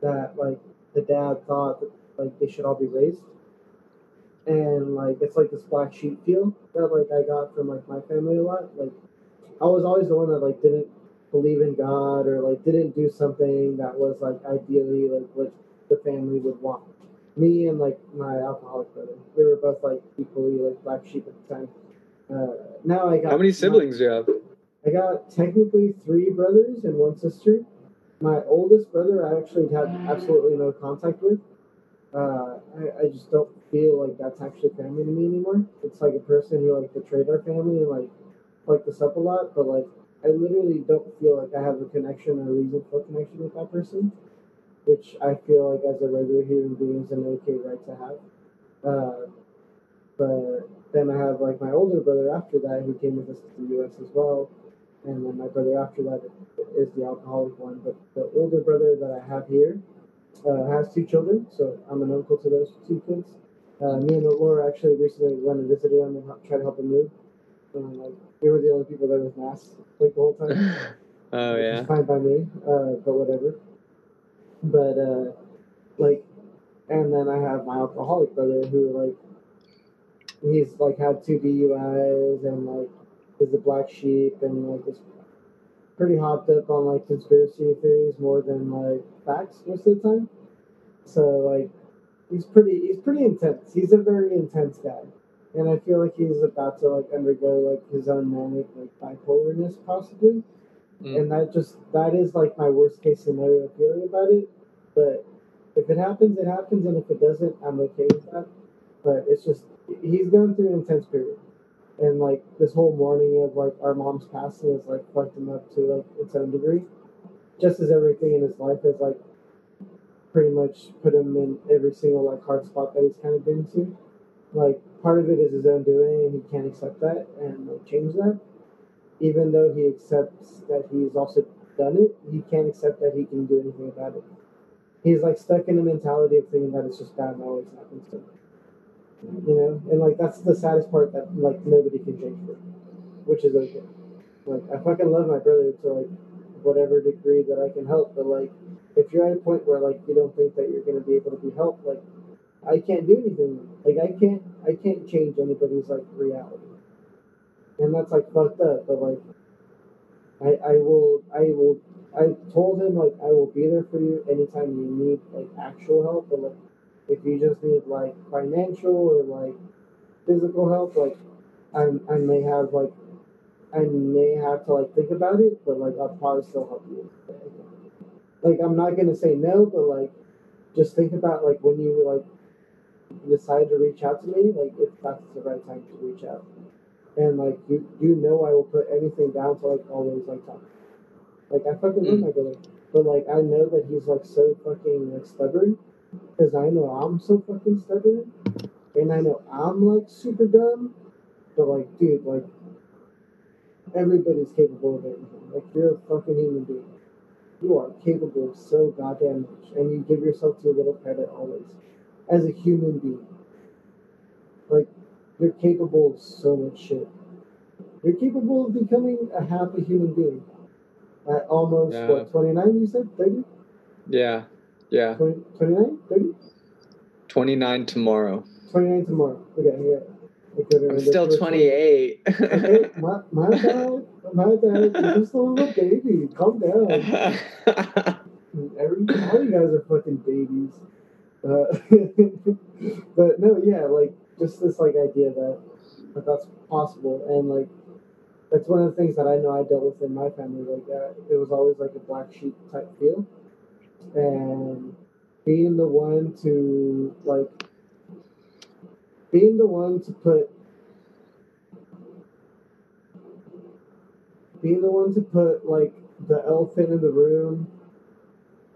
that like the dad thought that like they should all be raised and like it's like this black sheep feel that like i got from like my family a lot like i was always the one that like didn't believe in god or like didn't do something that was like ideally like what the family would want me and like my alcoholic brother we were both like equally like black sheep at the time uh, now I got How many siblings do you have? I got technically three brothers and one sister. My oldest brother, I actually had absolutely no contact with. Uh, I, I just don't feel like that's actually family to me anymore. It's like a person who like betrayed our family and like fucked us up a lot, but like I literally don't feel like I have a connection or a reason for connection with that person, which I feel like as a regular human being is an okay right to have. Uh, but then I have like my older brother after that who came with us to the U.S. as well, and then my brother after that is the alcoholic one. But the older brother that I have here uh, has two children, so I'm an uncle to those two kids. Uh, me and Laura actually recently went and visited him and tried to help him move. And like we were the only people there with masks like the whole time. oh yeah. Fine by me, uh, but whatever. But uh, like, and then I have my alcoholic brother who like he's like had two DUIs and like is a black sheep and like is pretty hopped up on like conspiracy theories more than like facts most of the time. So like he's pretty he's pretty intense. He's a very intense guy. And I feel like he's about to like undergo like his own manic like bipolarness possibly. Mm. And that just that is like my worst case scenario feeling about it. But if it happens, it happens and if it doesn't, I'm okay with that. But it's just he's going through an intense period. And like this whole morning of like our mom's passing has like fucked him up to like its own degree. Just as everything in his life has like pretty much put him in every single like hard spot that he's kind of been to. Like part of it is his own doing and he can't accept that and like change that. Even though he accepts that he's also done it, he can't accept that he can do anything about it. He's like stuck in a mentality of thinking that it's just bad and always happens to him you know, and like that's the saddest part that like nobody can change for, which is okay. Like I fucking love my brother to like whatever degree that I can help, but like if you're at a point where like you don't think that you're gonna be able to be helped, like I can't do anything. Like I can't I can't change anybody's like reality, and that's like fucked up. But like I I will I will I told him like I will be there for you anytime you need like actual help, but like if you just need like financial or like physical help, like I I may have like I may have to like think about it, but like I'll probably still help you. Like I'm not gonna say no, but like just think about like when you like decide to reach out to me, like if that's the right time to reach out. And like you you know I will put anything down to like always like talk. Like I fucking love mm. my brother. But like I know that he's like so fucking like stubborn because I know I'm so fucking stubborn. And I know I'm like super dumb. But like, dude, like, everybody's capable of anything. Like, you're a fucking human being. You are capable of so goddamn much. And you give yourself too little credit always. As a human being. Like, you're capable of so much shit. You're capable of becoming a happy human being. At almost, yeah. what, 29 you said? 30? Yeah. Yeah. 20, 29? 30? 29 tomorrow. 29 tomorrow. Okay, yeah. I'm still 28. okay, my, my bad. My bad. You're just a little baby. Calm down. Every, all you guys are fucking babies. Uh, but no, yeah, like just this like idea that, that that's possible, and like that's one of the things that I know I dealt with in my family. Like uh, it was always like a black sheep type feel, and being the one to like being the one to put being the one to put like the elephant in the room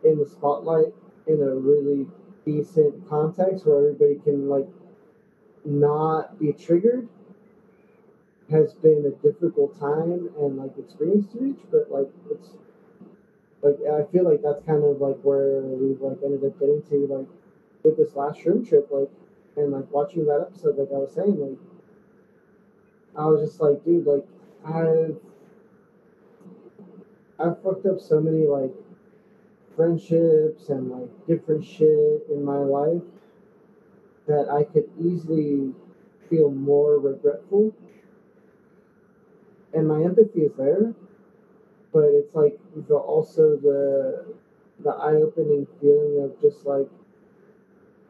in the spotlight in a really decent context where everybody can like not be triggered has been a difficult time and like experience to reach but like it's like I feel like that's kind of like where we've like ended up getting to like with this last room trip, like and like watching that episode, like I was saying, like I was just like, dude, like I've I've fucked up so many like friendships and like different shit in my life that I could easily feel more regretful. And my empathy is there, but it's like the also the the eye opening feeling of just like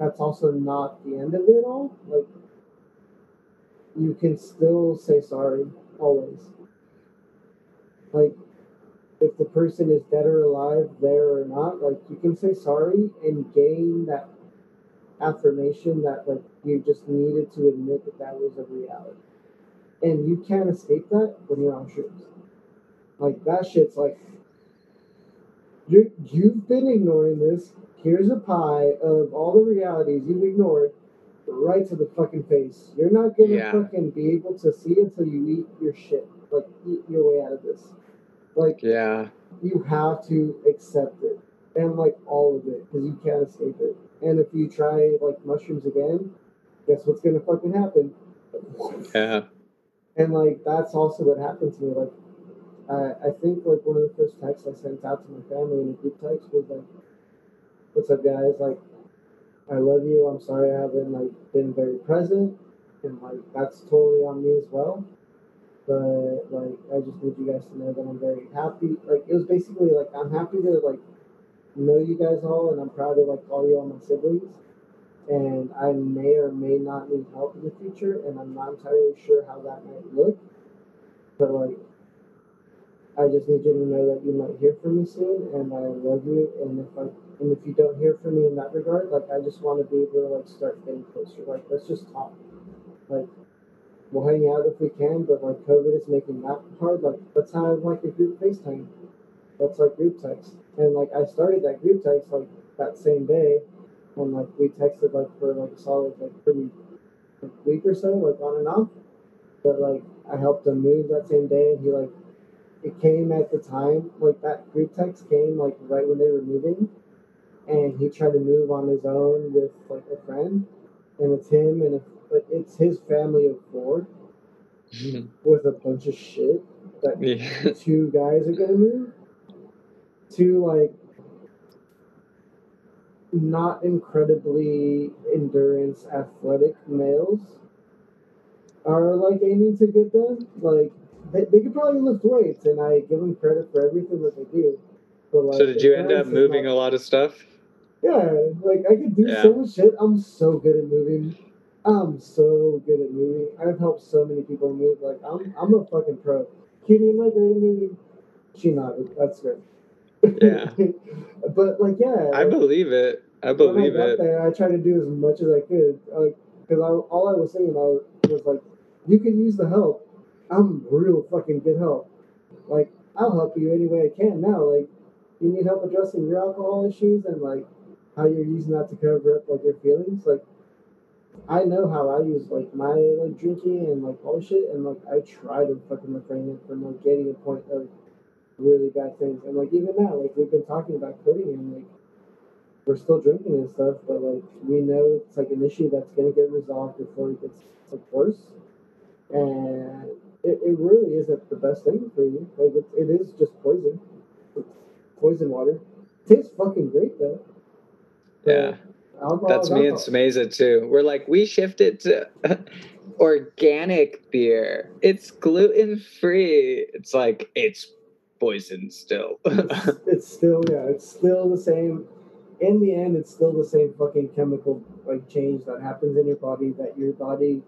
that's also not the end of it all. Like you can still say sorry always. like if the person is dead or alive, there or not, like you can say sorry and gain that affirmation that like you just needed to admit that that was a reality. And you can't escape that when you're on shrooms. Like that shit's like you you've been ignoring this. Here's a pie of all the realities you've ignored right to the fucking face. You're not gonna Yeah. fucking be able to see until you eat your shit. Like eat your way out of this. Like Yeah. you have to accept it and like all of it because you can't escape it. And if you try like mushrooms again, guess what's gonna fucking happen? Yeah. And like that's also what happened to me. Like I I think like one of the first texts I sent out to my family in a group text was like, "What's up, guys? Like, I love you. I'm sorry I haven't like been very present, and like that's totally on me as well. But like I just need you guys to know that I'm very happy. Like it was basically like I'm happy to like know you guys all, and I'm proud to like call you all my siblings." And I may or may not need help in the future, and I'm not entirely sure how that might look. But like, I just need you to know that you might hear from me soon, and I love you. And if I and if you don't hear from me in that regard, like I just want to be able to like start getting closer. Like let's just talk. Like we'll hang out if we can, but like COVID is making that hard. Like let's have like a group FaceTime. That's like group text. And like I started that group text like that same day, and like we texted like for like a solid like pretty like, week or so, like on and off. But like I helped him move that same day, and he like it came at the time like that group text came like right when they were moving, and he tried to move on his own with like a friend, and it's him and a, but it's his family of four mm-hmm. with a bunch of shit that yeah. two guys are gonna move. to like not incredibly endurance athletic males are like aiming to get done. Like they, they could probably lift weights and I give them credit for everything that they do. But like So did you end up moving not- a lot of stuff? yeah, like I could do Yeah. so much shit. I'm so good at moving. I'm so good at moving. I've helped so many people move. Like I'm, I'm a fucking pro. Cutie, am I great at moving? She nodded. That's good. Yeah. but like, yeah. I like, believe it. I I believe got it. there, I tried to do as much as I could. Because I, all I was saying I was like, you can use the help. I'm real fucking good help. Like I'll help you any way I can now. Like you need help addressing your alcohol issues and like how you're using that to cover up like your feelings. Like I know how I use like my like drinking and like all shit, and like I try to fucking refrain it from like getting a point of really bad things. And like even now, like we've been talking about quitting and like we're still drinking and stuff, but like we know it's like an issue that's gonna get resolved before it gets like worse. And it, it really isn't the best thing for you. Like it, it is just poison. It's poison water. tastes fucking great though. Yeah. alcohol That's me and. Sameza too. We're like, we shifted to organic beer. It's gluten free. It's like it's poison still. it's, it's still yeah, it's still the same. In the end, it's still the same fucking chemical like change that happens in your body that your body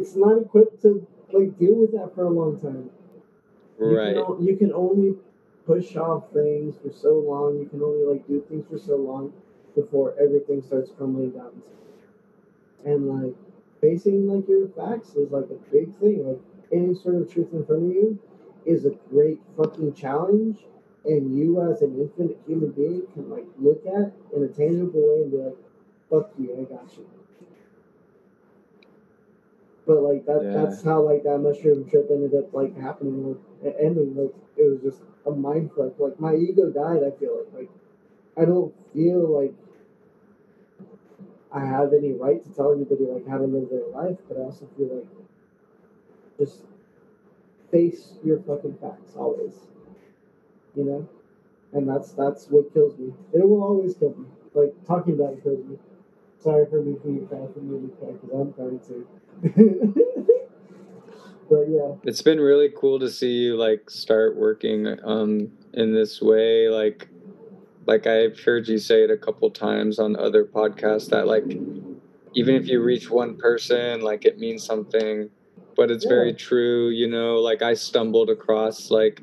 it's not equipped to like deal with that for a long time. You right. Can, o- you can only push off things for so long. You can only like do things for so long before everything starts crumbling down. And like facing like your facts is like a big thing. Like any sort of truth in front of you is a great fucking challenge. And you as an infinite human being can like look at in a tangible way and be like, fuck you, I got you. But like that Yeah. that's how like that mushroom trip ended up like happening like ending like it was just a mind fuck. Like my ego died, I feel like. Like I don't feel like I have any right to tell anybody like how to live their life, but I also feel like just face your fucking facts always. You know? And that's that's what kills me. It will always kill me. Like talking about it kills me. Sorry for making you cry for me because I'm crying too. but yeah, It's been really cool to see you like start working um in this way like like I've heard you say it a couple times on other podcasts that like even if you reach one person like it means something but it's Yeah. very true. You know, like I stumbled across like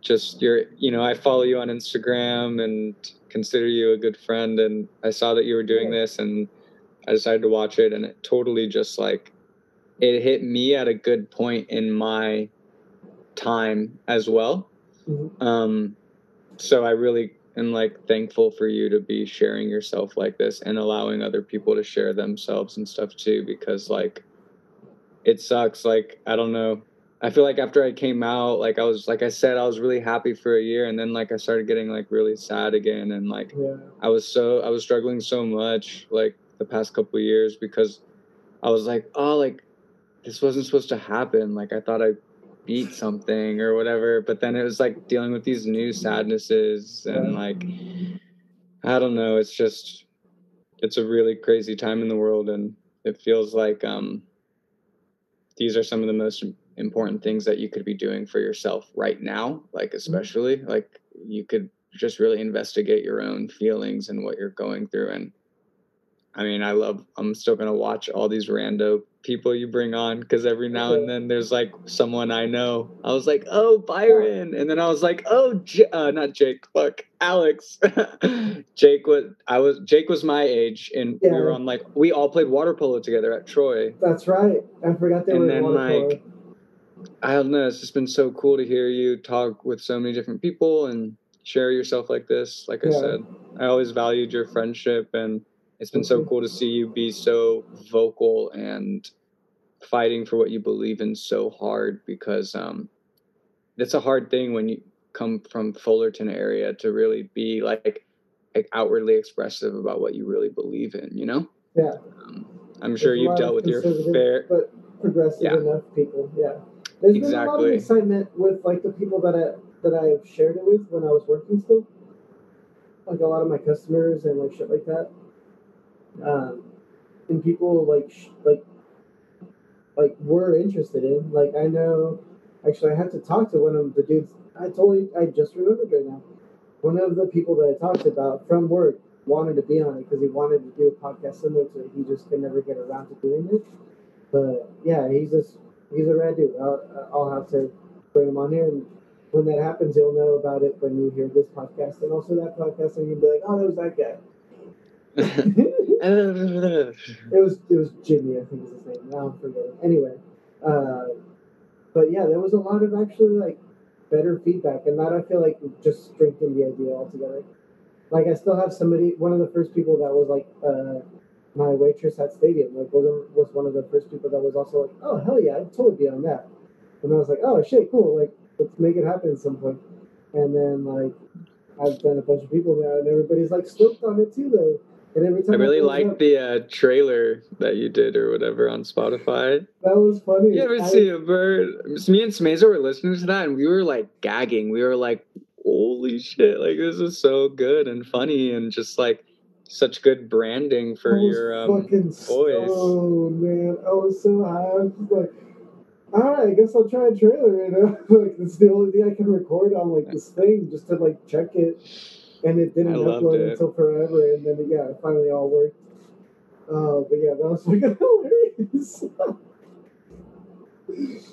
just your, you know, I follow you on Instagram and consider you a good friend, and I saw that you were doing this, and I decided to watch it, and it totally just like it hit me at a good point in my time as well. Mhm. Um, so I really am like thankful for you to be sharing yourself like this and allowing other people to share themselves and stuff too, because like it sucks. Like, I don't know. I feel like after I came out, like I was, like I said, I was really happy for a year and then like I started getting like really sad again. And like Yeah. I was so, I was struggling so much like the past couple of years because I was like, oh, like this wasn't supposed to happen. Like I thought I beat something or whatever, but then it was like dealing with these new sadnesses and like I don't know, it's just it's a really crazy time in the world and it feels like um these are some of the most important things that you could be doing for yourself right now, like especially like you could just really investigate your own feelings and what you're going through and I mean, I love. I'm still gonna watch all these rando people you bring on because every now and then there's like someone I know. I was like, oh Byron, and then I was like, oh, J- uh, not Jake, fuck, Alex. Jake was. I was. Jake was my age, and we were on like we all played water polo together at Troy. That's right. I forgot they And were then, water polo. I don't know. It's just been so cool to hear you talk with so many different people and share yourself like this. Like I Yeah. said, I always valued your friendship, and it's been so cool to see you be so vocal and fighting for what you believe in so hard because um, it's a hard thing when you come from Fullerton area to really be like, like outwardly expressive about what you really believe in. You know? Yeah. Um, I'm sure you've dealt with your fair. but progressive Yeah. enough people. Yeah, there's been a lot of excitement with like the people that I that I've shared it with when I was working still. Like a lot of my customers and like shit like that. Um, and people like sh- like like were interested in. Like I know, actually, I had to talk to one of the dudes. I totally, I just remembered right now. One of the people that I talked about from work wanted to be on it because he wanted to do a podcast similar to it. He just could never get around to doing it. But yeah, he's just he's a rad dude. I'll, I'll have to bring him on here, and when that happens, you'll know about it when you hear this podcast and also that podcast, and you'll be like, oh, that was that guy. it was it was Jimmy, I think is his name. Now I'm forgetting. Anyway, uh, but yeah, there was a lot of actually like better feedback, and that I feel like just strengthened the idea altogether. Like I still have somebody, one of the first people that was like uh, my waitress at Stadium, like was was one of the first people that was also like, oh hell yeah, I'd totally be on that. And I was like, oh shit, cool, like let's make it happen at some point. And then like I've done a bunch of people now, and everybody's like stoked on it too, though. And every time I really liked up- the uh, trailer that you did or whatever on Spotify. That was funny. You ever I- see a bird? Me and Smazer were listening to that and we were like gagging. We were like, holy shit, like this is so good and funny and just like such good branding for your um fucking voice. stoned, man. I was so high. I was just like, all right, I guess I'll try a trailer. You know, like it's the only thing I can record on like this thing just to like check it, and it didn't I upload it. until forever, and then yeah, it finally all worked. Uh, but yeah, that was fucking hilarious.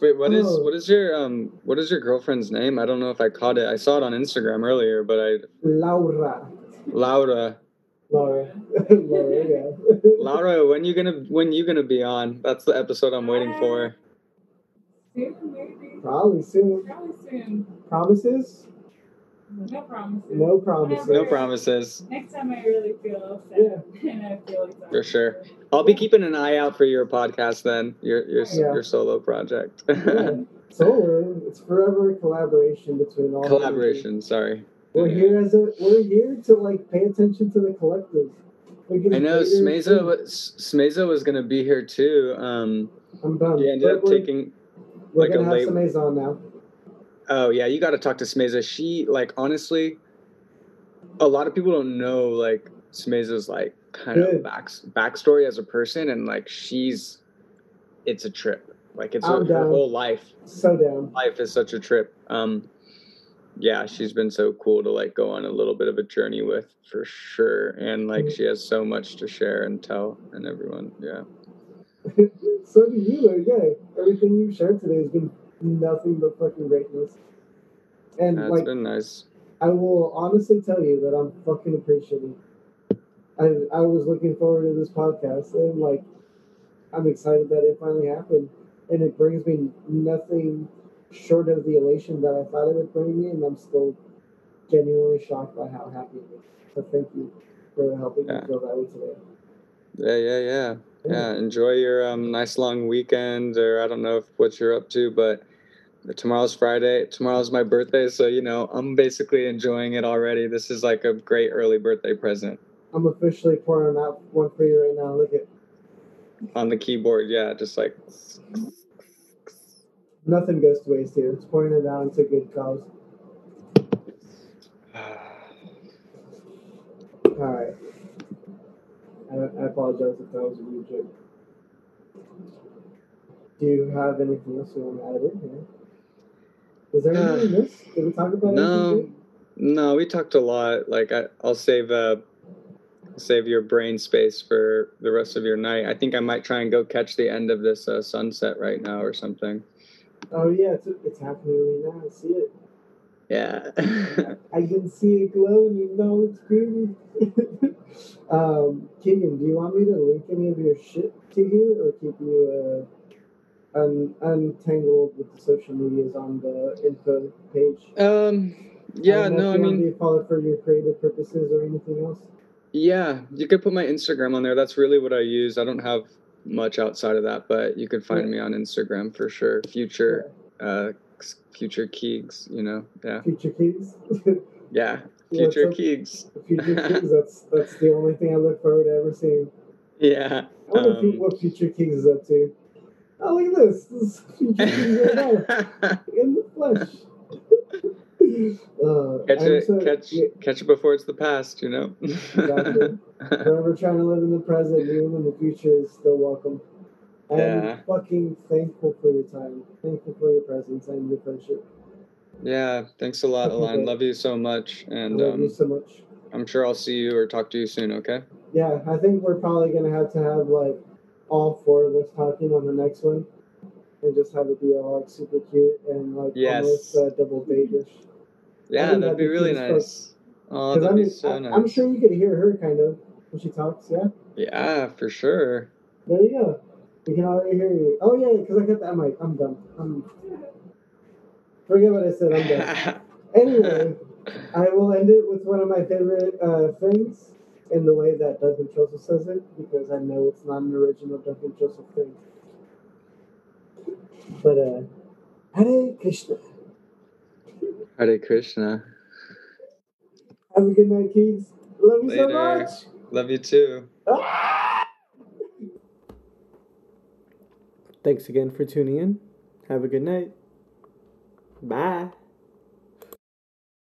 Wait, what is Oh. what is your um what is your girlfriend's name? I don't know if I caught it. I saw it on Instagram earlier, but I Laura, Laura. Laura, Laura, yeah. Laura, when you gonna when you gonna be on? That's the episode I'm waiting for. Uh, soon, maybe. Probably soon. Probably soon. Promises? No promises. No promises. No promises. Next time I really feel sad Yeah. and I feel like For sure. I'll be keeping an eye out for your podcast then, your your Yeah. your solo project. Yeah. Solo. It's forever a collaboration between all. Collaboration, sorry. We're here as a we're here to like pay attention to the collective. I know Smeza was Smeza was gonna be here too. Um I'm done. he ended But up we're, taking we're like gonna have late- on now. Oh yeah, you got to talk to Smeza. She like honestly, a lot of people don't know like Smeza's like kind of back backstory as a person, and like she's, it's a trip. Like it's her, her whole life. So down. Life is such a trip. Um, yeah, she's been so cool to like go on a little bit of a journey with for sure, and like Mm. she has so much to share and tell, and everyone. Yeah, so do you. And yeah, everything you've shared today has been nothing but fucking greatness. And That's like, been nice. I will honestly tell you that I'm fucking appreciative. I I was looking forward to this podcast and like I'm excited that it finally happened. And it brings me nothing short of the elation that I thought it would bring me and I'm still genuinely shocked by how happy it is. So thank you for helping Yeah. me feel that way today. Yeah, yeah, yeah. Yeah, enjoy your um, nice long weekend, or I don't know if what you're up to, but tomorrow's Friday. Tomorrow's my birthday, so you know I'm basically enjoying it already. This is like a great early birthday present I'm officially pouring out one for you right now. Look at on the keyboard. Yeah, just like nothing goes to waste here. It's pouring it out into good cause. All right. I, I apologize if that was a rude joke. Do you have anything else you want to add in here? Is there anything we missed? Did we talk about No. anything? no, we talked a lot. Like I, I'll save uh, save your brain space for the rest of your night. I think I might try and go catch the end of this uh, sunset right now or something. Oh yeah, it's, it's happening right now. I see it. Yeah. I can see it glow, and you know it's pretty. um, Keegan, do you want me to link any of your shit to here, or keep you uh, un- untangled with the social medias on the info page? um. Yeah. don't No. I mean. to be followed for your creative purposes or anything else. Yeah, you could put my Instagram on there. That's really what I use. I don't have much outside of that, but you can find Yeah. me on Instagram for sure. Future, uh, future Keegs, you know. Yeah, Future Keys. yeah. Future up? Keegs. Future Keys. That's that's the only thing I look forward to ever seeing. Yeah. I wonder Um, what Future Keys is up to. Oh, look at this. This is Future Keys right now. in the flesh. Uh, catch it, so- catch, yeah, catch it before it's the past. You know. Exactly. Forever trying to live in the present, even in the future is still welcome. I'm Yeah. fucking thankful for your time. Thankful for your presence and your friendship. yeah. Thanks a lot, Alan. Love you so much, and I love you um, so much. I'm sure I'll see you or talk to you soon. Okay. Yeah, I think we're probably gonna have to have like all four of us talking on the next one, and just have it be all like super cute and like Yes. almost uh, double date-ish. Yeah, think that'd be really as fuck. nice. Oh, that'd I be so I, nice. I'm sure you could hear her kind of when she talks. Yeah. Yeah, for sure. There you go. We can already hear you. Oh yeah, because I got that mic. I'm done. I'm. Forget what I said. I'm done. Anyway, I will end it with one of my favorite uh, things in the way that Duncan Joseph says it, because I know it's not an original Duncan Joseph thing. But uh, Hare Krishna. Hare Krishna. Have a good night, kids. Love you so much. Love you too. Ah! Thanks again for tuning in. Have a good night. Bye.